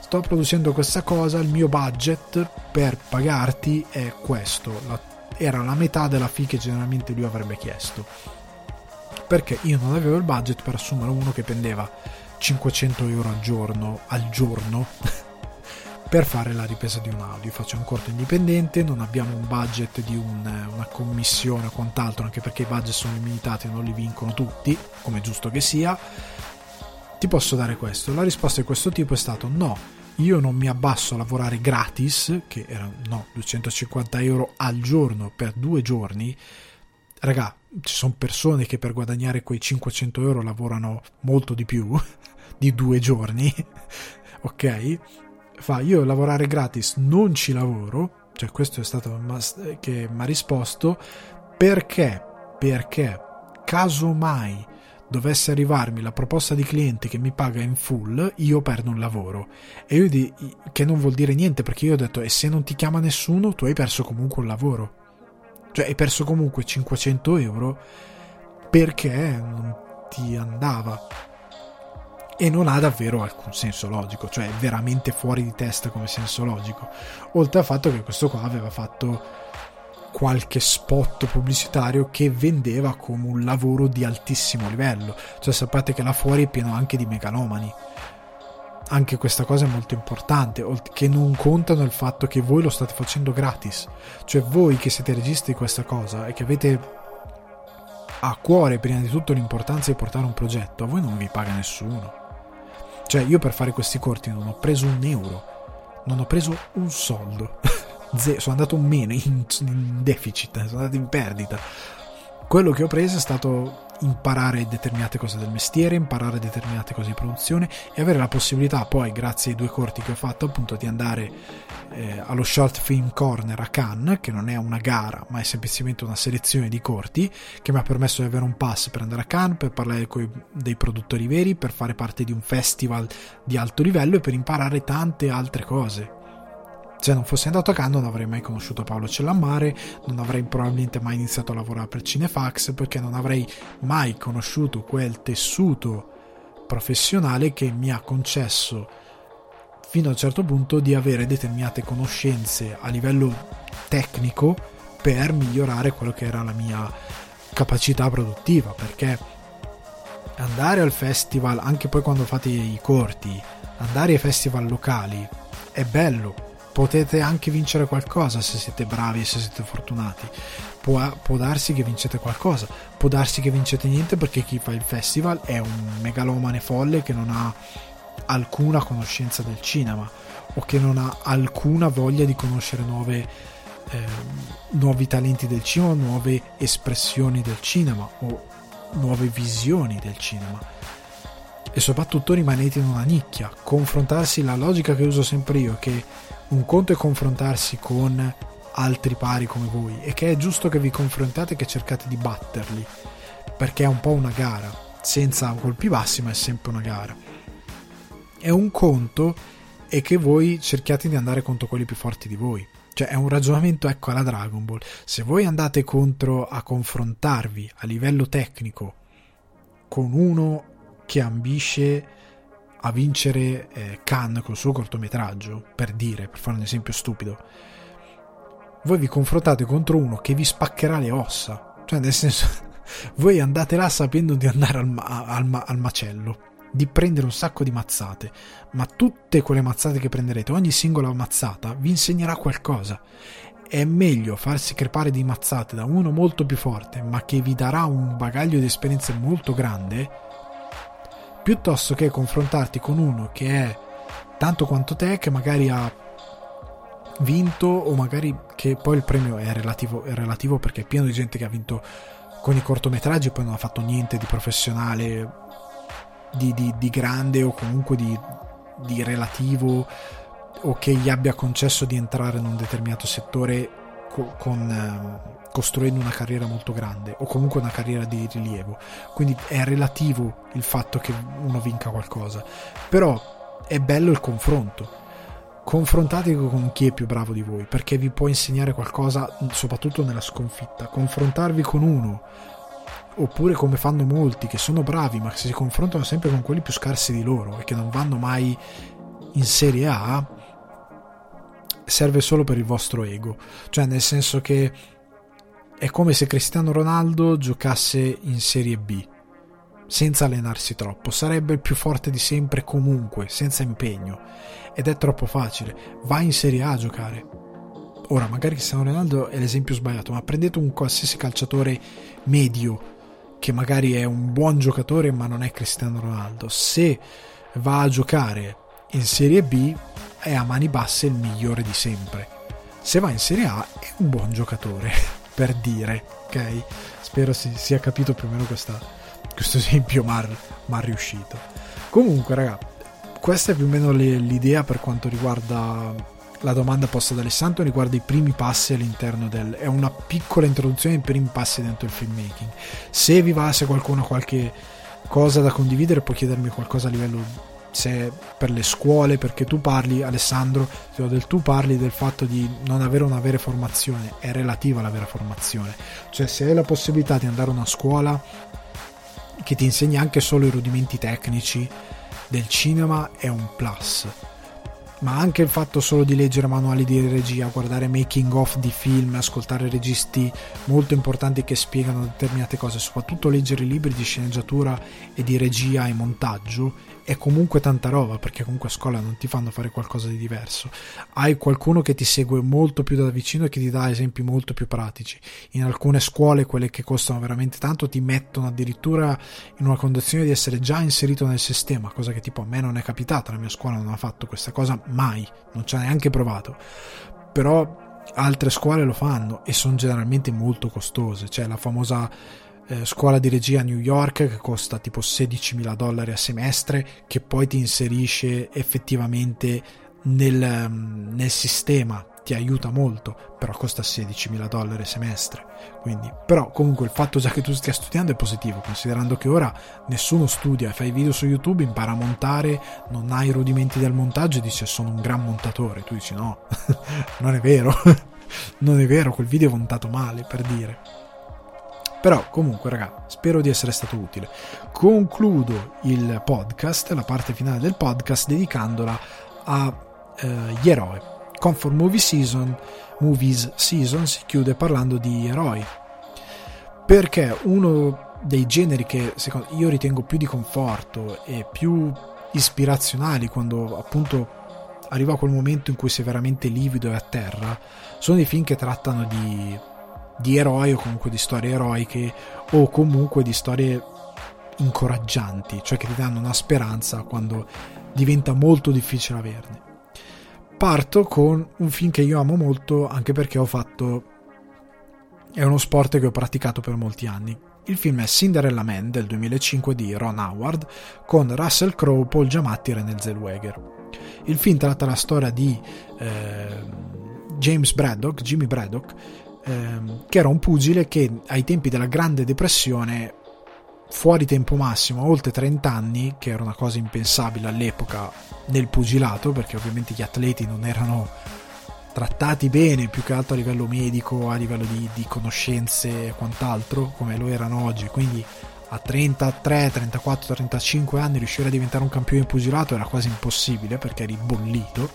sto producendo questa cosa, il mio budget per pagarti è questo, la, era la metà della fee che generalmente lui avrebbe chiesto. Perché io non avevo il budget per assumere uno che prendeva 500 euro al giorno, al giorno per fare la ripresa di un audio. Faccio un corto indipendente, non abbiamo un budget di un, una commissione o quant'altro, anche perché i budget sono limitati e non li vincono tutti, come giusto che sia. Ti posso dare questo? La risposta di questo tipo è stata no, io non mi abbasso a lavorare gratis, che erano no, 250 euro al giorno per due giorni. Raga, ci sono persone che per guadagnare quei 500 euro lavorano molto di più di due giorni ok fa io lavorare gratis non ci lavoro cioè questo è stato che mi ha risposto perché perché casomai dovesse arrivarmi la proposta di cliente che mi paga in full, io perdo un lavoro. E io di, che non vuol dire niente perché io ho detto e se non ti chiama nessuno, tu hai perso comunque un lavoro. Cioè hai perso comunque 500 euro perché non ti andava. E non ha davvero alcun senso logico, cioè è veramente fuori di testa come senso logico. Oltre al fatto che questo qua aveva fatto qualche spot pubblicitario che vendeva come un lavoro di altissimo livello. Cioè sapete che là fuori è pieno anche di megalomani anche questa cosa è molto importante, che non contano il fatto che voi lo state facendo gratis. Cioè voi che siete registi di questa cosa e che avete a cuore prima di tutto l'importanza di portare un progetto, a voi non vi paga nessuno. Cioè io per fare questi corti non ho preso un euro, non ho preso un soldo. sono andato meno in, in deficit, sono andato in perdita. Quello che ho preso è stato imparare determinate cose del mestiere, imparare determinate cose di produzione e avere la possibilità poi, grazie ai due corti che ho fatto, appunto di andare eh, allo Short Film Corner a Cannes, che non è una gara, ma è semplicemente una selezione di corti, che mi ha permesso di avere un pass per andare a Cannes, per parlare coi, dei produttori veri, per fare parte di un festival di alto livello e per imparare tante altre cose se non fossi andato a Cannes non avrei mai conosciuto Paolo Cellammare, non avrei probabilmente mai iniziato a lavorare per Cinefax perché non avrei mai conosciuto quel tessuto professionale che mi ha concesso fino a un certo punto di avere determinate conoscenze a livello tecnico per migliorare quello che era la mia capacità produttiva perché andare al festival anche poi quando fate i corti andare ai festival locali è bello, potete anche vincere qualcosa se siete bravi e se siete fortunati. Può, può, darsi che vincete qualcosa, può darsi che vincete niente perché chi fa il festival è un megalomane folle che non ha alcuna conoscenza del cinema o che non ha alcuna voglia di conoscere nuove, eh, nuovi talenti del cinema, nuove espressioni del cinema o nuove visioni del cinema. E soprattutto rimanete in una nicchia, confrontarsi, la logica che uso sempre io, che un conto è confrontarsi con altri pari come voi e che è giusto che vi confrontate e che cercate di batterli, perché è un po' una gara, senza colpi bassi ma è sempre una gara. È un conto e che voi cerchiate di andare contro quelli più forti di voi. Cioè è un ragionamento ecco alla Dragon Ball. Se voi andate contro a confrontarvi a livello tecnico con uno che ambisce a vincere eh, Khan col suo cortometraggio, per dire, per fare un esempio stupido, voi vi confrontate contro uno che vi spaccherà le ossa. Cioè, nel senso, voi andate là sapendo di andare al, al, al macello di prendere un sacco di mazzate, ma tutte quelle mazzate che prenderete, ogni singola mazzata vi insegnerà qualcosa. È meglio farsi crepare di mazzate da uno molto più forte, ma che vi darà un bagaglio di esperienze molto grande, piuttosto che confrontarti con uno che è tanto quanto te, che magari ha vinto o magari che poi il premio è relativo, è relativo perché è pieno di gente che ha vinto con i cortometraggi e poi non ha fatto niente di professionale di, di, di grande o comunque di, di relativo o che gli abbia concesso di entrare in un determinato settore co- con, eh, costruendo una carriera molto grande o comunque una carriera di rilievo. Quindi è relativo il fatto che uno vinca qualcosa, però è bello il confronto. Confrontatevi con chi è più bravo di voi perché vi può insegnare qualcosa, soprattutto nella sconfitta. Confrontarvi con uno oppure come fanno molti che sono bravi ma che si confrontano sempre con quelli più scarsi di loro e che non vanno mai in Serie A serve solo per il vostro ego. Cioè nel senso che è come se Cristiano Ronaldo giocasse in Serie B senza allenarsi troppo. Sarebbe il più forte di sempre comunque senza impegno. Ed è troppo facile. Vai in Serie A a giocare. Ora magari Cristiano Ronaldo è l'esempio sbagliato ma prendete un qualsiasi calciatore medio che magari è un buon giocatore ma non è Cristiano Ronaldo, se va a giocare in Serie B è a mani basse il migliore di sempre. Se va in Serie A è un buon giocatore, per dire, ok? Spero si sia capito più o meno questa, questo esempio mal, mal riuscito. Comunque, raga, questa è più o meno l'idea per quanto riguarda la domanda posta da Alessandro riguarda i primi passi all'interno del... è una piccola introduzione ai primi passi dentro il filmmaking. Se vi va, se qualcuno ha qualche cosa da condividere, può chiedermi qualcosa a livello se per le scuole, perché tu parli, Alessandro, del tu parli del fatto di non avere una vera formazione, è relativa alla vera formazione. Cioè se hai la possibilità di andare a una scuola che ti insegna anche solo i rudimenti tecnici del cinema è un plus ma anche il fatto solo di leggere manuali di regia, guardare making of di film, ascoltare registi molto importanti che spiegano determinate cose, soprattutto leggere libri di sceneggiatura e di regia e montaggio è comunque tanta roba perché comunque a scuola non ti fanno fare qualcosa di diverso. Hai qualcuno che ti segue molto più da vicino e che ti dà esempi molto più pratici. In alcune scuole quelle che costano veramente tanto ti mettono addirittura in una condizione di essere già inserito nel sistema cosa che tipo a me non è capitata la mia scuola non ha fatto questa cosa mai non ci ha neanche provato. Però altre scuole lo fanno e sono generalmente molto costose c'è la famosa eh, scuola di regia a New York che costa tipo 16.000 dollari a semestre che poi ti inserisce effettivamente nel, mm, nel sistema. Ti aiuta molto però costa 16.000 dollari a semestre. Quindi però comunque il fatto già che tu stia studiando è positivo considerando che ora nessuno studia fai video su youtube impara a montare non hai i rudimenti del montaggio e dice sono un gran montatore. Tu dici no non è vero. Non è vero quel video è montato male per dire però comunque raga, spero di essere stato utile. Concludo il podcast, la parte finale del podcast, dedicandola a uh, gli eroi. Comfort Movie Season, Movies Season si chiude parlando di eroi. Perché uno dei generi che secondo, io ritengo più di conforto e più ispirazionali quando appunto arriva quel momento in cui sei veramente livido e a terra, sono dei film che trattano di, di eroi o comunque di storie eroiche o comunque di storie incoraggianti, cioè che ti danno una speranza quando diventa molto difficile averne. Parto con un film che io amo molto anche perché ho fatto è uno sport che ho praticato per molti anni. Il film è Cinderella Man del 2005 di Ron Howard con Russell Crowe, Paul Giamatti e René Zellweger. Il film tratta la storia di eh, James Braddock, Jimmy Braddock, eh, che era un pugile che ai tempi della Grande Depressione fuori tempo massimo, oltre 30 anni, che era una cosa impensabile all'epoca nel pugilato, perché ovviamente gli atleti non erano trattati bene, più che altro a livello medico, a livello di, di conoscenze e quant'altro, come lo erano oggi. Quindi a 33, 34, 35 anni riuscire a diventare un campione pugilato era quasi impossibile perché eri bollito.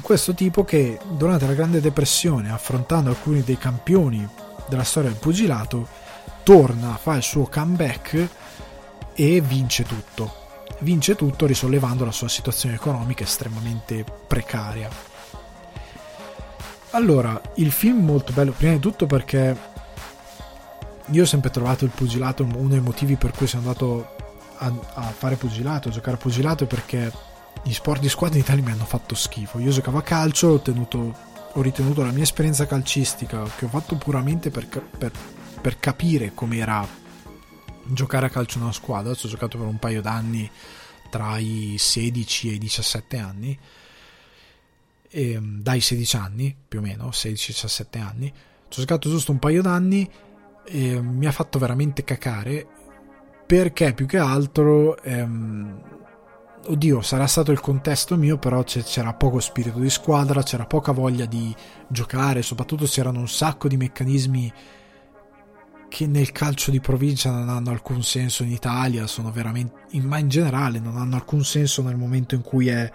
Questo tipo che durante la Grande Depressione, affrontando alcuni dei campioni della storia del pugilato, torna, fa il suo comeback e vince tutto. Vince tutto risollevando la sua situazione economica estremamente precaria. Allora, il film molto bello, prima di tutto perché io ho sempre trovato il pugilato uno dei motivi per cui sono andato a, a fare pugilato, a giocare a pugilato, perché gli sport di squadra in Italia mi hanno fatto schifo. Io giocavo a calcio, ho, tenuto, ho ritenuto la mia esperienza calcistica, che ho fatto puramente per, per, per capire com'era giocare a calcio in una squadra. Ho giocato per un paio d'anni tra i 16 e i 17 anni eh, dai 16 anni, più o meno, 16-17 anni. Ho giocato giusto un paio d'anni e mi ha fatto veramente cacare perché più che altro... Ehm, oddio, sarà stato il contesto mio, però c'era poco spirito di squadra, c'era poca voglia di giocare, soprattutto c'erano un sacco di meccanismi che nel calcio di provincia non hanno alcun senso in Italia, sono veramente, ma in generale non hanno alcun senso nel momento in cui è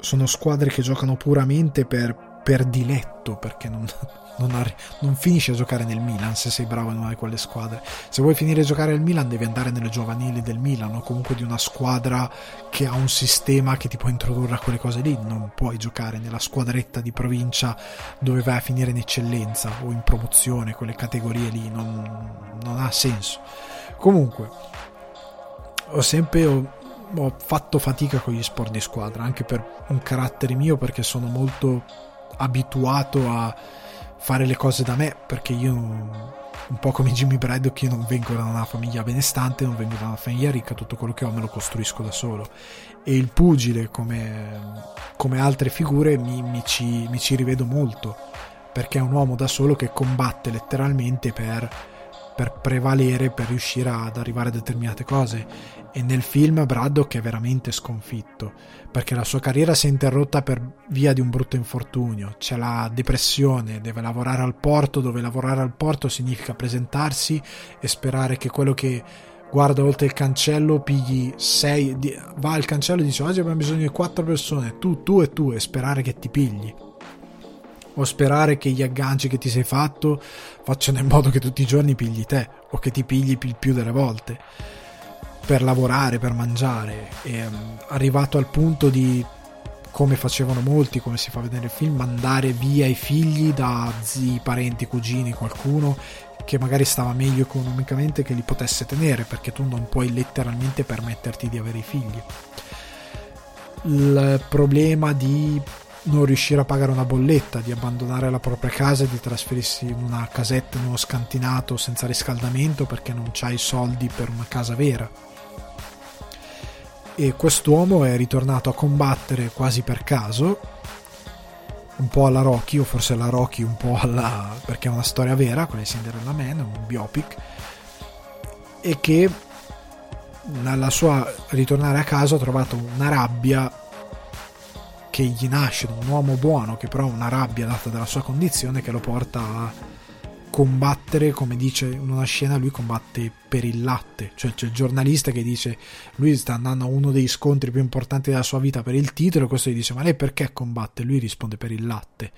sono squadre che giocano puramente per, per diletto, perché non, non, arri- non, finisci a giocare nel Milan se sei bravo in una di quelle squadre. Se vuoi finire a giocare nel Milan devi andare nelle giovanili del Milan o comunque di una squadra che ha un sistema che ti può introdurre a quelle cose lì. Non puoi giocare nella squadretta di provincia dove vai a finire in eccellenza o in promozione, quelle categorie lì. Non, non ha senso. Comunque, ho sempre ho fatto fatica con gli sport di squadra, anche per un carattere mio, perché sono molto abituato a fare le cose da me, perché io un po' come Jimmy Braddock io non vengo da una famiglia benestante, non vengo da una famiglia ricca, tutto quello che ho me lo costruisco da solo. E il pugile, come, come altre figure, mi, mi, ci, mi ci rivedo molto, perché è un uomo da solo che combatte letteralmente per per prevalere, per riuscire ad arrivare a determinate cose. E nel film Braddock è veramente sconfitto, perché la sua carriera si è interrotta per via di un brutto infortunio. C'è la depressione, deve lavorare al porto, dove lavorare al porto significa presentarsi e sperare che quello che guarda oltre il cancello, pigli 6, va al cancello e dice oggi abbiamo bisogno di 4 persone, tu, tu e tu, e sperare che ti pigli o sperare che gli agganci che ti sei fatto facciano in modo che tutti i giorni pigli te o che ti pigli il più delle volte per lavorare, per mangiare. E, um, arrivato al punto di come facevano molti, come si fa vedere nel film, mandare via i figli da zii, parenti, cugini, qualcuno che magari stava meglio economicamente che li potesse tenere, perché tu non puoi letteralmente permetterti di avere i figli. Il problema di non riuscire a pagare una bolletta, di abbandonare la propria casa e di trasferirsi in una casetta in uno scantinato senza riscaldamento perché non c'hai soldi per una casa vera. E quest'uomo è ritornato a combattere quasi per caso, un po' alla Rocky, o forse alla Rocky un po' alla... perché è una storia vera, quella di Cinderella Man, un biopic, e che nella sua ritornare a casa ha trovato una rabbia che gli nasce da un uomo buono che però ha una rabbia data dalla sua condizione che lo porta a combattere, come dice in una scena, lui combatte per il latte, cioè c'è il giornalista che dice lui sta andando a uno dei scontri più importanti della sua vita per il titolo e questo gli dice ma lei perché combatte? Lui risponde per il latte,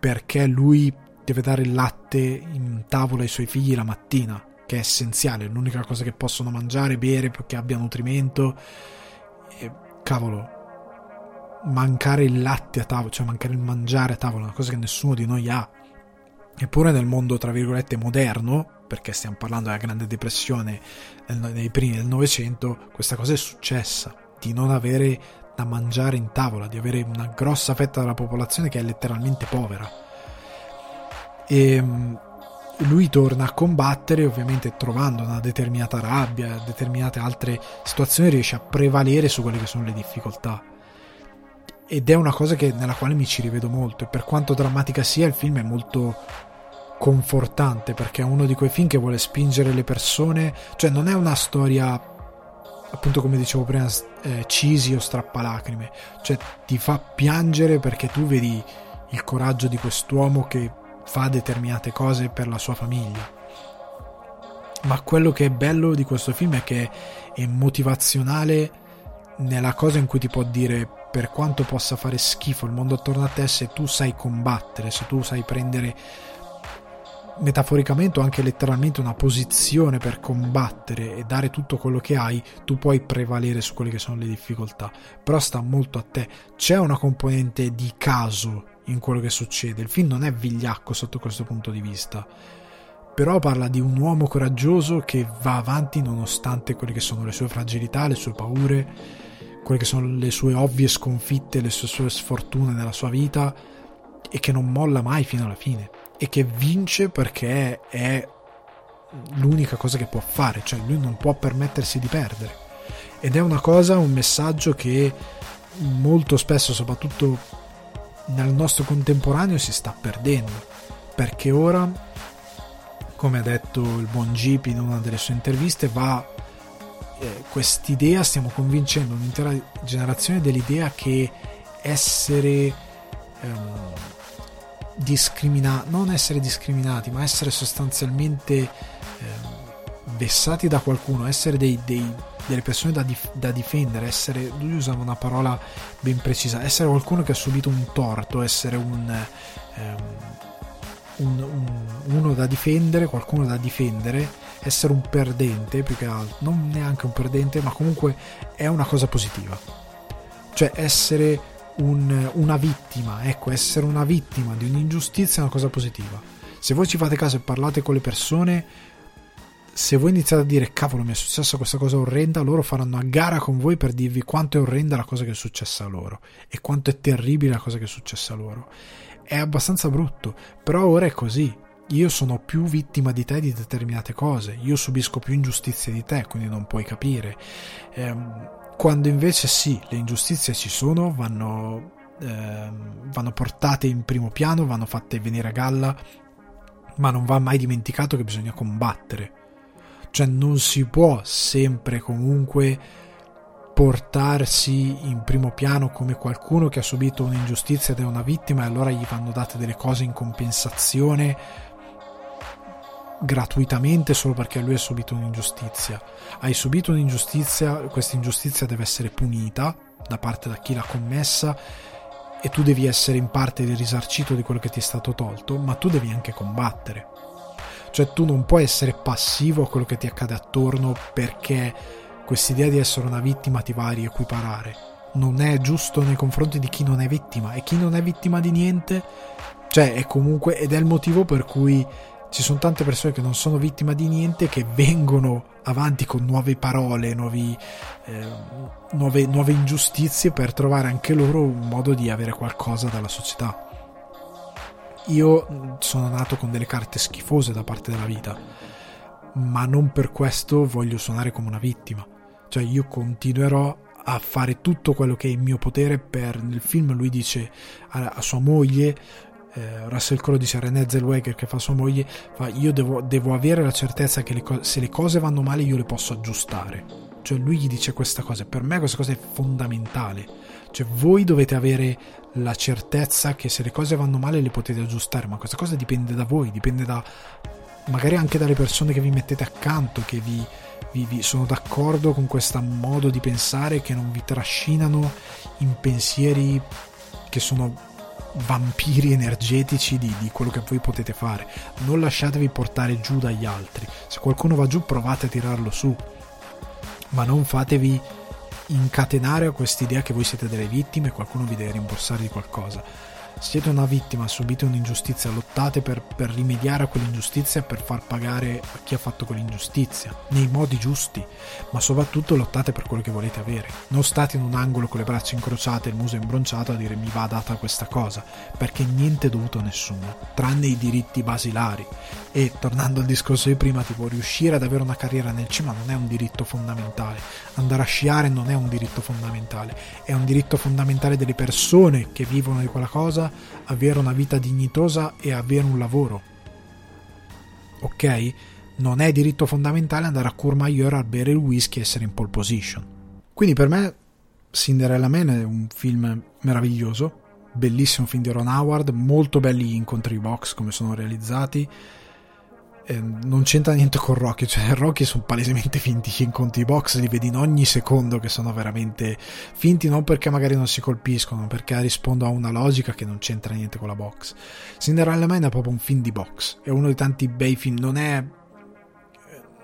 perché lui deve dare il latte in tavola ai suoi figli la mattina, che è essenziale, è l'unica cosa che possono mangiare, bere perché abbia nutrimento. E, cavolo, mancare il latte a tavola, cioè mancare il mangiare a tavola, una cosa che nessuno di noi ha. Eppure nel mondo, tra virgolette, moderno, perché stiamo parlando della Grande Depressione nei primi del Novecento, questa cosa è successa, di non avere da mangiare in tavola, di avere una grossa fetta della popolazione che è letteralmente povera. E ehm, lui torna a combattere, ovviamente trovando una determinata rabbia, determinate altre situazioni, riesce a prevalere su quelle che sono le difficoltà. Ed è una cosa che, nella quale mi ci rivedo molto. E per quanto drammatica sia, il film è molto confortante perché è uno di quei film che vuole spingere le persone, cioè non è una storia appunto come dicevo prima eh, cisi o strappalacrime, cioè ti fa piangere perché tu vedi il coraggio di quest'uomo che fa determinate cose per la sua famiglia. Ma quello che è bello di questo film è che è motivazionale nella cosa in cui ti può dire per quanto possa fare schifo il mondo attorno a te se tu sai combattere, se tu sai prendere metaforicamente o anche letteralmente una posizione per combattere e dare tutto quello che hai, tu puoi prevalere su quelle che sono le difficoltà. Però sta molto a te. C'è una componente di caso in quello che succede. Il film non è vigliacco sotto questo punto di vista. Però parla di un uomo coraggioso che va avanti nonostante quelle che sono le sue fragilità, le sue paure, quelle che sono le sue ovvie sconfitte, le sue, sue sfortune nella sua vita e che non molla mai fino alla fine e che vince perché è l'unica cosa che può fare, cioè lui non può permettersi di perdere. Ed è una cosa, un messaggio che molto spesso, soprattutto nel nostro contemporaneo, si sta perdendo. Perché ora, come ha detto il buon Jeep in una delle sue interviste, va eh, quest'idea, stiamo convincendo un'intera generazione dell'idea che essere ehm, discriminati, non essere discriminati, ma essere sostanzialmente eh, vessati da qualcuno, essere dei, dei, delle persone da, dif- da, difendere, essere, lui usava una parola ben precisa, essere qualcuno che ha subito un torto, essere un, ehm, un, un, uno da difendere, qualcuno da difendere, essere un perdente più che altro, non neanche un perdente, ma comunque è una cosa positiva. Cioè essere un, una vittima, ecco, essere una vittima di un'ingiustizia è una cosa positiva. Se voi ci fate caso e parlate con le persone, se voi iniziate a dire cavolo mi è successa questa cosa orrenda, loro faranno a gara con voi per dirvi quanto è orrenda la cosa che è successa a loro e quanto è terribile la cosa che è successa a loro. È abbastanza brutto, però ora è così. Io sono più vittima di te di determinate cose, io subisco più ingiustizie di te, quindi non puoi capire. Ehm, quando invece sì, le ingiustizie ci sono, vanno, eh, vanno portate in primo piano, vanno fatte venire a galla, ma non va mai dimenticato che bisogna combattere. Cioè non si può sempre comunque portarsi in primo piano come qualcuno che ha subito un'ingiustizia ed è una vittima e allora gli vanno date delle cose in compensazione gratuitamente solo perché lui ha subito un'ingiustizia. Hai subito un'ingiustizia, questa ingiustizia deve essere punita da parte da chi l'ha commessa e tu devi essere in parte risarcito di quello che ti è stato tolto, ma tu devi anche combattere. Cioè tu non puoi essere passivo a quello che ti accade attorno perché quest'idea di essere una vittima ti va a riequiparare. Non è giusto nei confronti di chi non è vittima e chi non è vittima di niente, cioè è comunque ed è il motivo per cui ci sono tante persone che non sono vittime di niente che vengono avanti con nuove parole, nuovi, eh, nuove, nuove ingiustizie per trovare anche loro un modo di avere qualcosa dalla società. Io sono nato con delle carte schifose da parte della vita, ma non per questo voglio suonare come una vittima. Cioè io continuerò a fare tutto quello che è in mio potere per nel film lui dice a, a sua moglie eh, Russell Crowe dice a René Zellweger che fa sua moglie fa, io devo, devo, avere la certezza che le co- se le cose vanno male io le posso aggiustare. Cioè lui gli dice questa cosa. Per me questa cosa è fondamentale. Cioè voi dovete avere la certezza che se le cose vanno male le potete aggiustare ma questa cosa dipende da voi dipende da magari anche dalle persone che vi mettete accanto che vi, vi, vi sono d'accordo con questo modo di pensare che non vi trascinano in pensieri che sono vampiri energetici di, di, quello che voi potete fare. Non lasciatevi portare giù dagli altri. Se qualcuno va giù, provate a tirarlo su. Ma non fatevi incatenare a quest'idea che voi siete delle vittime e qualcuno vi deve rimborsare di qualcosa siete una vittima, subite un'ingiustizia, lottate per, per rimediare a quell'ingiustizia e per far pagare a chi ha fatto quell'ingiustizia, nei modi giusti, ma soprattutto lottate per quello che volete avere. Non state in un angolo con le braccia incrociate e il muso imbronciato a dire mi va data questa cosa, perché niente è dovuto a nessuno, tranne i diritti basilari. E tornando al discorso di prima, tipo riuscire ad avere una carriera nel cima non è un diritto fondamentale, andare a sciare non è un diritto fondamentale, è un diritto fondamentale delle persone che vivono di quella cosa avere una vita dignitosa e avere un lavoro. Ok? Non è diritto fondamentale andare a Courmayeur a bere il whisky e essere in pole position. Quindi per me Cinderella Man è un film meraviglioso, bellissimo film di Ron Howard, molto belli gli incontri box come sono realizzati eh, non c'entra niente con Rocky, cioè Rocky sono palesemente finti, gli incontri box li vedi in ogni secondo che sono veramente finti, non perché magari non si colpiscono, perché rispondono a una logica che non c'entra niente con la box. Cinderella Man è proprio un film di box, è uno dei tanti bei film, non è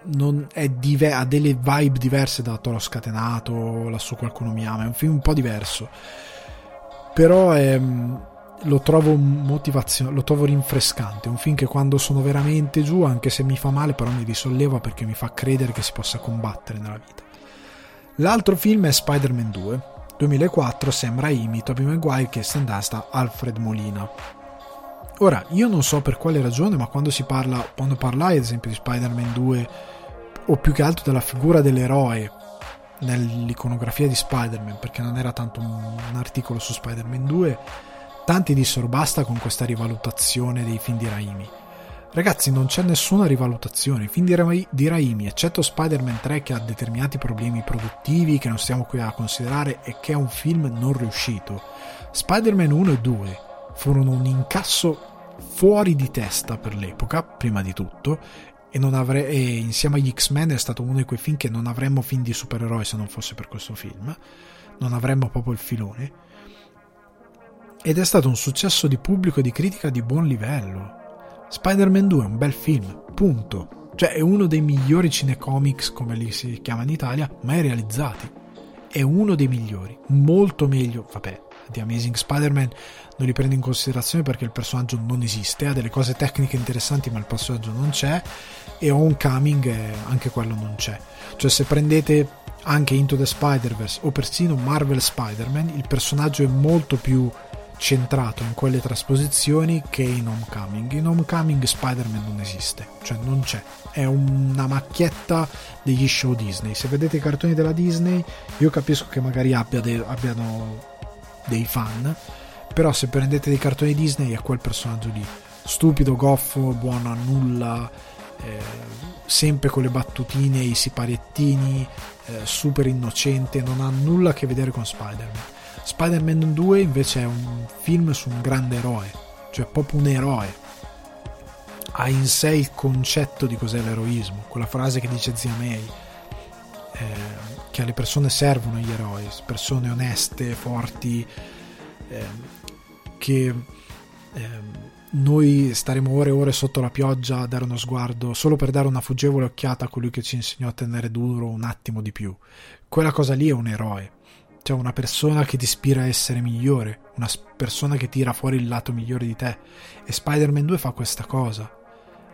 non è dive- ha delle vibe diverse da Toro Scatenato, lassù qualcuno mi ama, è un film un po' diverso. Però è lo trovo motivazionale, lo trovo rinfrescante, un film che quando sono veramente giù, anche se mi fa male, però mi risolleva perché mi fa credere che si possa combattere nella vita. L'altro film è Spider-Man 2, 2004, Sam Raimi, Tobey Maguire, Kirsten Dasta, Alfred Molina. Ora, io non so per quale ragione, ma quando si parla, quando parlai ad esempio di Spider-Man 2, o più che altro della figura dell'eroe nell'iconografia di Spider-Man, perché non era tanto un articolo su Spider-Man 2, Tanti dissero basta con questa rivalutazione dei film di Raimi. Ragazzi, non c'è nessuna rivalutazione. I film di, Ra- di Raimi, eccetto Spider-Man 3 che ha determinati problemi produttivi che non stiamo qui a considerare e che è un film non riuscito. Spider-Man 1 e 2 furono un incasso fuori di testa per l'epoca, prima di tutto, e, avre- e insieme agli X-Men è stato uno di quei film che non avremmo film di supereroi se non fosse per questo film. Non avremmo proprio il filone ed è stato un successo di pubblico e di critica di buon livello. Spider-Man 2 è un bel film, punto. Cioè è uno dei migliori cinecomics, come li si chiama in Italia, mai realizzati. È uno dei migliori, molto meglio, vabbè, di Amazing Spider-Man non li prendo in considerazione perché il personaggio non esiste, ha delle cose tecniche interessanti ma il personaggio non c'è e Homecoming anche quello non c'è. Cioè se prendete anche Into the Spider-Verse o persino Marvel Spider-Man, il personaggio è molto più centrato in quelle trasposizioni che in Homecoming. In Homecoming Spider-Man non esiste, cioè non c'è, è una macchietta degli show Disney. Se vedete i cartoni della Disney, io capisco che magari abbia de- abbiano dei fan, però se prendete dei cartoni Disney è quel personaggio lì, stupido, goffo, buono a nulla, eh, sempre con le battutine, i sipariettini, eh, super innocente, non ha nulla a che vedere con Spider-Man Spider-Man 2 invece è un film su un grande eroe, cioè proprio un eroe. Ha in sé il concetto di cos'è l'eroismo, quella frase che dice zia May, eh, che alle persone servono gli eroi, persone oneste, forti, eh, che eh, noi staremo ore e ore sotto la pioggia a dare uno sguardo solo per dare una fuggevole occhiata a colui che ci insegnò a tenere duro un attimo di più. Quella cosa lì è un eroe cioè una persona che ti ispira a essere migliore, una persona che tira fuori il lato migliore di te. E Spider-Man 2 fa questa cosa.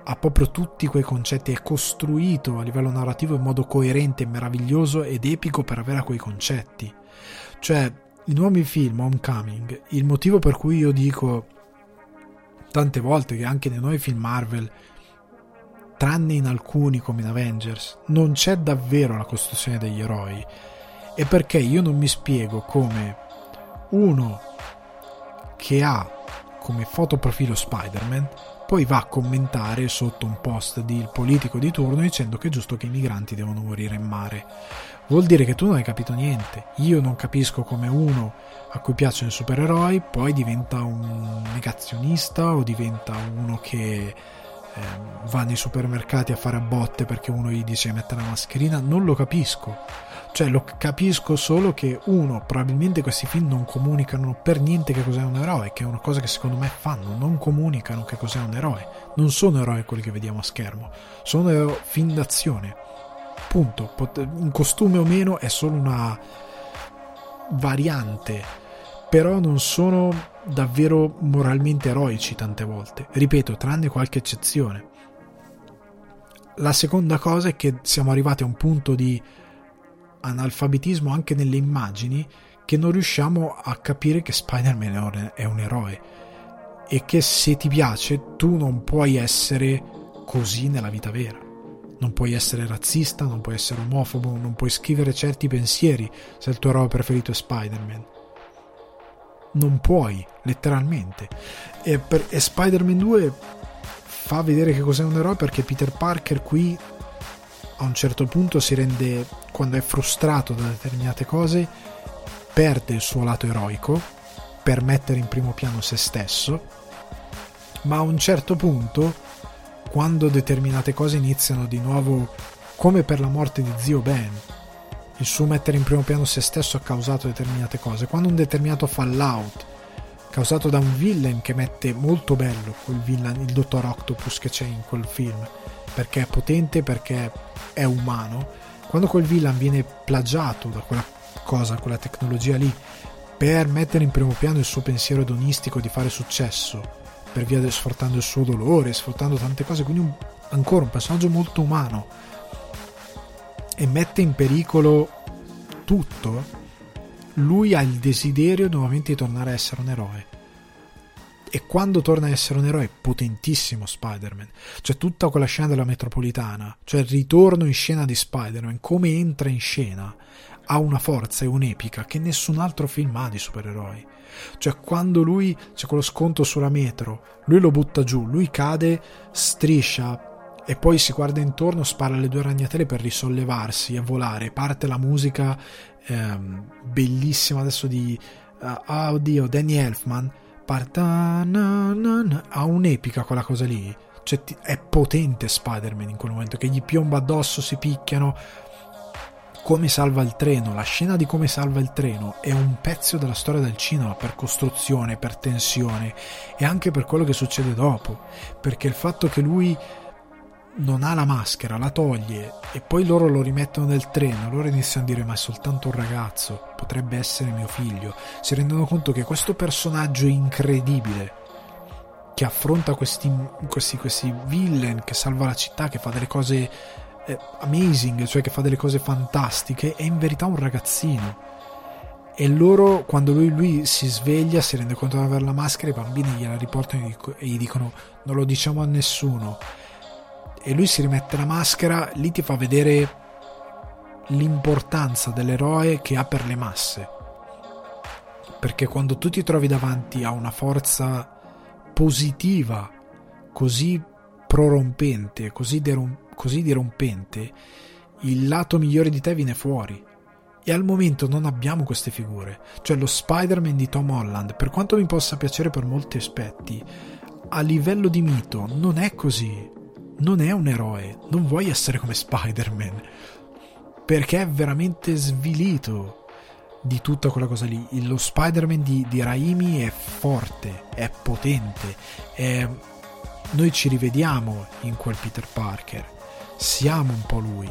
Ha proprio tutti quei concetti, è costruito a livello narrativo in modo coerente, meraviglioso ed epico per avere quei concetti. Cioè, i nuovi film, Homecoming, il motivo per cui io dico tante volte che anche nei nuovi film Marvel, tranne in alcuni come in Avengers, non c'è davvero la costruzione degli eroi e perché io non mi spiego come uno che ha come fotoprofilo Spider-Man poi va a commentare sotto un post del politico di turno dicendo che è giusto che i migranti devono morire in mare. Vuol dire che tu non hai capito niente. Io non capisco come uno a cui piacciono i supereroi poi diventa un negazionista o diventa uno che eh, va nei supermercati a fare a botte perché uno gli dice mettere la mascherina. Non lo capisco cioè lo capisco solo che uno, probabilmente questi film non comunicano per niente che cos'è un eroe, che è una cosa che secondo me fanno, non comunicano che cos'è un eroe. Non sono eroi quelli che vediamo a schermo, sono film d'azione. Punto. Un costume o meno è solo una variante, però non sono davvero moralmente eroici tante volte. Ripeto, tranne qualche eccezione. La seconda cosa è che siamo arrivati a un punto di analfabetismo anche nelle immagini che non riusciamo a capire che Spider-Man è un eroe e che se ti piace tu non puoi essere così nella vita vera. Non puoi essere razzista, non puoi essere omofobo, non puoi scrivere certi pensieri se il tuo eroe preferito è Spider-Man. Non puoi, letteralmente. E, per, e Spider-Man 2 fa vedere che cos'è un eroe perché Peter Parker qui a un certo punto si rende, quando è frustrato da determinate cose, perde il suo lato eroico per mettere in primo piano se stesso, ma a un certo punto, quando determinate cose iniziano di nuovo, come per la morte di zio Ben, il suo mettere in primo piano se stesso ha causato determinate cose, quando un determinato fallout causato da un villain che mette molto bello quel villain, il dottor Octopus che c'è in quel film, perché è potente, perché è umano, quando quel villain viene plagiato da quella cosa, quella tecnologia lì, per mettere in primo piano il suo pensiero edonistico di fare successo, per via del sfruttando il suo dolore, sfruttando tante cose, quindi un, ancora un personaggio molto umano e mette in pericolo tutto, lui ha il desiderio nuovamente di tornare a essere un eroe. E quando torna a essere un eroe potentissimo Spider-Man. Cioè tutta quella scena della metropolitana, cioè il ritorno in scena di Spider-Man, come entra in scena, ha una forza e un'epica che nessun altro film ha di supereroi. Cioè, quando lui c'è quello sconto sulla metro, lui lo butta giù, lui cade, striscia e poi si guarda intorno, spara le due ragnatele per risollevarsi e volare. Parte la musica ehm, bellissima adesso di. Uh, oh oddio, Danny Elfman. Parte. Na, na, na, ha un'epica quella cosa lì. Cioè, è potente Spider-Man in quel momento che gli piomba addosso, si picchiano come salva il treno, la scena di come salva il treno è un pezzo della storia del cinema per costruzione, per tensione e anche per quello che succede dopo, perché il fatto che lui non ha la maschera, la toglie e poi loro lo rimettono nel treno, loro iniziano a dire ma è soltanto un ragazzo, potrebbe essere mio figlio, si rendono conto che questo personaggio incredibile che affronta questi, questi, questi villain, che salva la città, che fa delle cose amazing, cioè che fa delle cose fantastiche, è in verità un ragazzino. E loro, quando lui, lui si sveglia, si rende conto di avere la maschera, i bambini gliela riportano e gli dicono non lo diciamo a nessuno. E lui si rimette la maschera, lì ti fa vedere l'importanza dell'eroe che ha per le masse. Perché quando tu ti trovi davanti a una forza positiva, così prorompente, così derom- così dirompente, il lato migliore di te viene fuori. E al momento non abbiamo queste figure. Cioè lo Spider-Man di Tom Holland, per quanto mi possa piacere per molti aspetti, a livello di mito non è così. Non è un eroe. Non vuoi essere come Spider-Man. Perché è veramente svilito di tutta quella cosa lì. Lo Spider-Man di, di Raimi è forte, è potente, è... noi ci rivediamo in quel Peter Parker siamo un po' lui,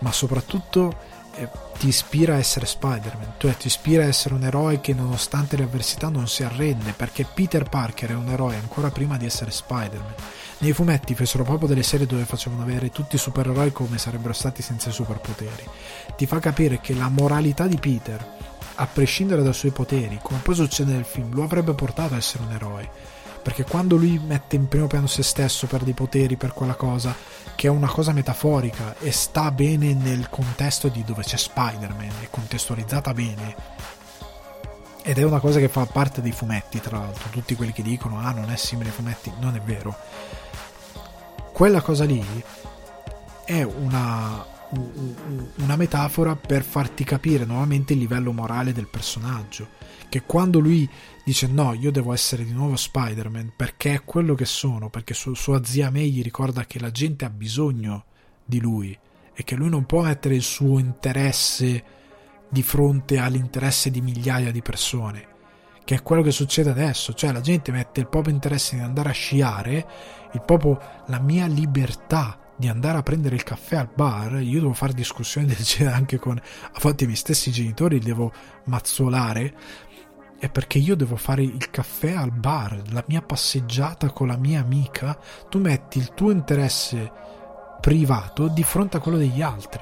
ma soprattutto eh, ti ispira a essere Spider-Man, cioè ti ispira a essere un eroe che nonostante le avversità non si arrende, perché Peter Parker è un eroe ancora prima di essere Spider-Man. Nei fumetti fecero proprio delle serie dove facevano vedere tutti i supereroi come sarebbero stati senza i superpoteri. Ti fa capire che la moralità di Peter, a prescindere dai suoi poteri, come poi succede nel film, lo avrebbe portato a essere un eroe perché quando lui mette in primo piano se stesso per dei poteri, per quella cosa, che è una cosa metaforica e sta bene nel contesto di dove c'è Spider-Man, è contestualizzata bene, ed è una cosa che fa parte dei fumetti, tra l'altro, tutti quelli che dicono ah non è simile ai fumetti, non è vero. Quella cosa lì è una, una metafora per farti capire nuovamente il livello morale del personaggio, che quando lui dice no, io devo essere di nuovo Spider-Man perché è quello che sono, perché su, sua zia May gli ricorda che la gente ha bisogno di lui e che lui non può mettere il suo interesse di fronte all'interesse di migliaia di persone, che è quello che succede adesso, cioè la gente mette il proprio interesse di andare a sciare, il proprio la mia libertà di andare a prendere il caffè al bar, io devo fare discussioni del genere anche con a volte i miei stessi genitori, li devo mazzolare, è perché io devo fare il caffè al bar, la mia passeggiata con la mia amica, tu metti il tuo interesse privato di fronte a quello degli altri.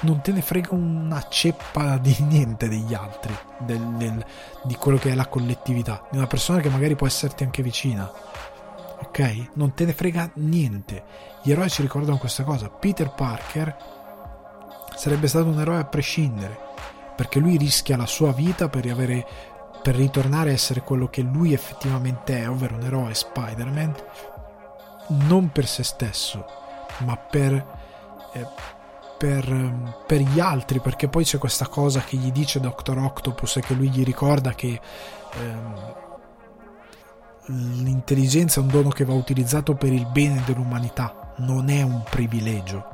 Non te ne frega una ceppa di niente degli altri, del, del, di quello che è la collettività, di una persona che magari può esserti anche vicina ok? Non te ne frega niente. Gli eroi ci ricordano questa cosa. Peter Parker sarebbe stato un eroe a prescindere, perché lui rischia la sua vita per, avere, per ritornare a essere quello che lui effettivamente è, ovvero un eroe Spider-Man, non per se stesso, ma per, eh, per, per, gli altri, perché poi c'è questa cosa che gli dice Dr. Octopus e che lui gli ricorda che... Eh, l'intelligenza è un dono che va utilizzato per il bene dell'umanità, non è un privilegio.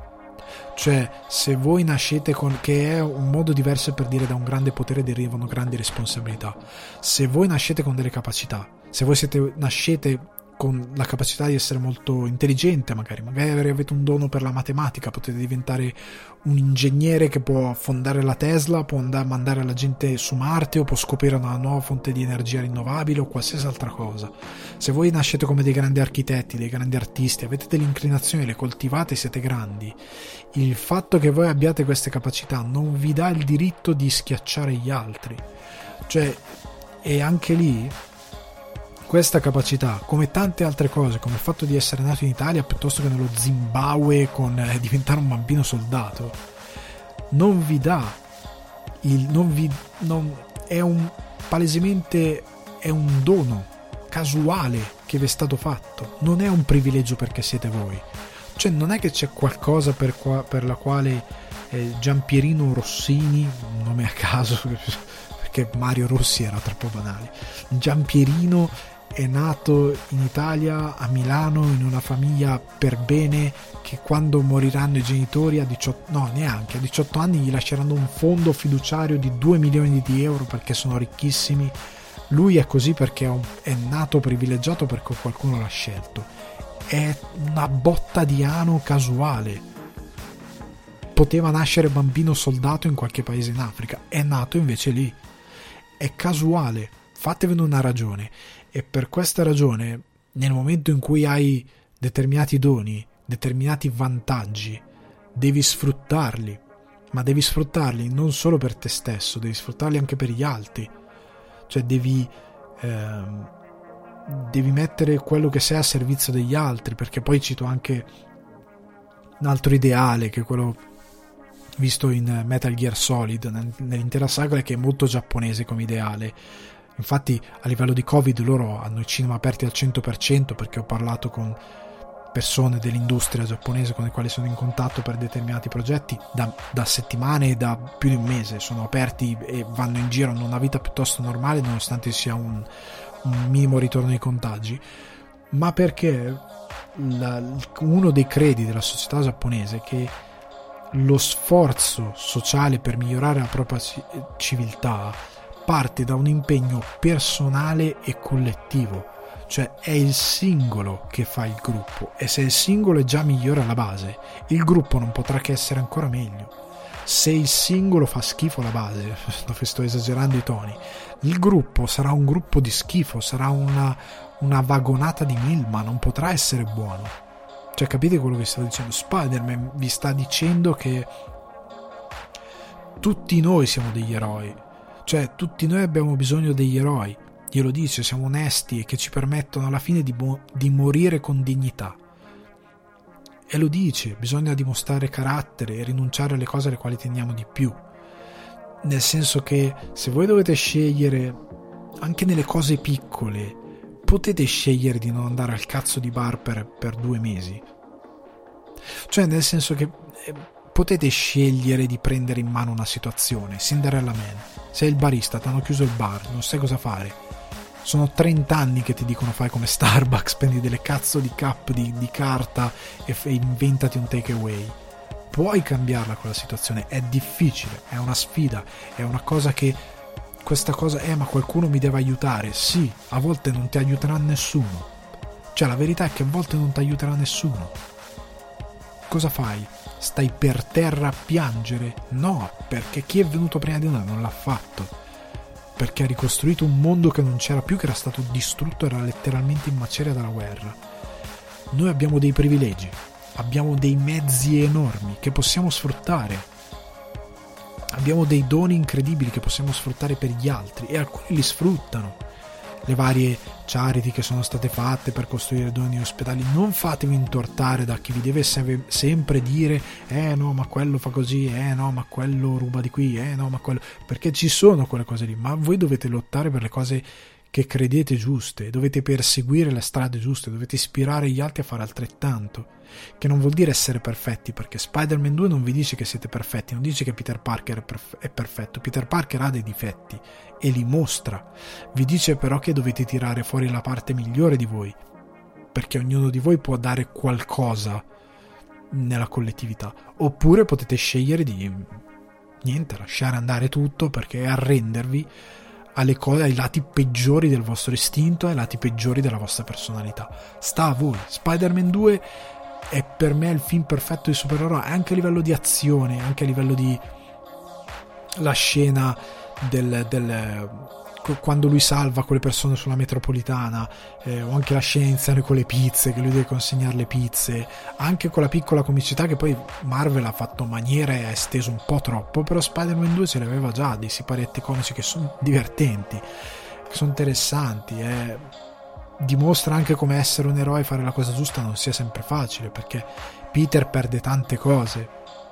Cioè, se voi nascete con. che è un modo diverso per dire da un grande potere derivano grandi responsabilità. Se voi nascete con delle capacità, se voi siete, nascete con la capacità di essere molto intelligente magari, magari avete un dono per la matematica, potete diventare un ingegnere che può fondare la Tesla, può andare mandare la gente su Marte o può scoprire una nuova fonte di energia rinnovabile o qualsiasi altra cosa. Se voi nascete come dei grandi architetti, dei grandi artisti, avete delle inclinazioni, le coltivate, siete grandi, il fatto che voi abbiate queste capacità non vi dà il diritto di schiacciare gli altri. Cioè, e anche lì questa capacità, come tante altre cose, come il fatto di essere nato in Italia piuttosto che nello Zimbabwe con eh, diventare un bambino soldato, non vi dà il, non vi, non, è un palesemente è un dono casuale che vi è stato fatto, non è un privilegio perché siete voi. Cioè non è che c'è qualcosa per, qua, per la quale eh, Giampierino Rossini, un nome a caso perché Mario Rossi era troppo banale, Giampierino è nato in Italia, a Milano, in una famiglia per bene che quando moriranno i genitori a 18, no, neanche, a 18 anni gli lasceranno un fondo fiduciario di 2 milioni di euro perché sono ricchissimi. Lui è così perché è nato privilegiato perché qualcuno l'ha scelto. È una botta di ano casuale. Poteva nascere bambino soldato in qualche paese in Africa, è nato invece lì. È casuale, fatevene una ragione e per questa ragione nel momento in cui hai determinati doni, determinati vantaggi, devi sfruttarli, ma devi sfruttarli non solo per te stesso, devi sfruttarli anche per gli altri, cioè devi, ehm, devi mettere quello che sei a servizio degli altri, perché poi cito anche un altro ideale che è quello visto in Metal Gear Solid nell'intera saga che è molto giapponese come ideale Infatti a livello di Covid loro hanno i cinema aperti al 100% perché ho parlato con persone dell'industria giapponese con le quali sono in contatto per determinati progetti da, da settimane e da più di un mese. Sono aperti e vanno in giro, hanno una vita piuttosto normale nonostante sia un, un minimo ritorno ai contagi. Ma perché la, uno dei credi della società giapponese è che lo sforzo sociale per migliorare la propria civiltà parte da un impegno personale e collettivo, cioè è il singolo che fa il gruppo e se il singolo è già migliore alla base, il gruppo non potrà che essere ancora meglio. Se il singolo fa schifo alla base, dove sto esagerando i toni, il gruppo sarà un gruppo di schifo, sarà una, una vagonata di milma, non potrà essere buono. Cioè, capite quello che sto dicendo? Spider-Man vi sta dicendo che tutti noi siamo degli eroi cioè, tutti noi abbiamo bisogno degli eroi, glielo dice, siamo onesti e che ci permettono alla fine di, mo- di morire con dignità. E lo dice, bisogna dimostrare carattere e rinunciare alle cose alle quali teniamo di più. Nel senso che se voi dovete scegliere, anche nelle cose piccole, potete scegliere di non andare al cazzo di bar per, per due mesi. Cioè, nel senso che eh, potete scegliere di prendere in mano una situazione. Cinderella Man. Sei il barista, ti hanno chiuso il bar, non sai cosa fare. Sono 30 anni che ti dicono fai come Starbucks, prendi delle cazzo di cup di, di carta e, e inventati un takeaway. Puoi cambiarla quella situazione, è difficile, è una sfida, è una cosa che questa cosa è eh, ma qualcuno mi deve aiutare. Sì, a volte non ti aiuterà nessuno. Cioè la verità è che a volte non ti aiuterà nessuno cosa fai? Stai per terra a piangere? No, perché chi è venuto prima di noi non l'ha fatto. Perché ha ricostruito un mondo che non c'era più, che era stato distrutto, era letteralmente in maceria dalla guerra. Noi abbiamo dei privilegi, abbiamo dei mezzi enormi che possiamo sfruttare. Abbiamo dei doni incredibili che possiamo sfruttare per gli altri e alcuni li sfruttano le varie charity che sono state fatte per costruire doni ospedali, non fatevi intortare da chi vi deve se- sempre dire eh no ma quello fa così, eh no ma quello ruba di qui, eh no ma quello... perché ci sono quelle cose lì, ma voi dovete lottare per le cose che credete giuste, dovete perseguire le strade giuste, dovete ispirare gli altri a fare altrettanto. Che non vuol dire essere perfetti, perché Spider-Man 2 non vi dice che siete perfetti, non dice che Peter Parker è, perf- è perfetto. Peter Parker ha dei difetti e li mostra. Vi dice però che dovete tirare fuori la parte migliore di voi, perché ognuno di voi può dare qualcosa nella collettività. Oppure potete scegliere di niente, lasciare andare tutto perché arrendervi alle cose, ai lati peggiori del vostro istinto, ai lati peggiori della vostra personalità. Sta a voi. Spider-Man 2 è per me il film perfetto di supereroi, anche a livello di azione, anche a livello di la scena del, del quando lui salva quelle persone sulla metropolitana, eh, o anche la scienza con le pizze, che lui deve consegnare le pizze, anche con la piccola comicità che poi Marvel ha fatto maniera e ha esteso un po' troppo, però Spider-Man 2 ce l'aveva già, dei siparetti comici che sono divertenti, che sono interessanti, eh. dimostra anche come essere un eroe e fare la cosa giusta non sia sempre facile, perché Peter perde tante cose,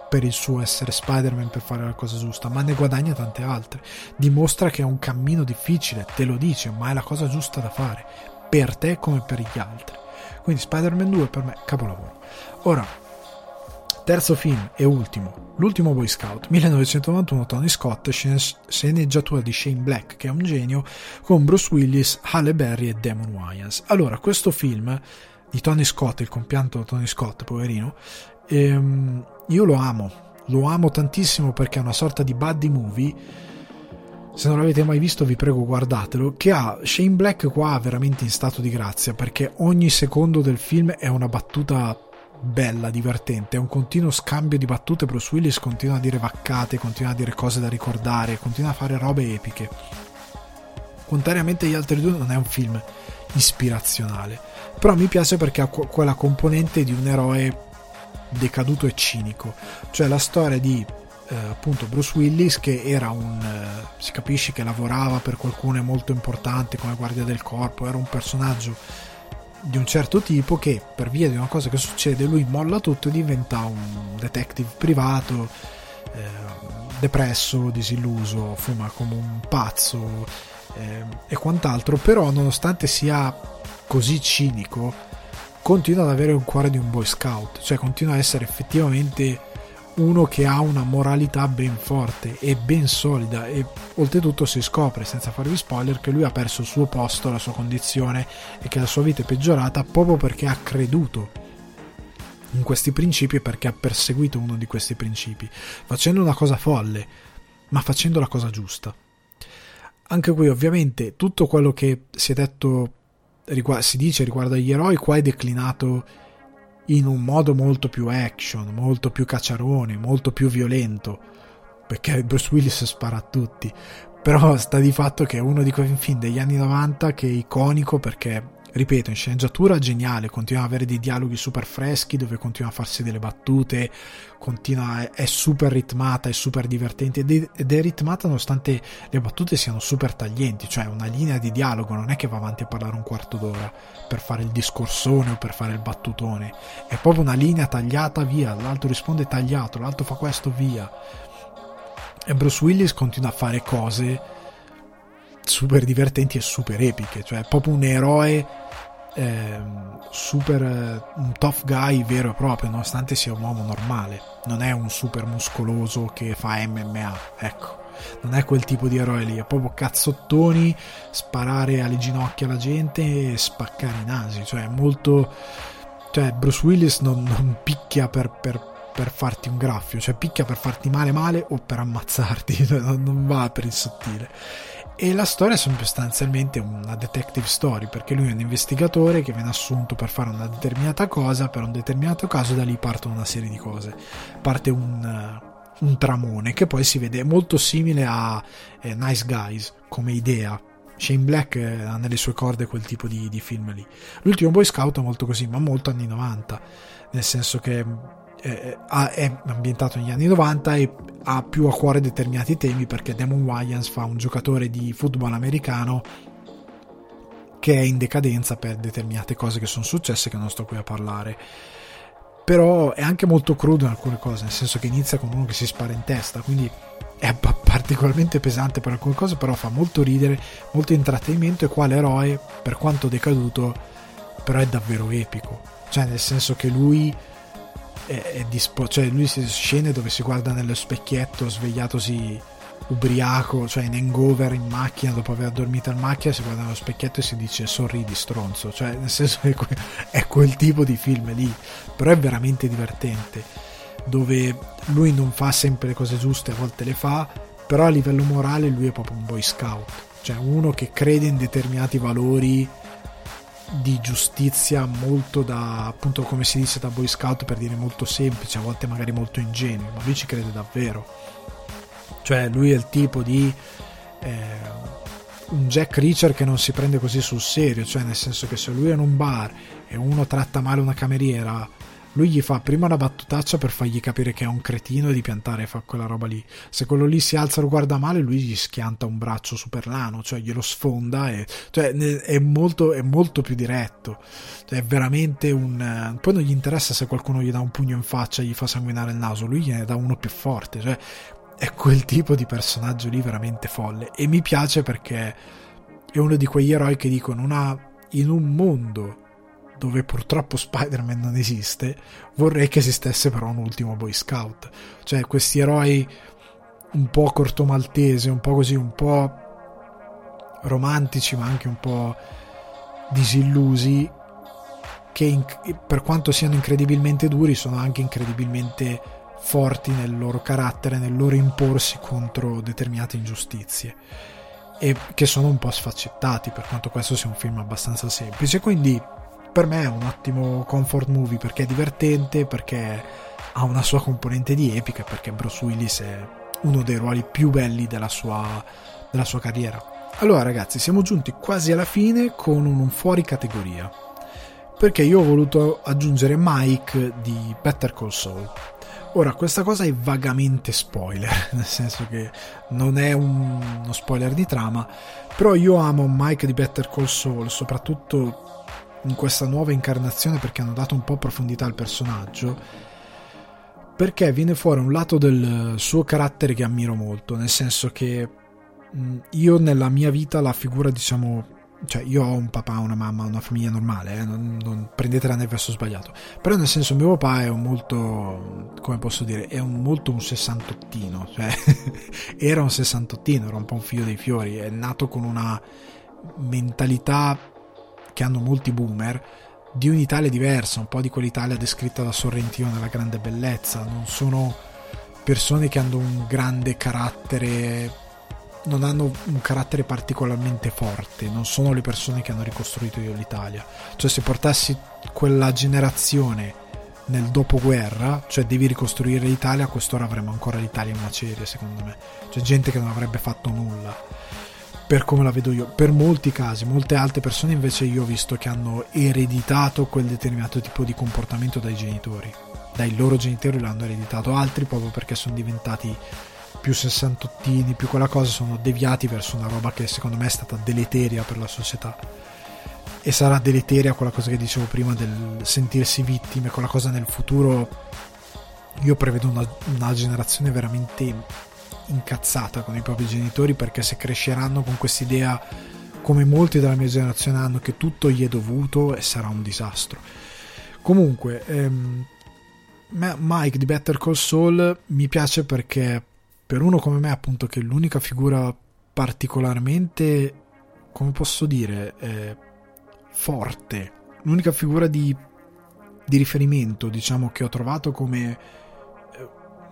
per il suo essere Spider-Man per fare la cosa giusta, ma ne guadagna tante altre. Dimostra che è un cammino difficile, te lo dice, ma è la cosa giusta da fare, per te come per gli altri. Quindi Spider-Man 2 per me capolavoro. Ora, terzo film e ultimo, l'ultimo Boy Scout, 1991 Tony Scott, sceneggiatura di Shane Black, che è un genio, con Bruce Willis, Halle Berry e Damon Wayans. Allora, questo film di Tony Scott, il compianto Tony Scott, poverino, ehm, io lo amo, lo amo tantissimo perché è una sorta di buddy movie. Se non l'avete mai visto, vi prego, guardatelo. Che ha Shane Black qua veramente in stato di grazia perché ogni secondo del film è una battuta bella, divertente. È un continuo scambio di battute. Bruce Willis continua a dire vaccate, continua a dire cose da ricordare, continua a fare robe epiche. Contrariamente agli altri due, non è un film ispirazionale. Però mi piace perché ha quella componente di un eroe decaduto e cinico, cioè la storia di eh, appunto Bruce Willis che era un eh, si capisce che lavorava per qualcuno molto importante come guardia del corpo, era un personaggio di un certo tipo che per via di una cosa che succede lui molla tutto e diventa un detective privato eh, depresso, disilluso, fuma come un pazzo eh, e quant'altro, però nonostante sia così cinico continua ad avere un cuore di un boy scout, cioè continua a essere effettivamente uno che ha una moralità ben forte e ben solida e oltretutto si scopre senza farvi spoiler che lui ha perso il suo posto, la sua condizione e che la sua vita è peggiorata proprio perché ha creduto in questi principi e perché ha perseguito uno di questi principi, facendo una cosa folle, ma facendo la cosa giusta. Anche qui ovviamente tutto quello che si è detto si dice riguardo agli eroi, qua è declinato in un modo molto più action, molto più cacciarone, molto più violento, perché Bruce Willis spara a tutti. Però sta di fatto che è uno di quei film degli anni 90 che è iconico perché ripeto, in sceneggiatura geniale, continua ad avere dei dialoghi super freschi dove continua a farsi delle battute, continua, è super ritmata, è super divertente ed è ritmata nonostante le battute siano super taglienti, cioè una linea di dialogo non è che va avanti a parlare un quarto d'ora per fare il discorsone o per fare il battutone, è proprio una linea tagliata via, l'altro risponde tagliato, l'altro fa questo via. E Bruce Willis continua a fare cose super divertenti e super epiche, cioè è proprio un eroe eh, super un tough guy vero e proprio, nonostante sia un uomo normale, non è un super muscoloso che fa MMA, ecco. Non è quel tipo di eroe lì, è proprio cazzottoni, sparare alle ginocchia alla gente e spaccare i nasi, cioè è molto... Cioè Bruce Willis non, non picchia per, per, per, farti un graffio, cioè picchia per farti male male o per ammazzarti, cioè non va per il sottile e la storia è sostanzialmente una detective story perché lui è un investigatore che viene assunto per fare una determinata cosa per un determinato caso da lì partono una serie di cose. Parte un, un tramone che poi si vede molto simile a eh, Nice Guys come idea. Shane Black eh, ha nelle sue corde quel tipo di, di film lì. L'ultimo Boy Scout è molto così ma molto anni 90 nel senso che eh, è ambientato negli anni 90 e ha più a cuore determinati temi perché Damon Wayans fa un giocatore di football americano che è in decadenza per determinate cose che sono successe che non sto qui a parlare. Però è anche molto crudo in alcune cose nel senso che inizia con uno che si spara in testa quindi è particolarmente pesante per alcune cose però fa molto ridere molto intrattenimento e quale eroe per quanto decaduto però è davvero epico. Cioè nel senso che lui è, è dispo- cioè lui si scene dove si guarda nello specchietto svegliatosi ubriaco, cioè in hangover in macchina dopo aver dormito in macchina, si guarda nello specchietto e si dice sorridi stronzo, cioè nel senso che è quel tipo di film lì, però è veramente divertente, dove lui non fa sempre le cose giuste, a volte le fa, però a livello morale lui è proprio un boy scout, cioè uno che crede in determinati valori di giustizia molto da appunto come si dice da boy scout per dire molto semplice a volte magari molto ingenuo ma lui ci crede davvero. Cioè lui è il tipo di eh, un Jack Reacher che non si prende così sul serio cioè nel senso che se lui è in un bar e uno tratta male una cameriera lui gli fa prima una battutaccia per fargli capire che è un cretino e di piantare e fa quella roba lì. Se quello lì si alza e lo guarda male, lui gli schianta un braccio super lano, cioè glielo sfonda e cioè, è, molto, è molto più diretto. Cioè, è veramente un. Poi non gli interessa se qualcuno gli dà un pugno in faccia e gli fa sanguinare il naso, lui gliene dà uno più forte. Cioè, è quel tipo di personaggio lì veramente folle. E mi piace perché è uno di quegli eroi che dicono in un mondo dove purtroppo Spider-Man non esiste, vorrei che esistesse però un ultimo Boy Scout. Cioè questi eroi un po' cortomaltese, un po' così, un po' romantici ma anche un po' disillusi che in, per quanto siano incredibilmente duri sono anche incredibilmente forti nel loro carattere, nel loro imporsi contro determinate ingiustizie e che sono un po' sfaccettati per quanto questo sia un film abbastanza semplice quindi per me è un ottimo comfort movie perché è divertente, perché ha una sua componente di epica, perché Bruce Willis è uno dei ruoli più belli della sua, della sua carriera. Allora ragazzi, siamo giunti quasi alla fine con un fuori categoria, perché io ho voluto aggiungere Mike di Better Call Saul. Ora, questa cosa è vagamente spoiler, nel senso che non è un, uno spoiler di trama, però io amo Mike di Better Call Saul, soprattutto in questa nuova incarnazione perché hanno dato un po' profondità al personaggio perché viene fuori un lato del suo carattere che ammiro molto nel senso che io nella mia vita la figura diciamo cioè io ho un papà, una mamma, una famiglia normale, eh? non, non prendetela nel verso sbagliato, però nel senso mio papà è un molto, come posso dire, è un molto un sessantottino, cioè era un sessantottino, era un po' un figlio dei fiori, è nato con una mentalità che hanno molti boomer di un'Italia diversa, un po' di quell'Italia descritta da Sorrentino nella grande bellezza, non sono persone che hanno un grande carattere, non hanno un carattere particolarmente forte, non sono le persone che hanno ricostruito io l'Italia. Cioè se portassi quella generazione nel dopoguerra, cioè devi ricostruire l'Italia, a quest'ora avremmo ancora l'Italia in macerie secondo me. Cioè gente che non avrebbe fatto nulla per come la vedo io. Per molti casi, molte altre persone invece io ho visto che hanno ereditato quel determinato tipo di comportamento dai genitori. Dai loro genitori l'hanno ereditato, altri proprio perché sono diventati più sessantottini, più quella cosa, sono deviati verso una roba che secondo me è stata deleteria per la società. E sarà deleteria quella cosa che dicevo prima del sentirsi vittime, quella cosa nel futuro. Io prevedo una, una generazione veramente incazzata con i propri genitori perché se cresceranno con quest'idea come molti della mia generazione hanno che tutto gli è dovuto e sarà un disastro. Comunque ehm, Mike di Better Call Saul mi piace perché per uno come me appunto che è l'unica figura particolarmente come posso dire eh, forte l'unica figura di, di riferimento diciamo che ho trovato come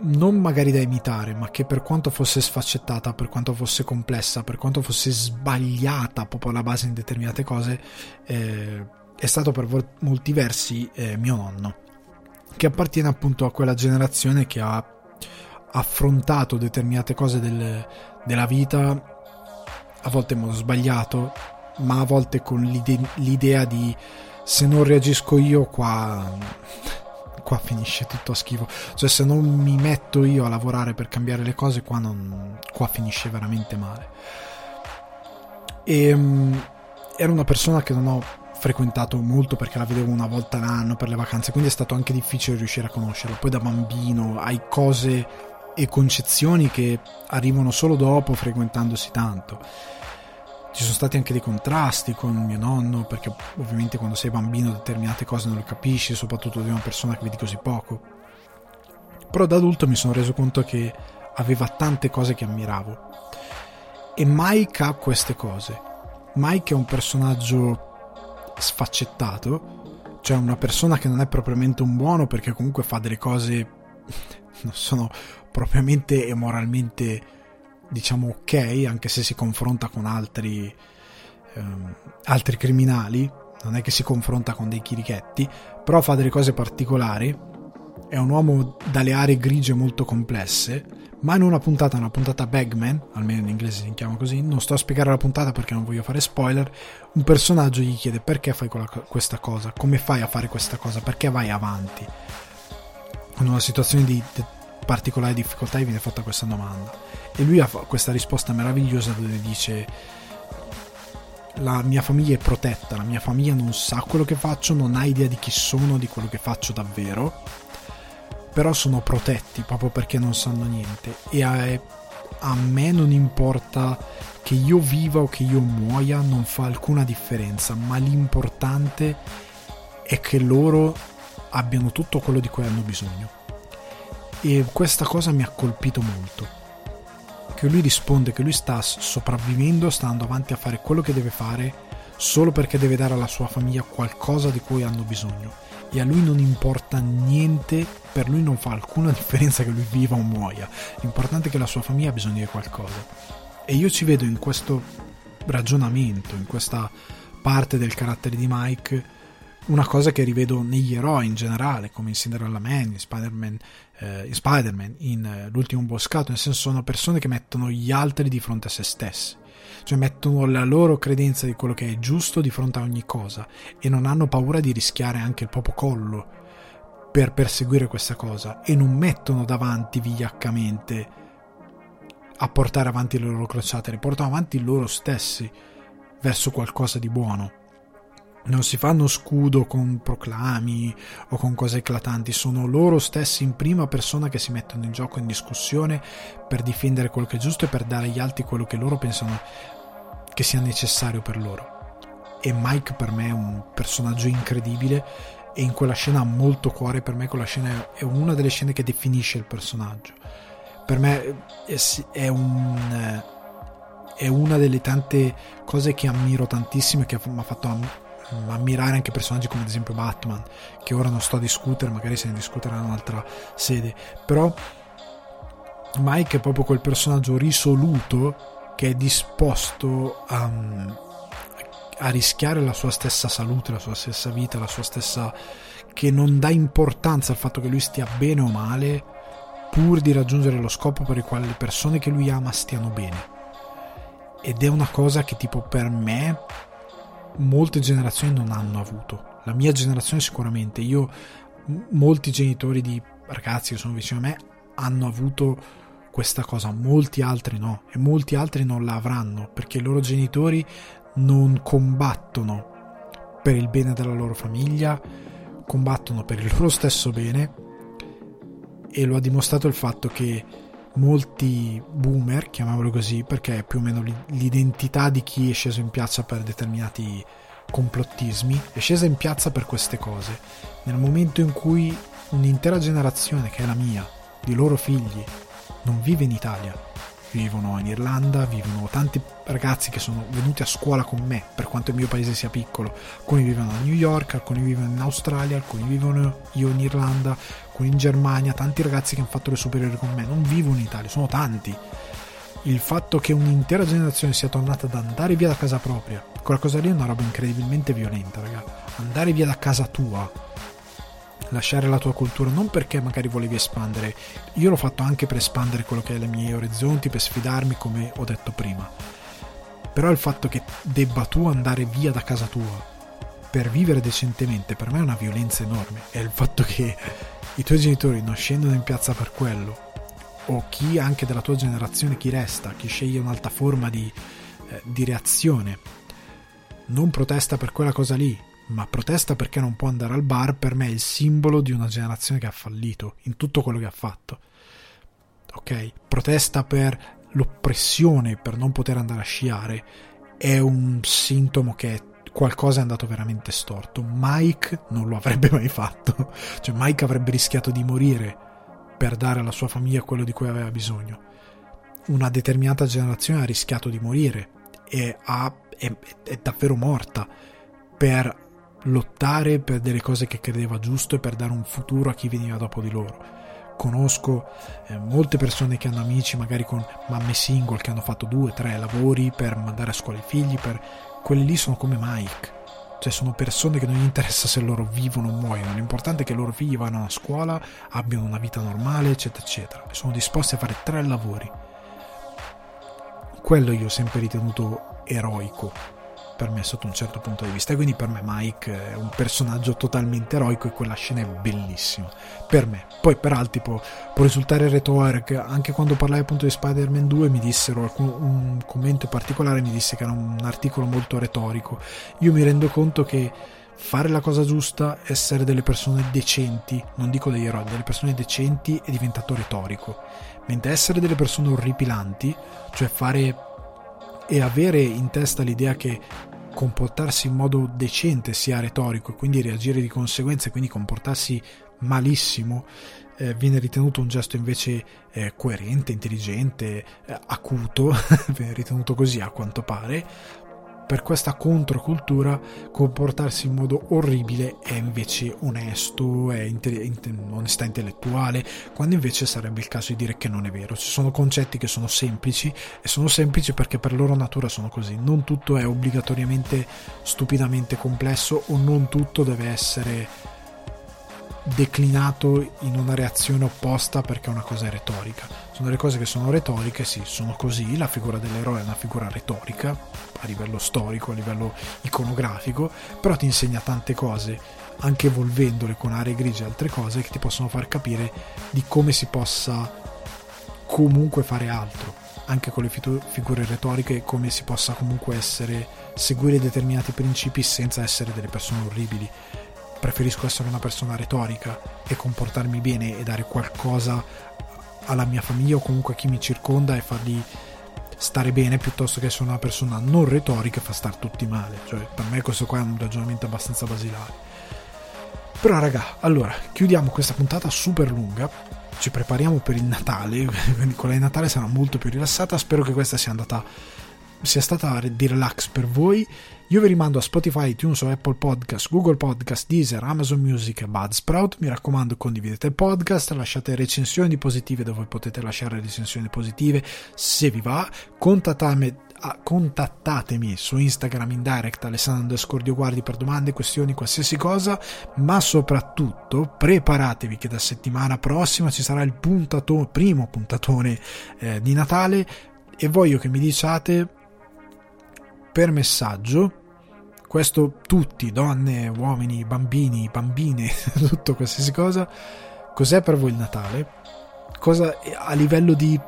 non magari da imitare, ma che per quanto fosse sfaccettata, per quanto fosse complessa, per quanto fosse sbagliata proprio alla base in determinate cose, eh, è stato per molti versi eh, mio nonno, che appartiene appunto a quella generazione che ha affrontato determinate cose del, della vita, a volte in modo sbagliato, ma a volte con l'ide- l'idea di se non reagisco io qua qua finisce tutto a schifo. Cioè, se non mi metto io a lavorare per cambiare le cose, qua, non, qua finisce veramente male. E um, era una persona che non ho frequentato molto perché la vedevo una volta l'anno per le vacanze, quindi è stato anche difficile riuscire a conoscerla. Poi da bambino hai cose e concezioni che arrivano solo dopo frequentandosi tanto ci sono stati anche dei contrasti con mio nonno, perché ovviamente quando sei bambino determinate cose non le capisci, soprattutto di una persona che vedi così poco. Però da adulto mi sono reso conto che aveva tante cose che ammiravo. E Mike ha queste cose. Mike è un personaggio sfaccettato, cioè una persona che non è propriamente un buono perché comunque fa delle cose non sono propriamente e moralmente diciamo ok, anche se si confronta con altri, ehm, altri criminali, non è che si confronta con dei chirichetti, però fa delle cose particolari, è un uomo dalle aree grigie molto complesse, ma in una puntata, una puntata Bagman, almeno in inglese si chiama così, non sto a spiegare la puntata perché non voglio fare spoiler, un personaggio gli chiede perché fai questa cosa, come fai a fare questa cosa, perché vai avanti. In una situazione di particolare difficoltà gli viene fatta questa domanda e lui ha questa risposta meravigliosa dove dice la mia famiglia è protetta, la mia famiglia non sa quello che faccio, non ha idea di chi sono, di quello che faccio davvero, però sono protetti proprio perché non sanno niente e a, a me non importa che io viva o che io muoia, non fa alcuna differenza, ma l'importante è che loro abbiano tutto quello di cui hanno bisogno. E questa cosa mi ha colpito molto. Che lui risponde che lui sta sopravvivendo, sta andando avanti a fare quello che deve fare solo perché deve dare alla sua famiglia qualcosa di cui hanno bisogno. E a lui non importa niente, per lui non fa alcuna differenza che lui viva o muoia, l'importante è che la sua famiglia ha bisogno di qualcosa. E io ci vedo in questo ragionamento, in questa parte del carattere di Mike, una cosa che rivedo negli eroi in generale, come in Cinderella Man, in Spider-Man, eh, in, Spider-Man, in eh, L'ultimo boscato, nel senso sono persone che mettono gli altri di fronte a se stessi, cioè mettono la loro credenza di quello che è giusto di fronte a ogni cosa e non hanno paura di rischiare anche il proprio collo per perseguire questa cosa e non mettono davanti vigliaccamente a portare avanti le loro crociate, le portano avanti loro stessi verso qualcosa di buono non si fanno scudo con proclami o con cose eclatanti, sono loro stessi in prima persona che si mettono in gioco in discussione per difendere quello che è giusto e per dare agli altri quello che loro pensano che sia necessario per loro. E Mike per me è un personaggio incredibile e in quella scena ha molto cuore, per me quella scena è una delle scene che definisce il personaggio. Per me è, un, è una delle tante cose che ammiro tantissimo e che mi ha fatto ammirare anche personaggi come ad esempio Batman, che ora non sto a discutere, magari se ne discuterà in un'altra sede, però Mike è proprio quel personaggio risoluto che è disposto a, a rischiare la sua stessa salute, la sua stessa vita, la sua stessa... che non dà importanza al fatto che lui stia bene o male pur di raggiungere lo scopo per il quale le persone che lui ama stiano bene. Ed è una cosa che tipo per me molte generazioni non hanno avuto. La mia generazione sicuramente, io molti genitori di ragazzi che sono vicino a me hanno avuto questa cosa, molti altri no e molti altri non la avranno perché i loro genitori non combattono per il bene della loro famiglia, combattono per il loro stesso bene e lo ha dimostrato il fatto che molti boomer, chiamiamolo così, perché è più o meno l'identità di chi è sceso in piazza per determinati complottismi, è scesa in piazza per queste cose. Nel momento in cui un'intera generazione, che è la mia, di loro figli, non vive in Italia, vivono in Irlanda, vivono tanti ragazzi che sono venuti a scuola con me, per quanto il mio paese sia piccolo. Alcuni vivono a New York, alcuni vivono in Australia, alcuni vivono io in Irlanda, alcuni in Germania, tanti ragazzi che hanno fatto le superiori con me, non vivono in Italia, sono tanti. Il fatto che un'intera generazione sia tornata ad andare via da casa propria, quella cosa lì è una roba incredibilmente violenta, raga. Andare via da casa tua lasciare la tua cultura non perché magari volevi espandere io l'ho fatto anche per espandere quello che è i miei orizzonti per sfidarmi come ho detto prima però il fatto che debba tu andare via da casa tua per vivere decentemente per me è una violenza enorme e il fatto che i tuoi genitori non scendono in piazza per quello o chi anche della tua generazione chi resta chi sceglie un'altra forma di, eh, di reazione non protesta per quella cosa lì ma protesta perché non può andare al bar per me è il simbolo di una generazione che ha fallito in tutto quello che ha fatto. Ok? Protesta per l'oppressione, per non poter andare a sciare, è un sintomo che qualcosa è andato veramente storto. Mike non lo avrebbe mai fatto. Cioè Mike avrebbe rischiato di morire per dare alla sua famiglia quello di cui aveva bisogno. Una determinata generazione ha rischiato di morire e ha, è, è davvero morta per lottare per delle cose che credeva giusto e per dare un futuro a chi veniva dopo di loro. Conosco eh, molte persone che hanno amici, magari con mamme single, che hanno fatto due, tre lavori per mandare a scuola i figli, per... quelli lì sono come Mike. Cioè sono persone che non gli interessa se loro vivono o muoiono, l'importante è che loro figli vanno a scuola, abbiano una vita normale, eccetera, eccetera. Sono disposti a fare tre lavori. Quello io ho sempre ritenuto eroico per me sotto un certo punto di vista e quindi per me Mike è un personaggio totalmente eroico e quella scena è bellissima. Per me. Poi per altri può, può risultare retorica anche quando parlai appunto di Spider-Man 2 mi dissero alcun, un commento particolare mi disse che era un articolo molto retorico. Io mi rendo conto che fare la cosa giusta essere delle persone decenti non dico degli eroi delle persone decenti è diventato retorico. Mentre essere delle persone orripilanti cioè fare e avere in testa l'idea che comportarsi in modo decente sia retorico e quindi reagire di conseguenza e quindi comportarsi malissimo eh, viene ritenuto un gesto invece eh, coerente, intelligente, eh, acuto, viene ritenuto così a quanto pare, per questa controcultura comportarsi in modo orribile è invece onesto, è inte- onestà intellettuale, quando invece sarebbe il caso di dire che non è vero. Ci sono concetti che sono semplici e sono semplici perché per loro natura sono così. Non tutto è obbligatoriamente stupidamente complesso o non tutto deve essere declinato in una reazione opposta perché una cosa è retorica. Sono delle cose che sono retoriche, sì, sono così, la figura dell'eroe è una figura retorica a livello storico, a livello iconografico, però ti insegna tante cose, anche evolvendole con aree grigie e altre cose che ti possono far capire di come si possa comunque fare altro, anche con le figure retoriche, come si possa comunque essere, seguire determinati principi senza essere delle persone orribili preferisco essere una persona retorica e comportarmi bene e dare qualcosa alla mia famiglia o comunque a chi mi circonda e fargli stare bene piuttosto che essere una persona non retorica e fa stare tutti male. Cioè, per me questo qua è un ragionamento abbastanza basilare. Però raga, allora, chiudiamo questa puntata super lunga. Ci prepariamo per il Natale, quindi quella di Natale sarà molto più rilassata. Spero che questa sia andata sia stata di relax per voi. Io vi rimando a Spotify, iTunes o Apple Podcast, Google Podcast, Deezer, Amazon Music e Budsprout. Mi raccomando, condividete il podcast, lasciate recensioni positive dove potete lasciare recensioni positive se vi va. Contattatemi, contattatemi su Instagram in direct Alessandro Scordio Guardi per domande, questioni, qualsiasi cosa, ma soprattutto preparatevi che da settimana prossima ci sarà il puntatone, primo puntatone eh, di Natale e voglio che mi diciate per messaggio questo tutti, donne, uomini, bambini, bambine, tutto qualsiasi cosa, cos'è per voi il Natale? Cosa a livello di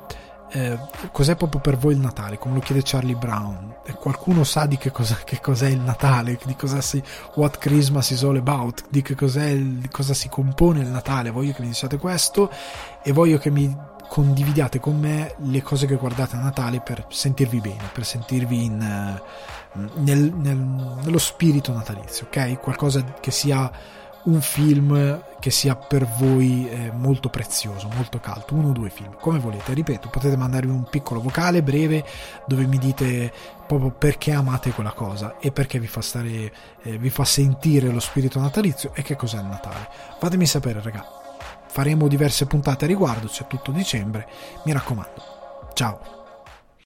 eh, cos'è proprio per voi il Natale? Come lo chiede Charlie Brown. Qualcuno sa di che, cosa, che cos'è il Natale, di cosa si What Christmas is all about, di che cos'è, di cosa si compone il Natale. Voglio che mi diciate questo e voglio che mi condividiate con me le cose che guardate a Natale per sentirvi bene, per sentirvi in, eh, nel, nel, nello spirito natalizio, ok? Qualcosa che sia un film che sia per voi eh, molto prezioso, molto caldo, uno o due film, come volete, ripeto, potete mandarmi un piccolo vocale breve dove mi dite proprio perché amate quella cosa e perché vi fa stare, eh, vi fa sentire lo spirito natalizio e che cos'è il Natale. Fatemi sapere, raga. Faremo diverse puntate a riguardo, c'è tutto dicembre, mi raccomando. Ciao.